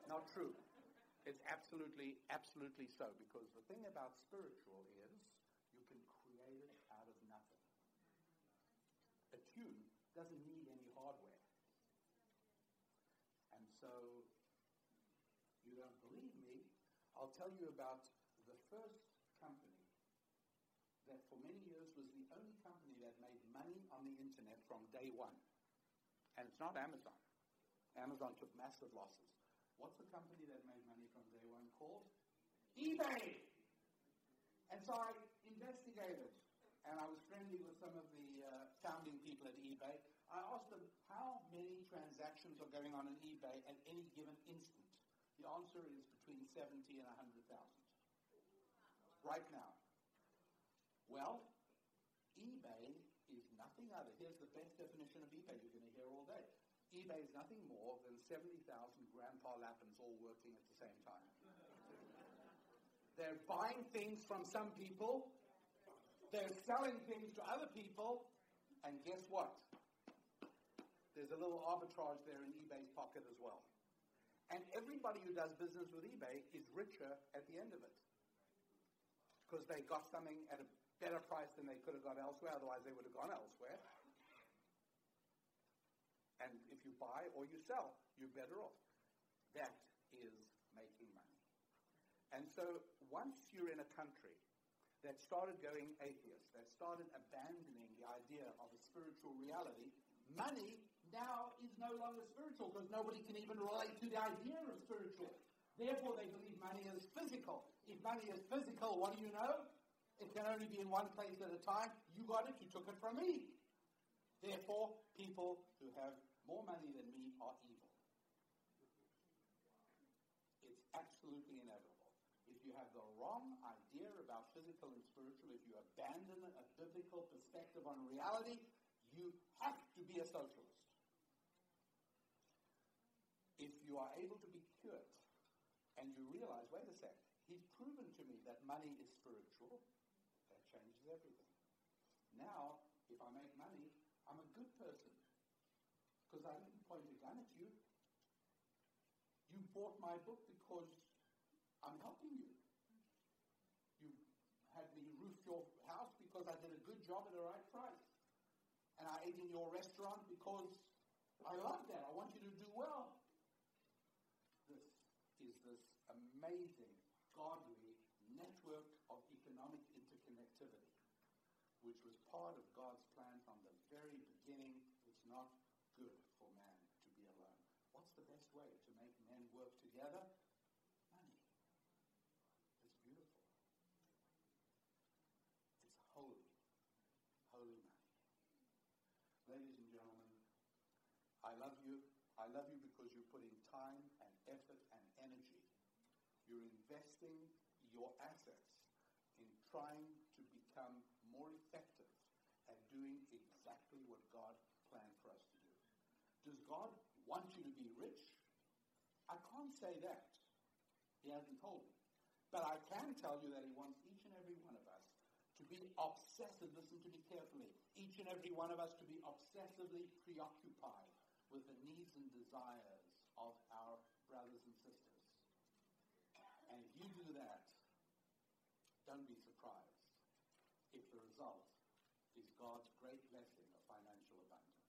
Not true. It's absolutely, absolutely so. Because the thing about spiritual is tune doesn't need any hardware. And so, you don't believe me, I'll tell you about the first company that for many years was the only company that made money on the internet from day one. And it's not Amazon. Amazon took massive losses. What's the company that made money from day one called? eBay. And so I investigated and I was friendly with some of the founding people at eBay. I asked them how many transactions are going on in eBay at any given instant. The answer is between 70 and 100,000 right now. Well, eBay is nothing other. Here's the best definition of eBay you're going to hear all day. eBay is nothing more than 70,000 Grandpa Lapins all working at the same time. They're buying things from some people they're selling things to other people, and guess what? There's a little arbitrage there in eBay's pocket as well. And everybody who does business with eBay is richer at the end of it. Because they got something at a better price than they could have got elsewhere, otherwise they would have gone elsewhere. And if you buy or you sell, you're better off. That is making money. And so once you're in a country that started going atheist, that started abandoning the idea of a spiritual reality, money now is no longer spiritual because nobody can even relate to the idea of spiritual. Therefore, they believe money is physical. If money is physical, what do you know? It can only be in one place at a time. You got it, you took it from me. Therefore, people who have more money than me are evil. It's absolutely inevitable. if you have the wrong idea physical and spiritual, if you abandon a biblical perspective on reality, you have to be a socialist. If you are able to be cured and you realize, wait a sec, he's proven to me that money is spiritual, that changes everything. Now, if I make money, I'm a good person because I didn't point a gun at you. You bought my book because I'm helping you. You had me roof your house because I did a good job at the right price. And I ate in your restaurant because I love that. I want you to do well. This is this amazing, godly network of economic interconnectivity, which was part of God's plan from the very beginning. It's not good for man to be alone. What's the best way to make men work together? Money. It's beautiful. It's holy. Holy money. Ladies and gentlemen, I love you. I love you because you're putting time and effort and energy. You're investing your assets in trying to become more effective at doing exactly what God planned for us to do. Does God want you to be rich? I can't say that. He hasn't told me. But I can tell you that he wants each and every one of us to be obsessive, listen to me carefully, each and every one of us to be obsessively preoccupied with the needs and desires of our brothers and sisters. And if you do that, don't be surprised if the result is God's great blessing of financial abundance.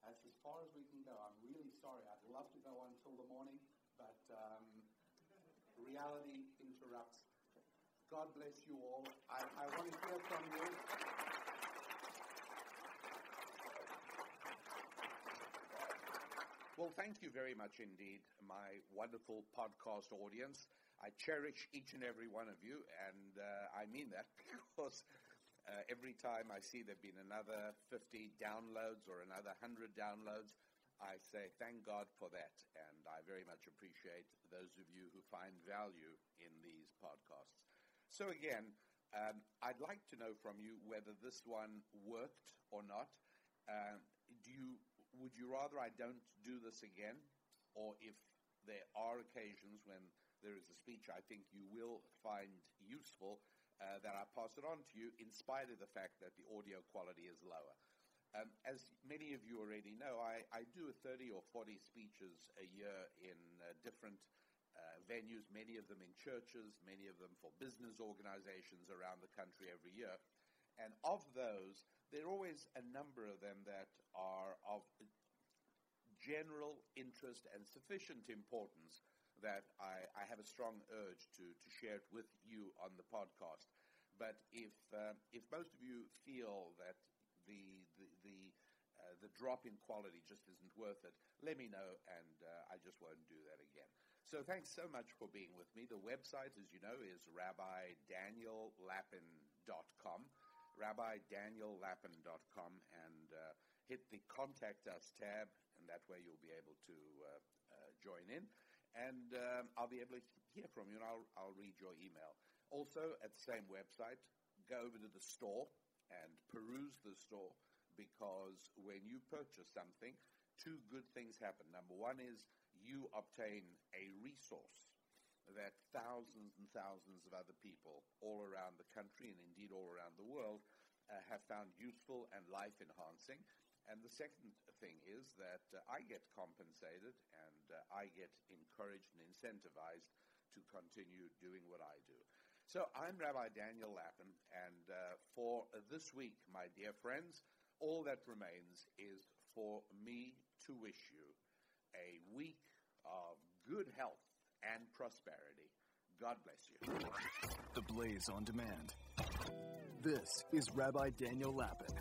That's as far as we can go. I'm really sorry. I'd love to go on till the morning, but um, reality interrupts. God bless you all. I, I want to hear from you. Well, thank you very much indeed, my wonderful podcast audience. I cherish each and every one of you, and uh, I mean that because uh, every time I see there have been another 50 downloads or another 100 downloads, I say thank God for that. And I very much appreciate those of you who find value in these podcasts. So, again, um, I'd like to know from you whether this one worked or not. Uh, do you, would you rather I don't do this again? Or if there are occasions when there is a speech I think you will find useful, uh, that I pass it on to you in spite of the fact that the audio quality is lower. Um, as many of you already know, I, I, do 30 or 40 speeches a year in uh, different uh, venues, many of them in churches, many of them for business organizations around the country every year. And of those, there are always a number of them that are of general interest and sufficient importance that I, I have a strong urge to, to share it with you on the podcast. But if, uh, if most of you feel that the, the, the, uh, the drop in quality just isn't worth it, let me know, and uh, I just won't do that again. So thanks so much for being with me. The website, as you know, is rabbidaniellapin.com, rabbidaniellapin.com, and uh, hit the Contact Us tab, and that way you'll be able to uh, uh, join in. And um, I'll be able to hear from you, and I'll, I'll read your email. Also, at the same website, go over to the store and peruse the store because when you purchase something, two good things happen. Number one is you obtain a resource that thousands and thousands of other people all around the country and indeed all around the world uh, have found useful and life enhancing. And the second thing is that uh, I get compensated and uh, I get encouraged and incentivized to continue doing what I do. So I'm Rabbi Daniel Lapin, and uh, for this week, my dear friends, all that remains is for me to wish you a week of good health and prosperity. God bless you. The Blaze on Demand. This is Rabbi Daniel Lapin